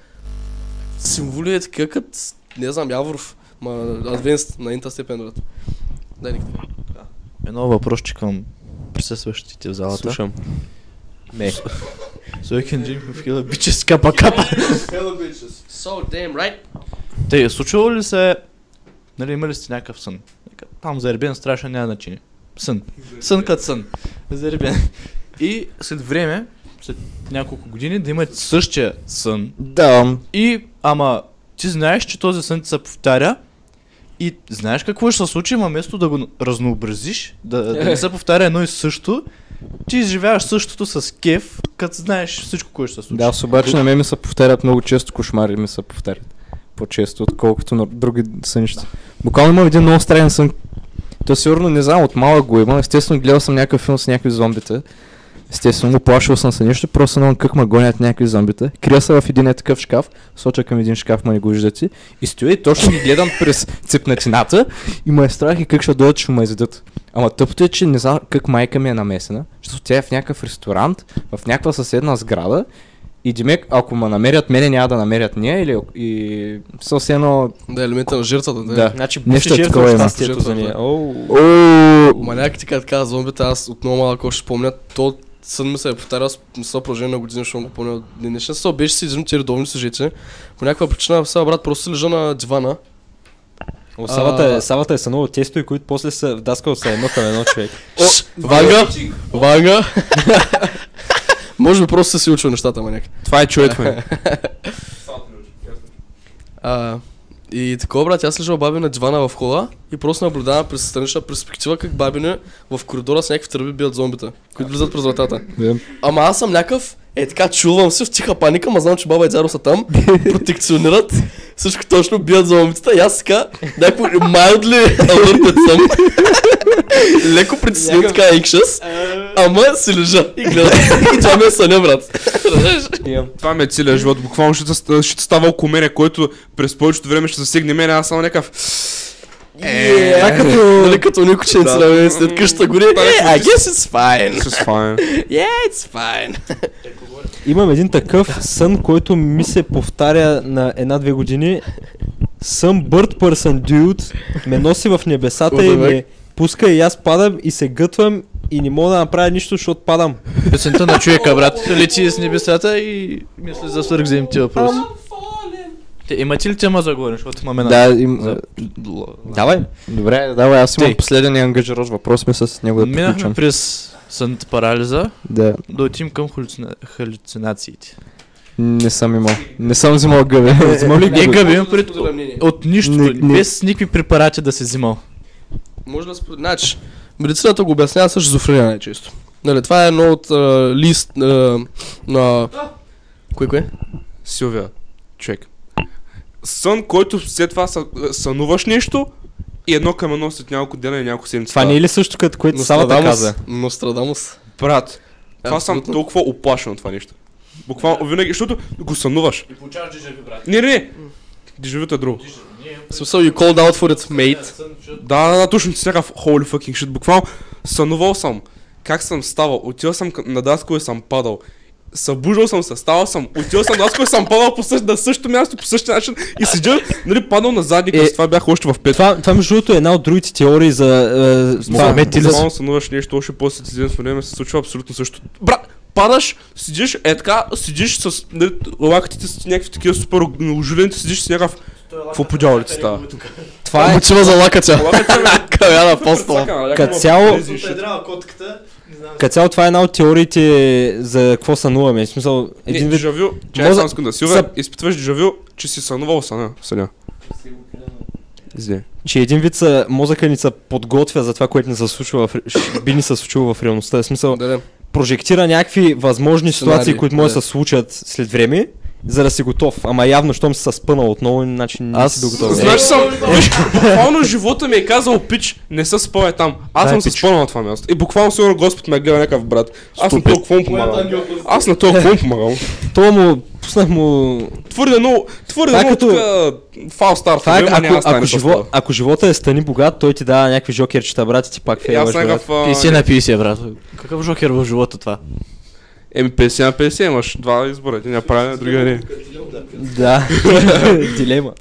Символи е така като, не знам, Яворов, ма адвенст на инта степен, брат. Дай никакво. Едно въпросче към присъстващите в залата. Слушам. I can drink with killer bitches капа капа. So damn right. Те, случвало ли се, нали, имали сте някакъв сън? Там за Ербен страшно няма значение. Сън. Сън като сън. За Ербен. И след време, след няколко години, да имате същия сън. Да, И, ама, ти знаеш, че този сън ти се повтаря и знаеш какво ще се случи, ама вместо да го разнообразиш, да, да не се повтаря едно и също, ти изживяваш същото с кеф, като знаеш всичко, което ще се случи. да, аз обаче на мен ми се повтарят много често кошмари ми се повтарят. По-често, отколкото на други сънища. Буквално има един много странен сън. То сигурно не знам, от малък го има. Естествено, гледал съм някакъв филм с някакви зомбита. Естествено, му плашил съм се нещо, просто много как ме гонят някакви зомбита. Крия се в един е такъв шкаф, соча към един шкаф, ма не го виждате. И стоя и точно ги гледам през цепнатината и ме е страх и как ще дойдат, ще ме изядат. Ама тъпото е, че не знам как майка ми е намесена, защото тя е в някакъв ресторант, в някаква съседна сграда И Димек, ако ме намерят мене, няма да намерят нея или и съвсем едно... Да, елемента на жертвата. Да. Да. Значи Нещо жертва такова има. щастието за нея. Оу. О, Маняките, като каза зомбите, аз от много малко още спомня, то сън ми се е повтарял с с продължение на години, защото го помня от ден днешен. Също беше си един редовни сюжети. По някаква причина, сега брат, просто лежа на дивана. О, Савата е. Савата е сънувал тестови, които после са вдаскал са едно към едно човек. О, Ванга! Ванга! Може би просто са си учил нещата, маняк. Това е човек, ме. А, и такова, брат, аз лежа баби на дивана в хола и просто наблюдавам през странична перспектива как бабине в коридора с някакви тръби бият зомбита, които влизат през вратата. Ама аз съм някакъв, е така, чулвам се в тиха паника, ма знам, че баба и дзаро са там, протекционират, всичко точно бият зомбитата и аз така, някакво mildly alerted съм, леко притеснен, така anxious, ама си лежа и гледам. И това ми е съня, брат. Това ме е целият живот. Буквално ще, ще става около мене, който през повечето време ще засегне мене, аз само някакъв... Е, а като... Нали като никой че Да. да. след къщата гори. Е, I guess it's fine. С файн. Yeah, it's fine. Имам един такъв сън, който ми се повтаря на една-две години. Съм Bird Person Dude, ме носи в небесата и ме пуска и аз падам и се гътвам и не мога да направя нищо, защото падам. Песента на човека, брат. Лети с небесата и мисли за свърхземните въпроси. Те, имате ли тема за говорим, защото имаме на... Да, им... За... Давай. Добре, давай, аз имам Тъй. последен и ангажиращ въпрос ми с него да Минахме през сънната парализа, Да, да отим към халюцина... халюцинациите. не съм имал. Не съм взимал гъбе. Взимал ли Не гъби, имам пред... От нищо, Не- не- без никакви препарати да се взимал. Може да според... Значи, медицината го обяснява с шизофрения най-често. Нали, това е едно от а, лист а, на... Кое, кое? Силвия, човек. Сън, който след това съ- сънуваш нещо и едно към едно след няколко дена и няколко седмици. Това не е ли също като което Савата каза? Нострадамус. Брат, това съм толкова оплашен от това нещо. Буквално винаги, защото го сънуваш. И получаваш дежави, брат. Не, не, не. Дежавюто е друго. В смисъл, you called out for it, mate. Да, да, да, точно си някакъв holy fucking shit. Буквално сънувал съм как съм ставал, отивал съм на даско и съм падал. Събуждал съм се, ставал съм, отивал съм и съм падал по същ, на същото място, по същия начин и седя, нали, падал на задник, Е, е, това бях още в пет. Това, това между другото е една от другите теории за... Е, това, Мохамед ти ли Буквално сънуваш нещо, още после ти с време се случва абсолютно също. Брат, падаш, седиш, е така, седиш с нали, лакътите с някакви такива супер оживените, седиш с някакъв... Какво по дяволите става? това е... Мотива за лакътя. Лакътя. Като цяло, като цяло това е една от теориите за какво сънуваме. В смисъл, Един не, вид... дежавю, чай Мозък- само секунда, Силвия, са- изпитваш дежавю, че си сънувал съня, съня. Извиня. че един вид са, мозъка ни се подготвя за това, което ни се случва в, би ни се случило в реалността. В смисъл, Да, да. прожектира някакви възможни ситуации, които може да да. се случат след време, за да си готов. Ама явно, щом си се спънал отново, значи не Аз- си бил готов. Знаеш съм, виж, буквално живота ми е казал пич, не се спъвай там. Аз Дай съм се спънал на това място. И буквално сигурно Господ ме гледа някакъв брат. Аз на толкова му помагам. Аз на толкова му помагам. То му, пуснах му... Твърде много, твърде е много като- тук фал старт. Това е, ако, няма да стане ако, с живо, ако живота е стани богат, той ти дава някакви жокерчета, брат, и ти пак фейлваш, брат. някакъв... а, 50 на 50, брат. Какъв жокер в живота това? Еми 50 на 50 имаш два избора. Един я прави, другия не. Да, дилема.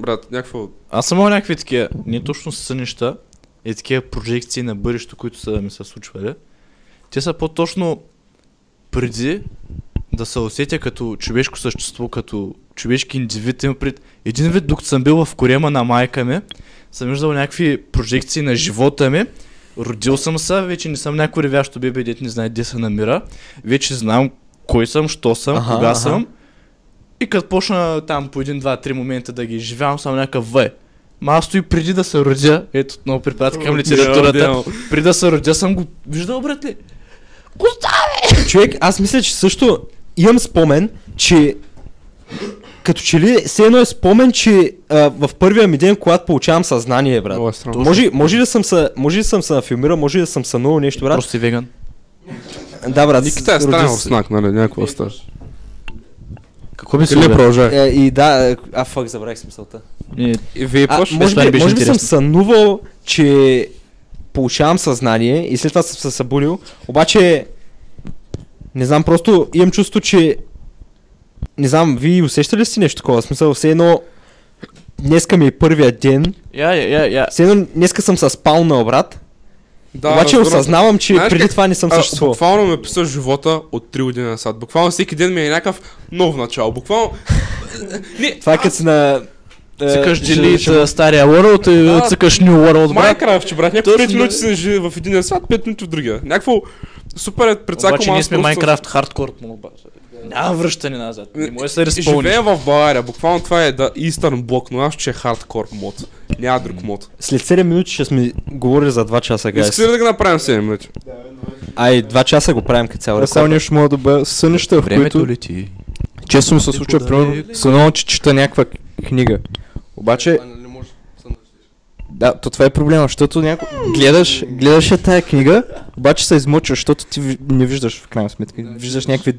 Брат, някакво... Аз съм имал някакви такива, не точно сънища, и такива прожекции на бъдещето, които са ми се случвали. Те са по-точно преди да се усетя като човешко същество, като човешки индивид. Имам пред... Един вид, докато съм бил в корема на майка ми, съм виждал някакви прожекции на живота ми. Родил съм се, вече не съм някой ревящо бебе, дет не знае къде се намира. Вече знам кой съм, що съм, Аха, кога аха. съм. И като почна там по един, два, три момента да ги изживявам, съм някакъв В. Ма аз стои преди да се родя, ето отново препратка към литературата, преди да се родя съм го виждал, брат ли? Човек, аз мисля, че също имам спомен, че като че ли все едно е спомен, че а, в първия ми ден, когато получавам съзнание, брат. Много е странно. Може, може, да съм се, може да съм се нафилмирал, може да съм сънувал нещо, брат. Просто си веган. Да, брат. Никита е странен се- руснак, нали? Някакво става. Какво би си Или продължай. Е, и да, а фак, забравих смисълта. И- И вие А, може би, може би съм сънувал, че получавам съзнание и след това съм се събудил, обаче Не знам, просто имам чувство, че... Не знам, вие усещали ли сте нещо такова? В смисъл, все едно... Днеска ми е първия ден. Я, я, я, я. Все едно, днеска съм се спал на обрат. Да, обаче разбирам. осъзнавам, че Знаеш преди как- това не съм съществувал. буквално ме писа живота от 3 години назад. Буквално всеки ден ми е някакъв нов начало. Буквално... не, Това е като си на... е, Цъкаш Delete стария World и цъкаш New World, брат. Майнкрафт, че брат, някакво Точно, 5 минути си в един свят, 5 минути в другия. Някакво супер е предсакам Обаче ние сме Minecraft хардкор моба. Няма връщане назад. Не може се разпълни. Живеем в България, буквално това е да Eastern Block, но аз че е хардкор мод. Няма друг мод. След 7 минути ще сме говорили за 2 часа, Искаш ли гайс. да го направим 7 минути? Ай, 2 часа го правим като цяло. Само нещо мога да бъда. Са неща, в които често ми се случва, примерно, сънувам, че чета някаква книга. Обаче, да, то това е проблема, защото няко... гледаш, гледаш я тая книга, обаче се измъчваш, защото ти не виждаш в крайна сметка. Виждаш някакви,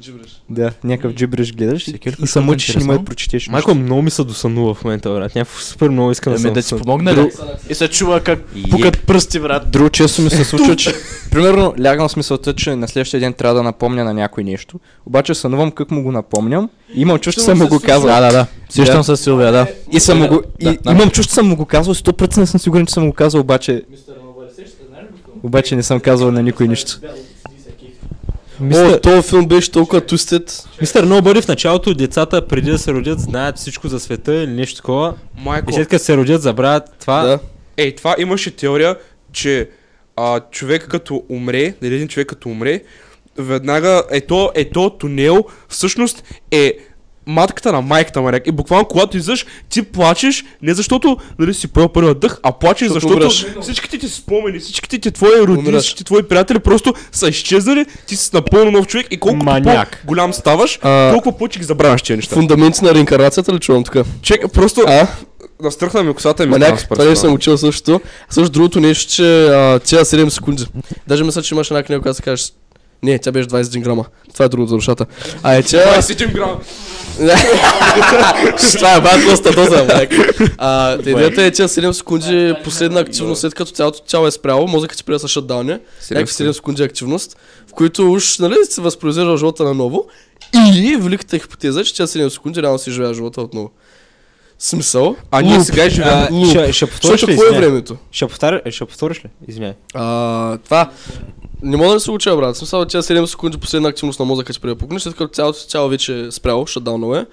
Джибреш. да, някакъв джибреш гледаш е и се мъчиш и не да прочетеш. Майко, много ми се досънува в момента, брат. Някакво супер много искам да Ами съм да ти помогна ли? И се чува как пукат пръсти, брат. Друго често ми се случва, че примерно лягам с мисълта, че на следващия ден трябва да напомня на някой нещо, обаче сънувам как му го напомням и имам чувство, че съм му го казал. Да, да, да. Сещам се Силвия, да. И съм му го... И, имам чувство, че съм му го казал, 100% не съм сигурен, че съм му го казал, обаче... Обаче не съм казал на никой нищо. О, Мистер, този филм беше толкова тустет. мистер Nobody в началото децата преди да се родят знаят всичко за света или нещо такова. Майко, И след като се родят забравят това. Да. ей, това имаше теория, че а, човек като умре, дали един човек като умре, веднага е то, е то тунел, всъщност е матката на майката му И буквално когато излъж, ти плачеш, не защото нали, си поел първия дъх, а плачеш Защото защото всичките ти спомени, всичките ти твои родини, всичките твои приятели просто са изчезнали, ти си напълно нов човек и колкото Маняк. по-голям ставаш, А, толкова повече ги забравяш тези неща. Фундаменти на реинкарнацията ли чувам така? Чек, просто А? настръхна ми косата ми Маняк, това не съм учил също. Също другото нещо, че а, тя 7 секунди. Даже мисля, че имаше една книга, която се каже не, тя беше 21 грама. Това е другото за душата. А е, тя... 21 грама. Това е бат доста доза, майк. А, идеята е, че 7 секунди последна активност, след като цялото тяло е спряло, мозъкът ти приема с шатдауни, някакви 7 секунди активност, в които уж, нали, се възпроизвежда живота наново и великата хипотеза, е, че тя 7 секунди реално си живее живота отново. Смисъл? А ние Луп. сега живеем. А, Луп. ще, ще повториш Защото ли? какво е времето? Ще, повтаря, ще повториш ли? Извиняй. А, това. Не мога да се уча, брат. Смисъл, че 7 секунди последна активност на мозъка ти препукнеш, след като цялото тяло вече е спряло, шатдаунало е.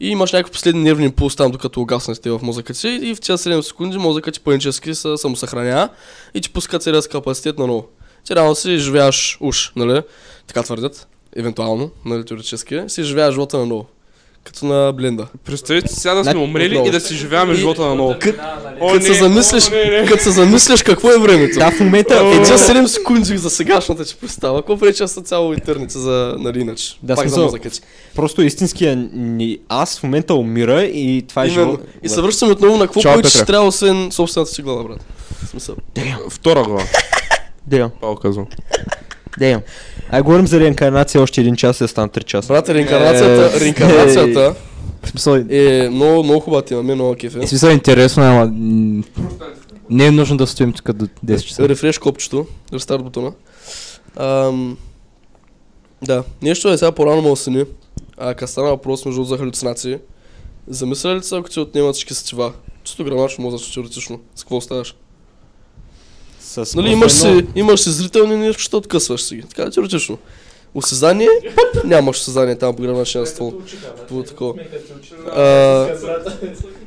И имаш някакъв последен нервен импулс там, докато угаснеш те в мозъка ти. И в тези 7 секунди мозъкът ти панически се самосъхранява и ти пуска целият си капацитет на ново. Ти реално си живееш уж, нали? Така твърдят. Евентуално, нали, теоретически. Си живееш живота на ново. Като на бленда. Представете си сега да сме Значи, умрели и да си живееме живота на ново. Като се замислиш, като се замислиш какво е времето. Да, в момента... Е, че 7 секунди за сегашната ти представа. Какво преча са цяло интернет за нали иначе? Да, Пак за мозъка ти. Просто истинския ни аз в момента умира и това е Именно. живот. И се връщаме отново на какво повече ще трябва, освен собствената си глава, брат. Смисъл. Втора глава. Дейл, Павел казвам. Дейл. Ай, говорим за реинкарнация още един час и стана 3 часа. Брат, реинкарнацията, Е, реинкарнацията В смисъл, е много, много хубава тема, мен много кефе. в смисъл интересно, ама не е нужно да стоим тук до 10 часа. Рефреш копчето, рестарт бутона. Ам, да, нещо е сега по-рано ме осени. А като стана въпрос между за халюцинации, замисля ли се, ако ти отнемат всички сетива? Чисто грамачно мозъчно, теоретично. С какво ставаш? С Нали, имаш си, имаш си зрителни неща, откъсваш си ги. Така теоретично. Осезание, пъп, нямаш осезание там по граничния ствол. По такова.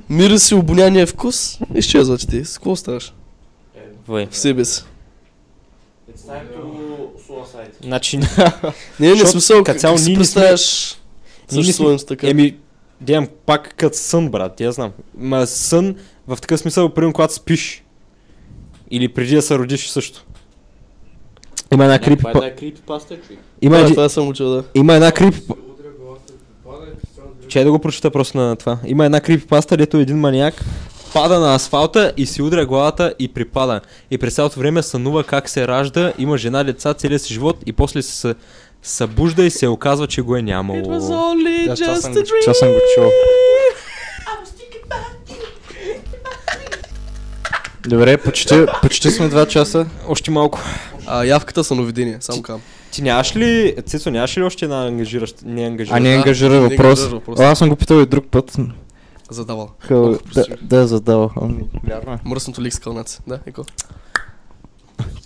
Мириси, обоняние, вкус, изчезват ти. С какво ставаш? Вой. В себе си. Значи, Не, не смисъл, като как, цяло си представяш съществуването така? еми, дявам пак като сън, брат, я знам. Ма сън в такъв смисъл, примерно когато спиш. Или преди да се родиш също. Има една крипи... Има, Това, един, това съм учил, да. има една крипи... Чай да го прочета просто на това. Има една крипи паста, дето един маниак пада на асфалта и си удря главата и припада. И през цялото време сънува как се ражда, има жена, деца, целият си живот и после се съ- събужда и се оказва, че го е нямало. only Да, това съм, го- това съм го чул. Добре, почти, почти сме 2 часа. Още малко. А, явката са новидения, само кам. Ти нямаш ли, Цецо, нямаш ли още една ангажиращ, не А ангажиращ? не Да, ангажира не въпрос. ангажира въпрос. О, Аз съм го питал и друг път. Задавал. Хъл, да, да, е задавал. Ами, Вярно е. Мръсното лик с кълнаци. Да, еко.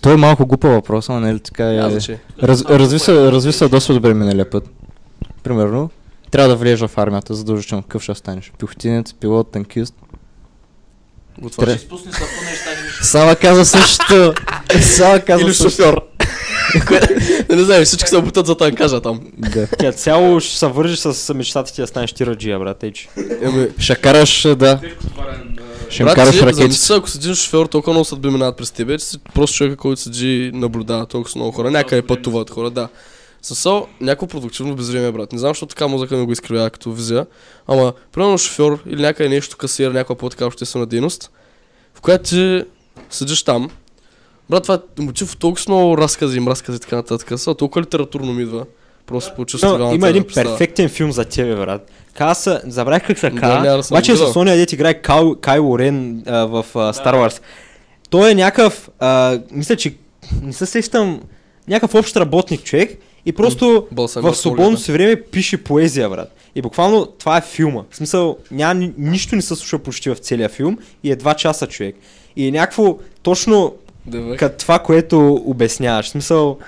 Той е малко глупа въпрос, ама нали така Няма е. значение. Раз, разви, се, разви се доста добре миналия път. Примерно, трябва да влезеш в армията задължително. Какъв ще станеш? Пехотинец, пилот, танкист. Го отваряш. Тре- Изпусни са по неща, не Сава каза същото. Сава каза Или шофьор. Не, не знам, всички се обутат за танкажа там. Да. Тя цяло ще се вържи с мечтата ти да станеш тираджия, брат, ейче. Еми, Ще караш, да. Ще им брат, караш ти, ракети. се, ако си един шофьор, толкова много съдби минават през тебе, че си просто човека, който седи наблюдава толкова много хора. Някъде пътуват хора, да. Съсо, някакво продуктивно безвремие, брат. Не знам, защо така мозъка ми го изкривява като визия. Ама, примерно шофьор или някъде нещо касир, някаква по-така обществена дейност, в която ти седиш там. Брат, това е мотив толкова много разкази, мразкази и така нататък. Са, толкова литературно ми идва. Просто по чувство. Но, има един перфектен филм за тебе, брат. Каза се, забравих как се Да, казва, да обаче с гледал. ония дет играе Кайл, Кайло Рен а, в а, Star Wars. Той е някакъв, а, мисля, че не се сещам, някакъв общ работник човек и просто в свободното си време пише поезия, брат. И буквално това е филма. В смисъл, няма, ни- нищо не се случва почти в целия филм и е два часа човек. И е някакво точно като това, което обясняваш. В смисъл,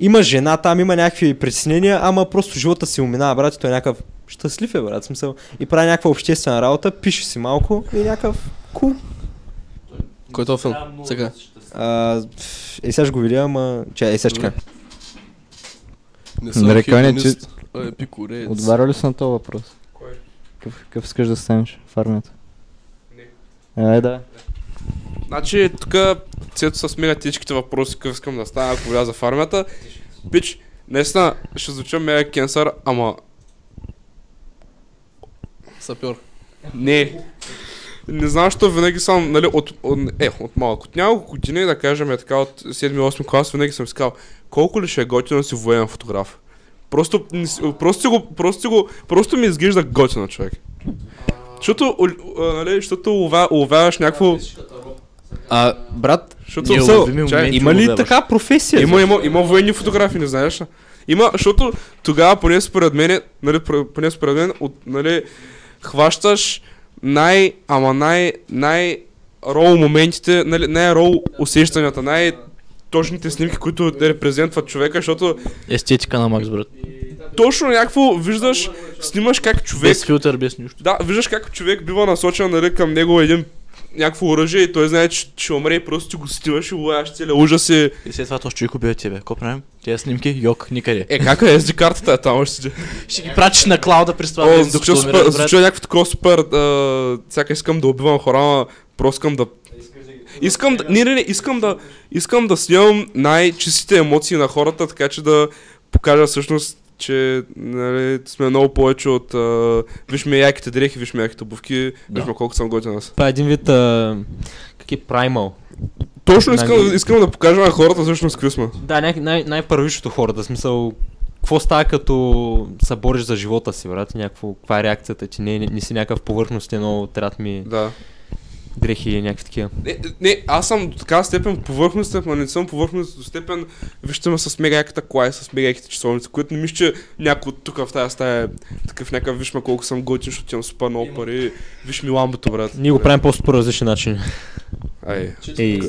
има жена там, има някакви притеснения, ама просто живота си уминава, брат, и той е някакъв щастлив е, брат, в смисъл. И прави някаква обществена работа, пише си малко и е някакъв кул. Кой е този филм? Сега. А, е, сега ще го видя, ама... Че, е, сега ще. Не съм Нарекане, че- а епикурец. Отваря ли си на този въпрос? Кой? Какъв, какъв искаш да станеш в армията? Не. Ай, да. Значи, тук цето с мега тежките въпроси, какъв искам да стана, ако вляза в армията. Пич, наистина ще звуча мега кенсър, ама Сапьор. не. Не знам, защо винаги съм, нали, от, от, е, от малък. От няколко години, да кажем, е така, от 7-8 клас, винаги съм казал, колко ли ще е готино да си военен фотограф. Просто, не просто, си го, просто, си го, просто ми изглежда готино, човек. Защото, нали, защото уловяваш някакво... А, брат, Защото, Ние смисъл, уловими чай, има ли така професия? Има, има, има военни фотографии, не знаеш ли? Има, защото тогава, поне според мен, нали, поне според мен, от, нали, хващаш най, ама най, най роу моментите, нали, най роу усещанията, най точните снимки, които репрезентват човека, защото Естетика на Макс, брат. точно някакво виждаш, снимаш как човек, Без филтър, без нищо. да, виждаш как човек бива насочен нали, към него един някакво оръжие и той знае, че ще умре и просто ти го стиваш и лояш целия ужас и... И след това този човек убива тебе. Какво правим? Тези снимки, йок, никъде. Е, как е SD картата е там, още. Ще ги пратиш на клауда през това О, звучи някакво такова супер, а, сяка искам да убивам хора, просто искам да... Искам да, не, не, не, искам да, искам да снимам най-чистите емоции на хората, така че да покажа всъщност, че нали, сме много повече от а, виж ме яките дрехи, виж ме яките обувки, Да. виж ме колко съм готин аз. Това е един вид, а, как е Primal. Точно искам, Нали- искам да покажа на хората всъщност какви сме. Да, най- най- най-първичното хората, смисъл, какво става като се бориш за живота си, брат, някакво, каква е реакцията ти, не, не, не си някакъв повърхностен, но трябват ми Да. Дрехи и някакви такива. Не, не, аз съм до такава степен повърхностен, но не съм повърхностен до степен, вижте ме с мега яката кола и с мега яките часовници, което не мисля, че някой тук в тази стая е такъв някакъв, виж ме колко съм готин, защото имам супер много пари, виж ми ламбото, брат. Ние го правим просто по различен начин. Ай. Ей.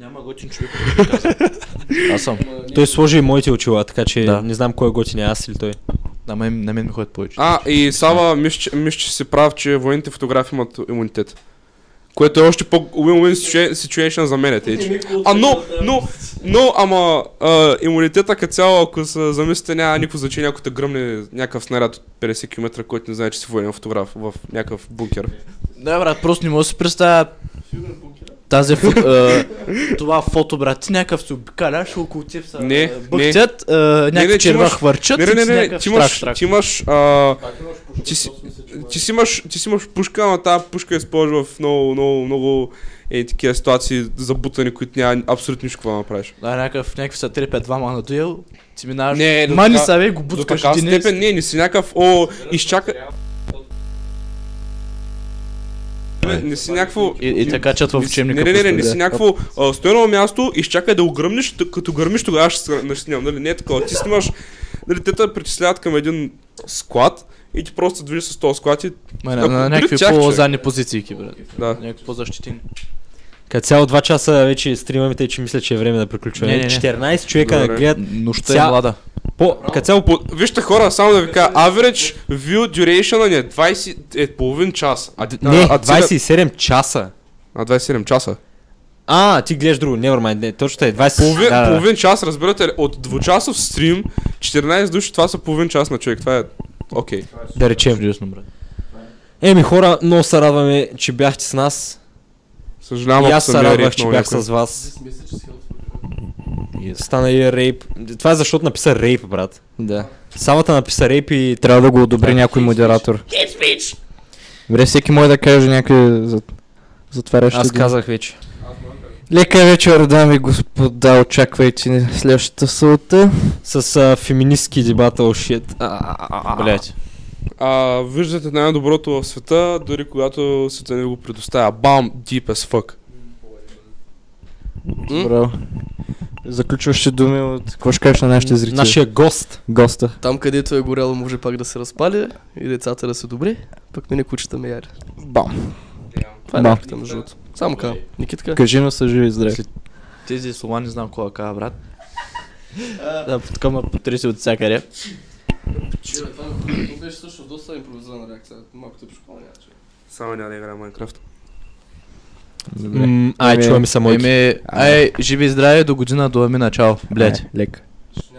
Няма готин човек. Аз съм. Той сложи и моите очила, така че Да. не знам кой е готин, аз или той. На мен, на мен ми ходят повече. А, и Сава, мисля, че- мисля, че си прав, че военните фотографи имат имунитет. Което е още по-win-win situa- situation за мен, тъй А, но, но, но, ама, а, имунитета като цяло, ако се замислите, няма никакво значение, ако те гръмне някакъв снаряд от 50 км, който не знае, че си военен фотограф в някакъв бункер. Да, брат, просто не мога да си представя тази фото, а, това фото, брат, ти някакъв се обикаляш, около теб са Не, бъхтят, а, някакви черва хвърчат Не, не, не, не, ти имаш, ти имаш, а, ти си, ти си имаш, ти си имаш пушка, ама тази пушка използва в много, много, много е, такива ситуации забутани, които няма абсолютно нищо какво да направиш. Да, някакъв, някакви са трепят двама на дуел, ти минаваш, Не, до мани са, бе, го До буткаш така един степен, не, не си някакъв, о, изчака. Не, не си някакво... И, и така чат в учебника. Не, не, не, не, не си някакво... на едно място и изчакай да го гръмнеш, т- като гръмнеш тогава ще снимам, нали? Не е такова. Ти снимаш... Нали, те те причисляват към един склад и ти просто движиш с този склад и... Ма, на, на, някакви по-задни позиции, брат. Да. Някакви по-защитени. Като цяло 2 часа вече стримаме, тъй че мисля, че е време да приключваме. Не, не, не. 14 човека Добре. гледат. Нощта Ця- е млада. По, като цяло по... Вижте хора, само да ви кажа, average view duration ни е 20... е половин час. А, Не, а, целият- 27 часа. А, 27 часа. А, ти гледаш друго, nevermind, не, точно е 20... Половин, да, да. половин час, разбирате ли, от двучасов стрим, 14 души, това са половин час на човек. Това е окей. Да речем. Еми хора, много се радваме, че бяхте с нас. Съжалявам, и аз се радвах, че бях някой. с вас. Стана и рейп. Това е защото написа рейп, брат. Да. Савата написа рейп и... Трябва да го одобри някой модератор. Добре, всеки може да каже някакви за... затварящи Аз думи. казах вече. Лека вечер, дами и господа, очаквайте ни следващата сълта. С а, феминистки дебата, о шит. Блять. А, виждате най-доброто в света, дори когато света не го предоставя. Бам, deep as fuck. М? Браво. Заключващи думи от... Какво ще кажеш на нашите зрители? Нашия гост. Госта. Там където е горяло може пак да се разпали и децата да са добри, пък мене кучета ме яде. Бам. Това е някакъвта между другото. Само казвам. Никитка. Кажи му са живи и здрави. Тези слова не знам да кажа, брат. Да, така ме потреси от всякъде. Че, това беше също доста импровизирана реакция. Малко тъп школа няма, че. Само няма да играя Майнкрафт. Добре. Ай, Еми, чуваме са моите. Еми, ай, живи и здраве, до година до амина, чао, блять. Е, Лека.